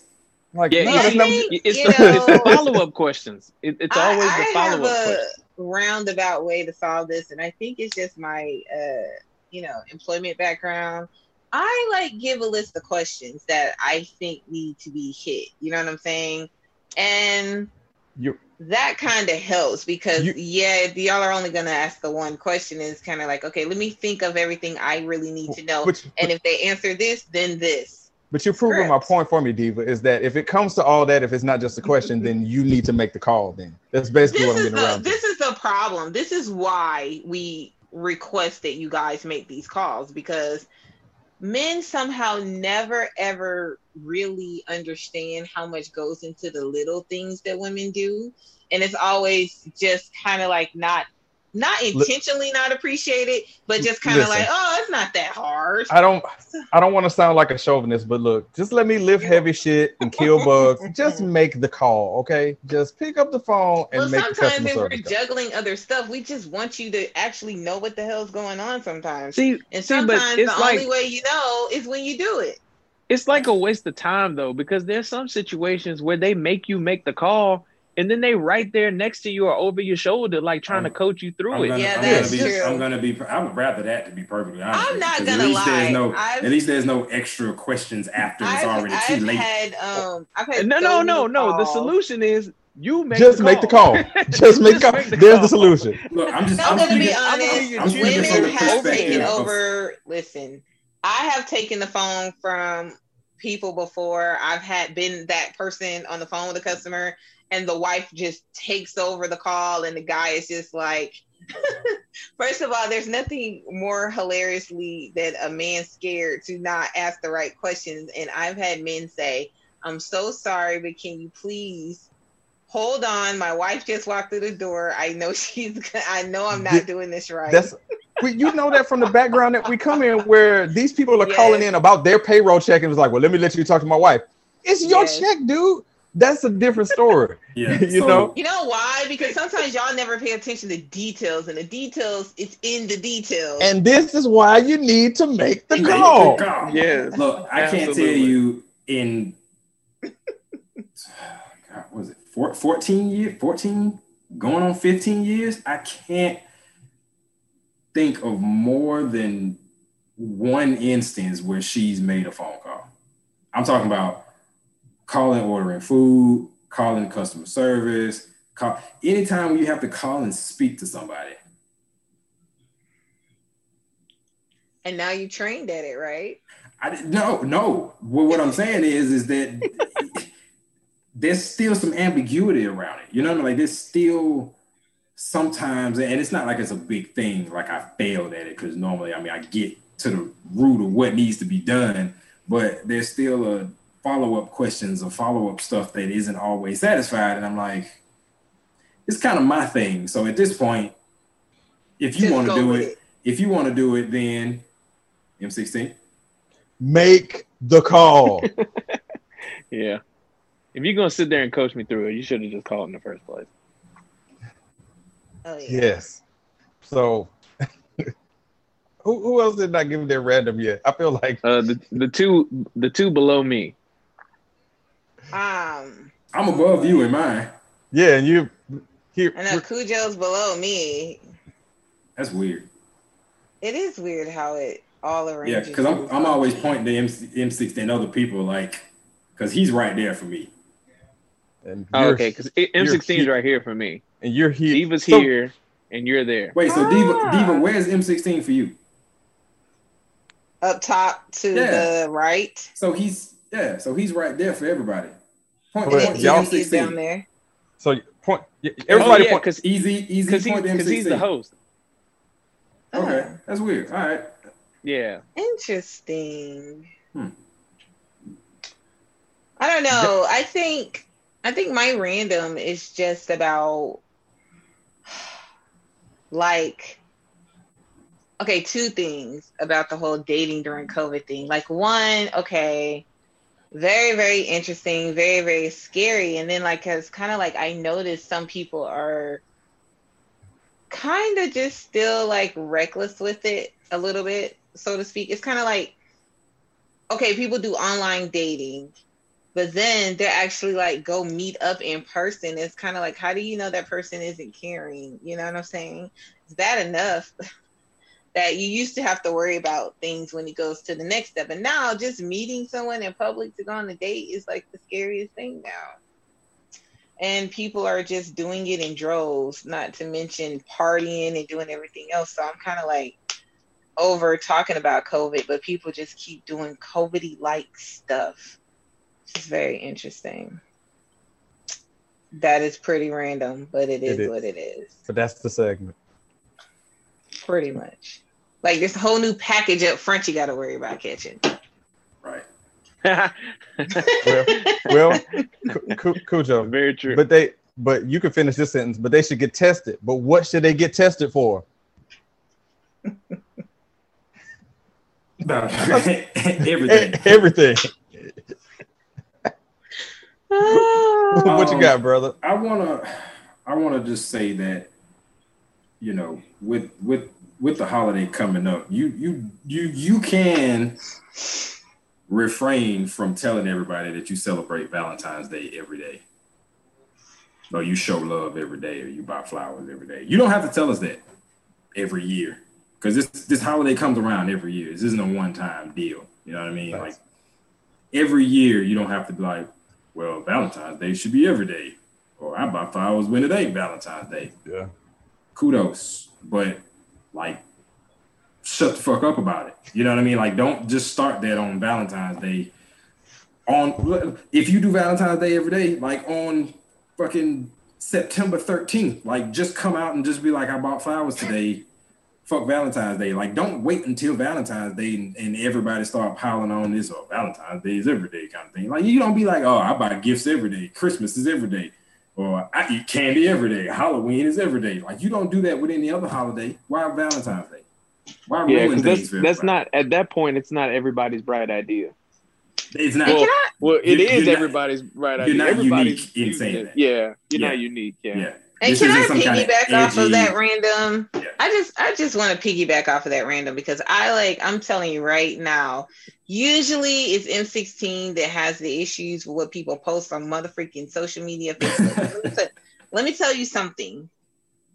Like, Yeah, no, you that's see, not- it's, you the, it's the follow up questions. It, it's I- always the I follow have up a questions. roundabout way to solve this, and I think it's just my, uh, you know, employment background. I like give a list of questions that I think need to be hit. You know what I'm saying? And you that kind of helps because You- yeah, if y'all are only gonna ask the one question. It's kind of like okay, let me think of everything I really need to know, Which, and if they answer this, then this. But you're proving my point for me, Diva, is that if it comes to all that, if it's not just a question, then you need to make the call. Then that's basically This what I'm getting the around. to. this is the the problem. This is why we request that you guys make these calls because men somehow never ever really understand how much goes into the little things that women do. And it's always just kind of like not not intentionally not appreciated, but just kind of like, oh, it's not that hard. I don't, I don't want to sound like a chauvinist, but look, just let me lift heavy shit and kill bugs. just make the call, okay? Just pick up the phone and well, make sometimes if we're juggling other stuff, we just want you to actually know what the hell's going on. Sometimes, see, and see, sometimes the like, only way you know is when you do it. It's like a waste of time though, because there's some situations where they make you make the call and then they right there next to you or over your shoulder, like trying to coach you through I'm it. Gonna, yeah, I'm that's gonna be, true. I'm gonna be. I would rather that to be perfectly honest. I'm not gonna at least lie. There's no, I've, at least there's no extra questions after it's I've, already I've too late. Had, um, I've had no, so no, no, no. The solution is you make just the make the call. Just make the call. make the There's call. the solution. Look, I'm just. No, I'm but to be honest, I'm speaking from women the have taken over. Listen, I have taken the phone from people before. I've had been that person on the phone with a customer, and the wife just takes over the call, and the guy is just like. First of all, there's nothing more hilariously than a man scared to not ask the right questions. And I've had men say, I'm so sorry, but can you please hold on? My wife just walked through the door. I know she's, I know I'm not doing this right. That's you know that from the background that we come in where these people are Yes. calling in about their payroll check and was like, well, let me let you talk to my wife. It's your Yes. check, dude. That's a different story. Yeah, you so- know? You know why? Because sometimes y'all never pay attention to details, and the details it's in the details. And this is why you need to make the Make the call. call. Yes. Look, I can't tell you in God, was it four, 14 years, 14 going on 15 years? I can't think of more than one instance where she's made a phone call. I'm talking about calling, ordering food, calling customer service, call anytime you have to call and speak to somebody. and now you trained at it, right? I no, no. Well, what I'm saying is, is that there's still some ambiguity around it. You know what I mean? Like there's still sometimes, and it's not like it's a big thing. Like I failed at it because normally, I mean, I get to the root of what needs to be done, but there's still a follow up questions or follow up stuff that isn't always satisfied. And I'm like, it's kind of my thing. So at this point, if you want to do with it, if you want to do it, then M16. Make the call. Yeah. If you're gonna sit there and coach me through it, you should have just called in the first place. Oh yeah. yes. So who, who else did not give their random yet? I feel like Uh, the the two the two below me. Um, I'm above you in mine. yeah, and you here I know Khujoe's below me. That's weird. It is weird how it all around. Yeah, because I'm I'm always pointing to M M16 and other people like, because he's right there for me. and Oh, okay, because M16 is right here for me. and you're here. Diva's So- here, and you're there. Wait, so Diva, Ah. Diva, where's M16 for you? up top to Yeah. the right. So he's yeah, so he's right there for everybody. Point, But And point then to y'all- Easy is down there. So point everybody oh, yeah, point because Easy, easy because he, point to M16. he's the host. Okay, Ah, that's weird. All right. Yeah. interesting. Hmm. I don't know. I think I think my random is just about like okay, two things about the whole dating during COVID thing. Like one, okay, very very interesting, very very scary, and then like cause kind of like I noticed some people are kind of just still like reckless with it a little bit, so to speak. It's kind of like okay, people do online dating, but then they're actually like go meet up in person. It's kind of like, how do you know that person isn't caring? You know what I'm saying? Is that enough? that you used to have to worry about things when it goes to the next step. And now just meeting someone in public to go on a date is like the scariest thing now. And people are just doing it in droves, not to mention partying and doing everything else. So I'm kind of like over talking about COVID, but people just keep doing COVID like stuff. It's very interesting. That is pretty random, but it is, It is. what it is. But that's the segment. Pretty much. Like this whole new package up front you got to worry about catching. Right. Well, well, Cu- Cu- Khujoe. Very true. But they, but you can finish this sentence. But they should get tested. But what should they get tested for? About everything. Everything. Oh, what you Um, got, brother? I wanna I wanna just say that, you know, with with with the holiday coming up, you you you you can refrain from telling everybody that you celebrate Valentine's Day every day. Or you show love every day or you buy flowers every day. You don't have to tell us that every year. Because this this holiday comes around every year. This isn't a one-time deal. You know what I mean? Right. Like every year you don't have to be like, well, Valentine's Day should be every day. Or I buy flowers when it ain't Valentine's Day. Yeah. Kudos. But like shut the fuck up about it. You know what I mean? Like don't just start that on Valentine's Day. On if you do Valentine's Day every day, like on fucking September 13th, like just come out and just be like, I bought flowers today. Fuck Valentine's Day. Like, don't wait until Valentine's Day and, and everybody start piling on this or Valentine's Day is every day kind of thing. Like, you don't be like, oh, I buy gifts every day. Christmas is every day. Or I eat candy every day. Halloween is every day. Like, you don't do that with any other holiday. Why Valentine's Day? Why yeah, ruin that's for that's not at that point. It's not everybody's bright idea. It's not. Well, can well, it You- is you're not- everybody's bright you're not Everybody's unique in saying that. Yeah, you're Yeah. not unique. Yeah. yeah. And This can I isn't kinda piggyback off of that random? Yeah. I just I just want to piggyback off of that random because I like I'm telling you right now. Usually it's M16 that has the issues with what people post on motherfucking social media. Let, me tell, let me tell you something.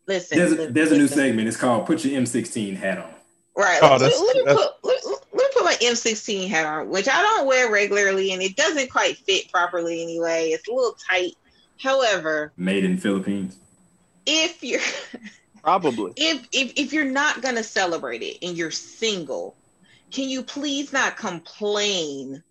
Listen, There's a, listen, there's a new segment. It's called "Put Your M16 Hat On." Right. Oh, let, that's- let me that's- put let, let me put my M16 hat on, which I don't wear regularly, and it doesn't quite fit properly anyway. It's a little tight. However, Made in Philippines. If you're Probably. if if if you're not gonna celebrate it and you're single, can you please not complain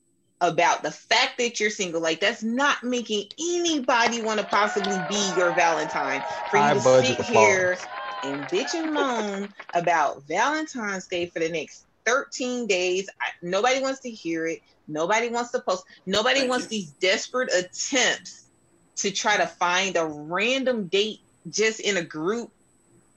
about the fact that you're single? Like that's not making anybody want to possibly be your Valentine. For you High to sit here and bitch and moan about Valentine's Day for the next 13 days. I, nobody wants to hear it. Nobody wants to post. Nobody Thank wants you. these desperate attempts to try to find a random date just in a group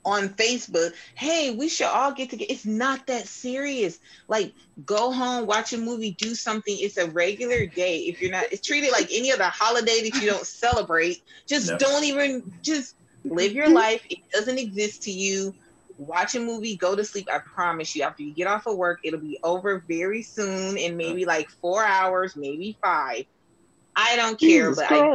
on Facebook. Hey, we should all get together. It's not that serious. Like, go home, watch a movie, do something. It's a regular day. If you're not, it's treated like any other holiday that you don't celebrate. Just No. don't even just live your life. It doesn't exist to you. Watch a movie, go to sleep. I promise you, after you get off of work, it'll be over very soon in maybe like four hours, maybe five. I don't care, Jesus but I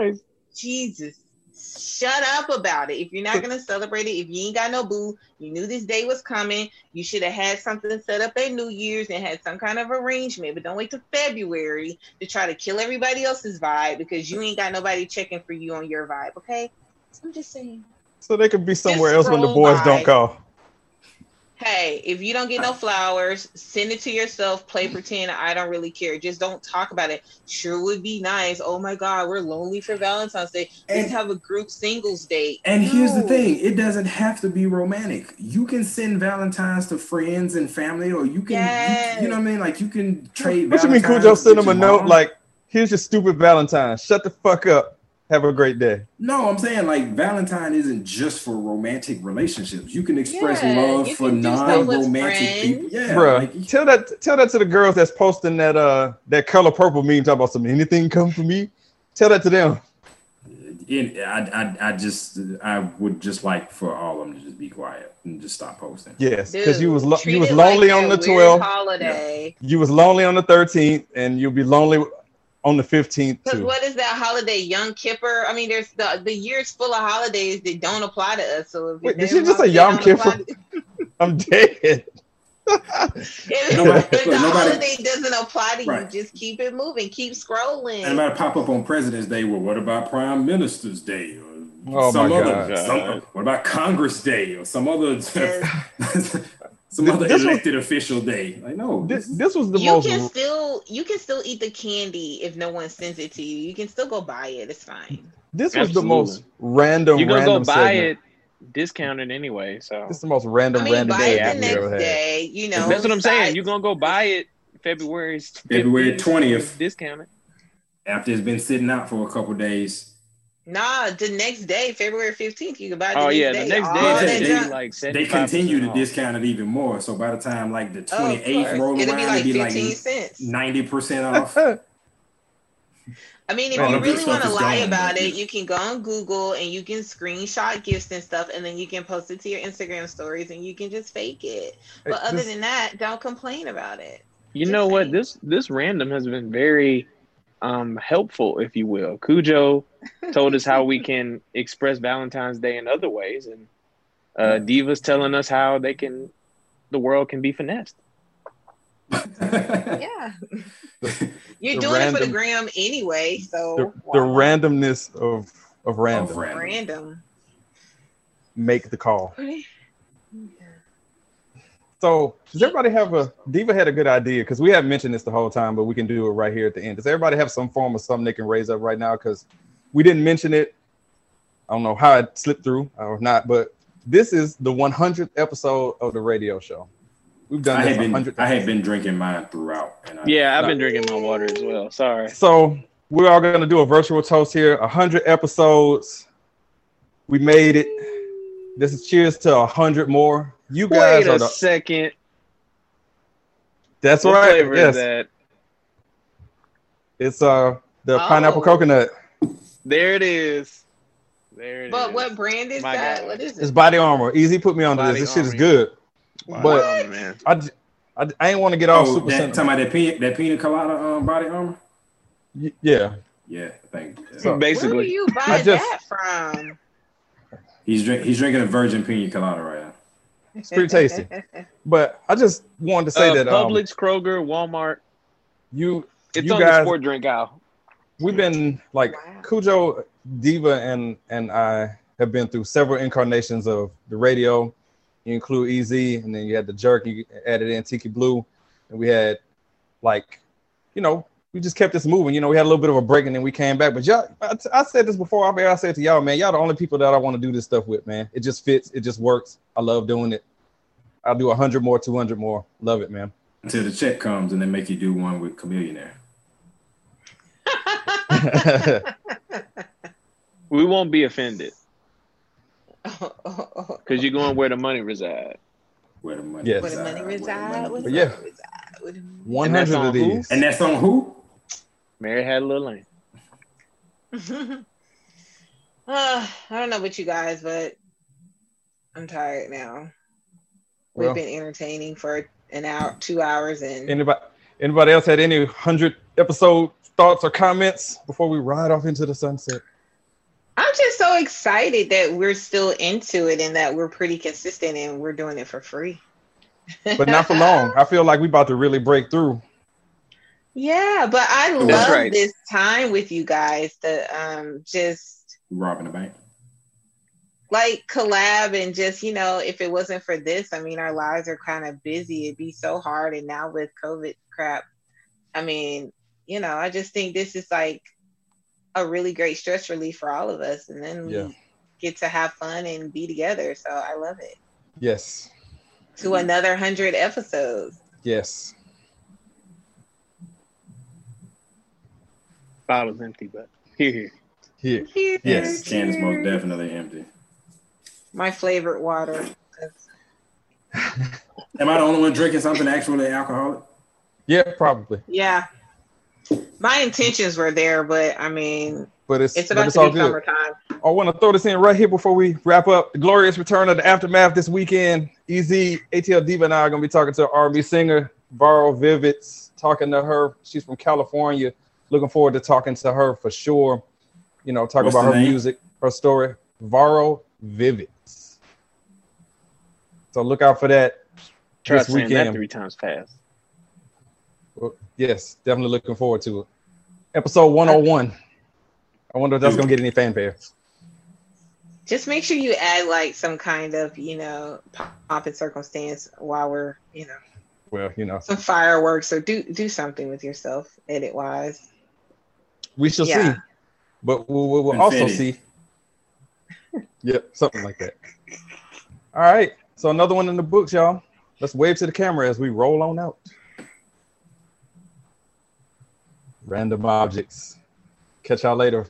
Jesus, shut up about it. If you're not gonna celebrate it, if you ain't got no boo, you knew this day was coming. You should have had something set up at New Year's and had some kind of arrangement. But don't wait till February to try to kill everybody else's vibe because you ain't got nobody checking for you on your vibe. Okay, I'm just saying. So they could be somewhere else when the boys by. don't call. Hey, if you don't get no flowers, send it to yourself. Play mm-hmm. pretend. I don't really care. Just don't talk about it. Sure would be nice. Oh my God, we're lonely for Valentine's Day. Let's have a group singles date. And here's the thing: it doesn't have to be romantic. You can send Valentines to friends and family, or you can, Yes. you, you know what I mean? Like you can trade. What you mean, Valentines Khujoe? Send with them a note like, "Here's your stupid Valentine. Shut the fuck up. Have a great day." No, I'm saying like Valentine isn't just for romantic relationships. You can express Yeah, love you for can do stuff with non-romantic people. Yeah, Bruh, like, tell that tell that to the girls that's posting that uh that color purple meme talking about some anything come for me. Tell that to them. it, I, I, I just, I would just like for all of them to just be quiet and just stop posting. Yes, because you was lo- you was it like lonely on the twelfth. holiday. You was lonely on the thirteenth, and you'll be lonely on the fifteenth Because too. what is that holiday? Yom Kippur. I mean, there's the the year's full of holidays that don't apply to us. So if Wait, if did you just say they Yom don't Kippur? to- I'm dead. If, Nobody- if the nobody- holiday doesn't apply to Right. you, just keep it moving, keep scrolling. And it might pop up on President's Day. Well, what about Prime Minister's Day? Or Oh some my other, God. some- what about Congress Day or some other? some This- other this was- elected official day. I know This, this was the you most. can still you can still eat the candy if no one sends it to you. You can still go buy it. It's fine. This was the most random. You're gonna go buy segment. it discounted anyway. So This is the most random, I mean, random day the I've next ever had. day. You know, that's what I'm saying. You're gonna go buy it February February 15th, 20th. discounted. after it's been sitting out for a couple days. Nah, the next day, February 15th, you can buy the Oh next yeah, day. the next All day that they- they, junk- they like They continue to off. discount it even more. So by the time like the Oh, 28th course. roll It'll around, be like it'd be 15 like cents. 90% off. I mean, if All you really want to lie gone, about but it, you can go on Google and you can screenshot gifts and stuff, and then you can post it to your Instagram stories, and you can just fake it. But other This- than that, don't complain about it. You Just know what? This this random has been very um helpful, if you will. Khujoe told us how we can express Valentine's Day in other ways, and uh, Diva's telling us how they can the world can be finessed. Yeah. You're the doing it for the gram anyway, so the, why the randomness of of random Of random. random. make the call. So does everybody have a Diva had a good idea because we haven't mentioned this the whole time, but we can do it right here at the end. Does everybody have some form of something they can raise up right now? Because we didn't mention it. I don't know how it slipped through or not, but this is the 100th episode of the radio show. We've done I this had been 100 I had been drinking mine throughout. And I, Yeah, I've been drinking my water as well. Sorry. So we're all gonna do a virtual toast here. Hundred episodes. We made it. This is cheers to hundred more. You guys Wait are a the. second. That's What right. flavor Yes, is that? it's uh the Oh. pineapple coconut. There it is. There it is. But what brand is My that? God. What is it? It's body armor. Easy, put me on this. This shit is good. Wow, but- man. I, j- I, I ain't want to get off Oh, super. that, sent- talking about that pina, that pina colada um, body armor? Y- yeah, Yeah, thank you. So- Where do Basically, you buy I just- that from? He's drink, he's drinking a virgin pina colada right now. It's pretty tasty. But I just wanted to say uh, that um, Publix, Kroger, Walmart. you It's you on guys the sport drink aisle. we've been like Wow. Khujoe, Diva, and and I have been through several incarnations of the radio. You include Easy, and then you had the jerk. You added in Tiki Blue, and we had like, you know, we just kept this moving. You know, we had a little bit of a break, and then we came back. But y'all, I, I said this before. I, I said to y'all, man, y'all the only people that I want to do this stuff with, man. It just fits. It just works. I love doing it. I'll do hundred more, two hundred more. Love it, man. Until the check comes and they make you do one with Chamillionaire. We won't be offended because you're going where the money resides. Where the money Yes. Where the money Where the money Where the But yeah. reside? Where the money- One And that's hundred on of who? these. And that's on who? Mary had a little lane. Uh, I don't know about you guys, but I'm tired now. We've Well. been entertaining for an hour, two hours, and Anybody anybody else had any hundred episode thoughts or comments before we ride off into the sunset? I'm just so excited that we're still into it and that we're pretty consistent and we're doing it for free. But not for long. I feel like we're about to really break through. Yeah, but I That's love right. this time with you guys to um just Robbing the bank. like collab and just you know if it wasn't for this, I mean our lives are kind of busy. It'd be so hard, and now with COVID crap, I mean you know I just think this is like a really great stress relief for all of us, and then Yeah. we get to have fun and be together. So I love it. Yes. To another hundred episodes. Yes. Bottle's empty, but here, here. Here. Yes. Can is most definitely empty. My favorite water. Am I the only one drinking something actually alcoholic? Yeah, probably. Yeah. My intentions were there, but I mean, But it's it's but about it's to all be good. summertime. I want to throw this in right here before we wrap up. The glorious return of the aftermath this weekend. Easy ATL Diva and I are gonna be talking to R&B singer Varro Vivitz, talking to her. She's from California. Looking forward to talking to her for sure. You know, talk What's about her name? music, her story. Varro Vivits. So look out for that. Try This saying that weekend. three times fast. Well, Yes, definitely looking forward to it. Episode 101. I wonder if that's gonna get any fanfare. Just make sure you add like some kind of, you know, pomp and circumstance while we're, you know, Well, you know, some fireworks or do do something with yourself edit wise. We shall Yeah. see. But we'll, we'll, we'll also see. Yep, something like that. All right. So another one in the books, y'all. Let's wave to the camera as we roll on out. Random objects. Catch y'all later.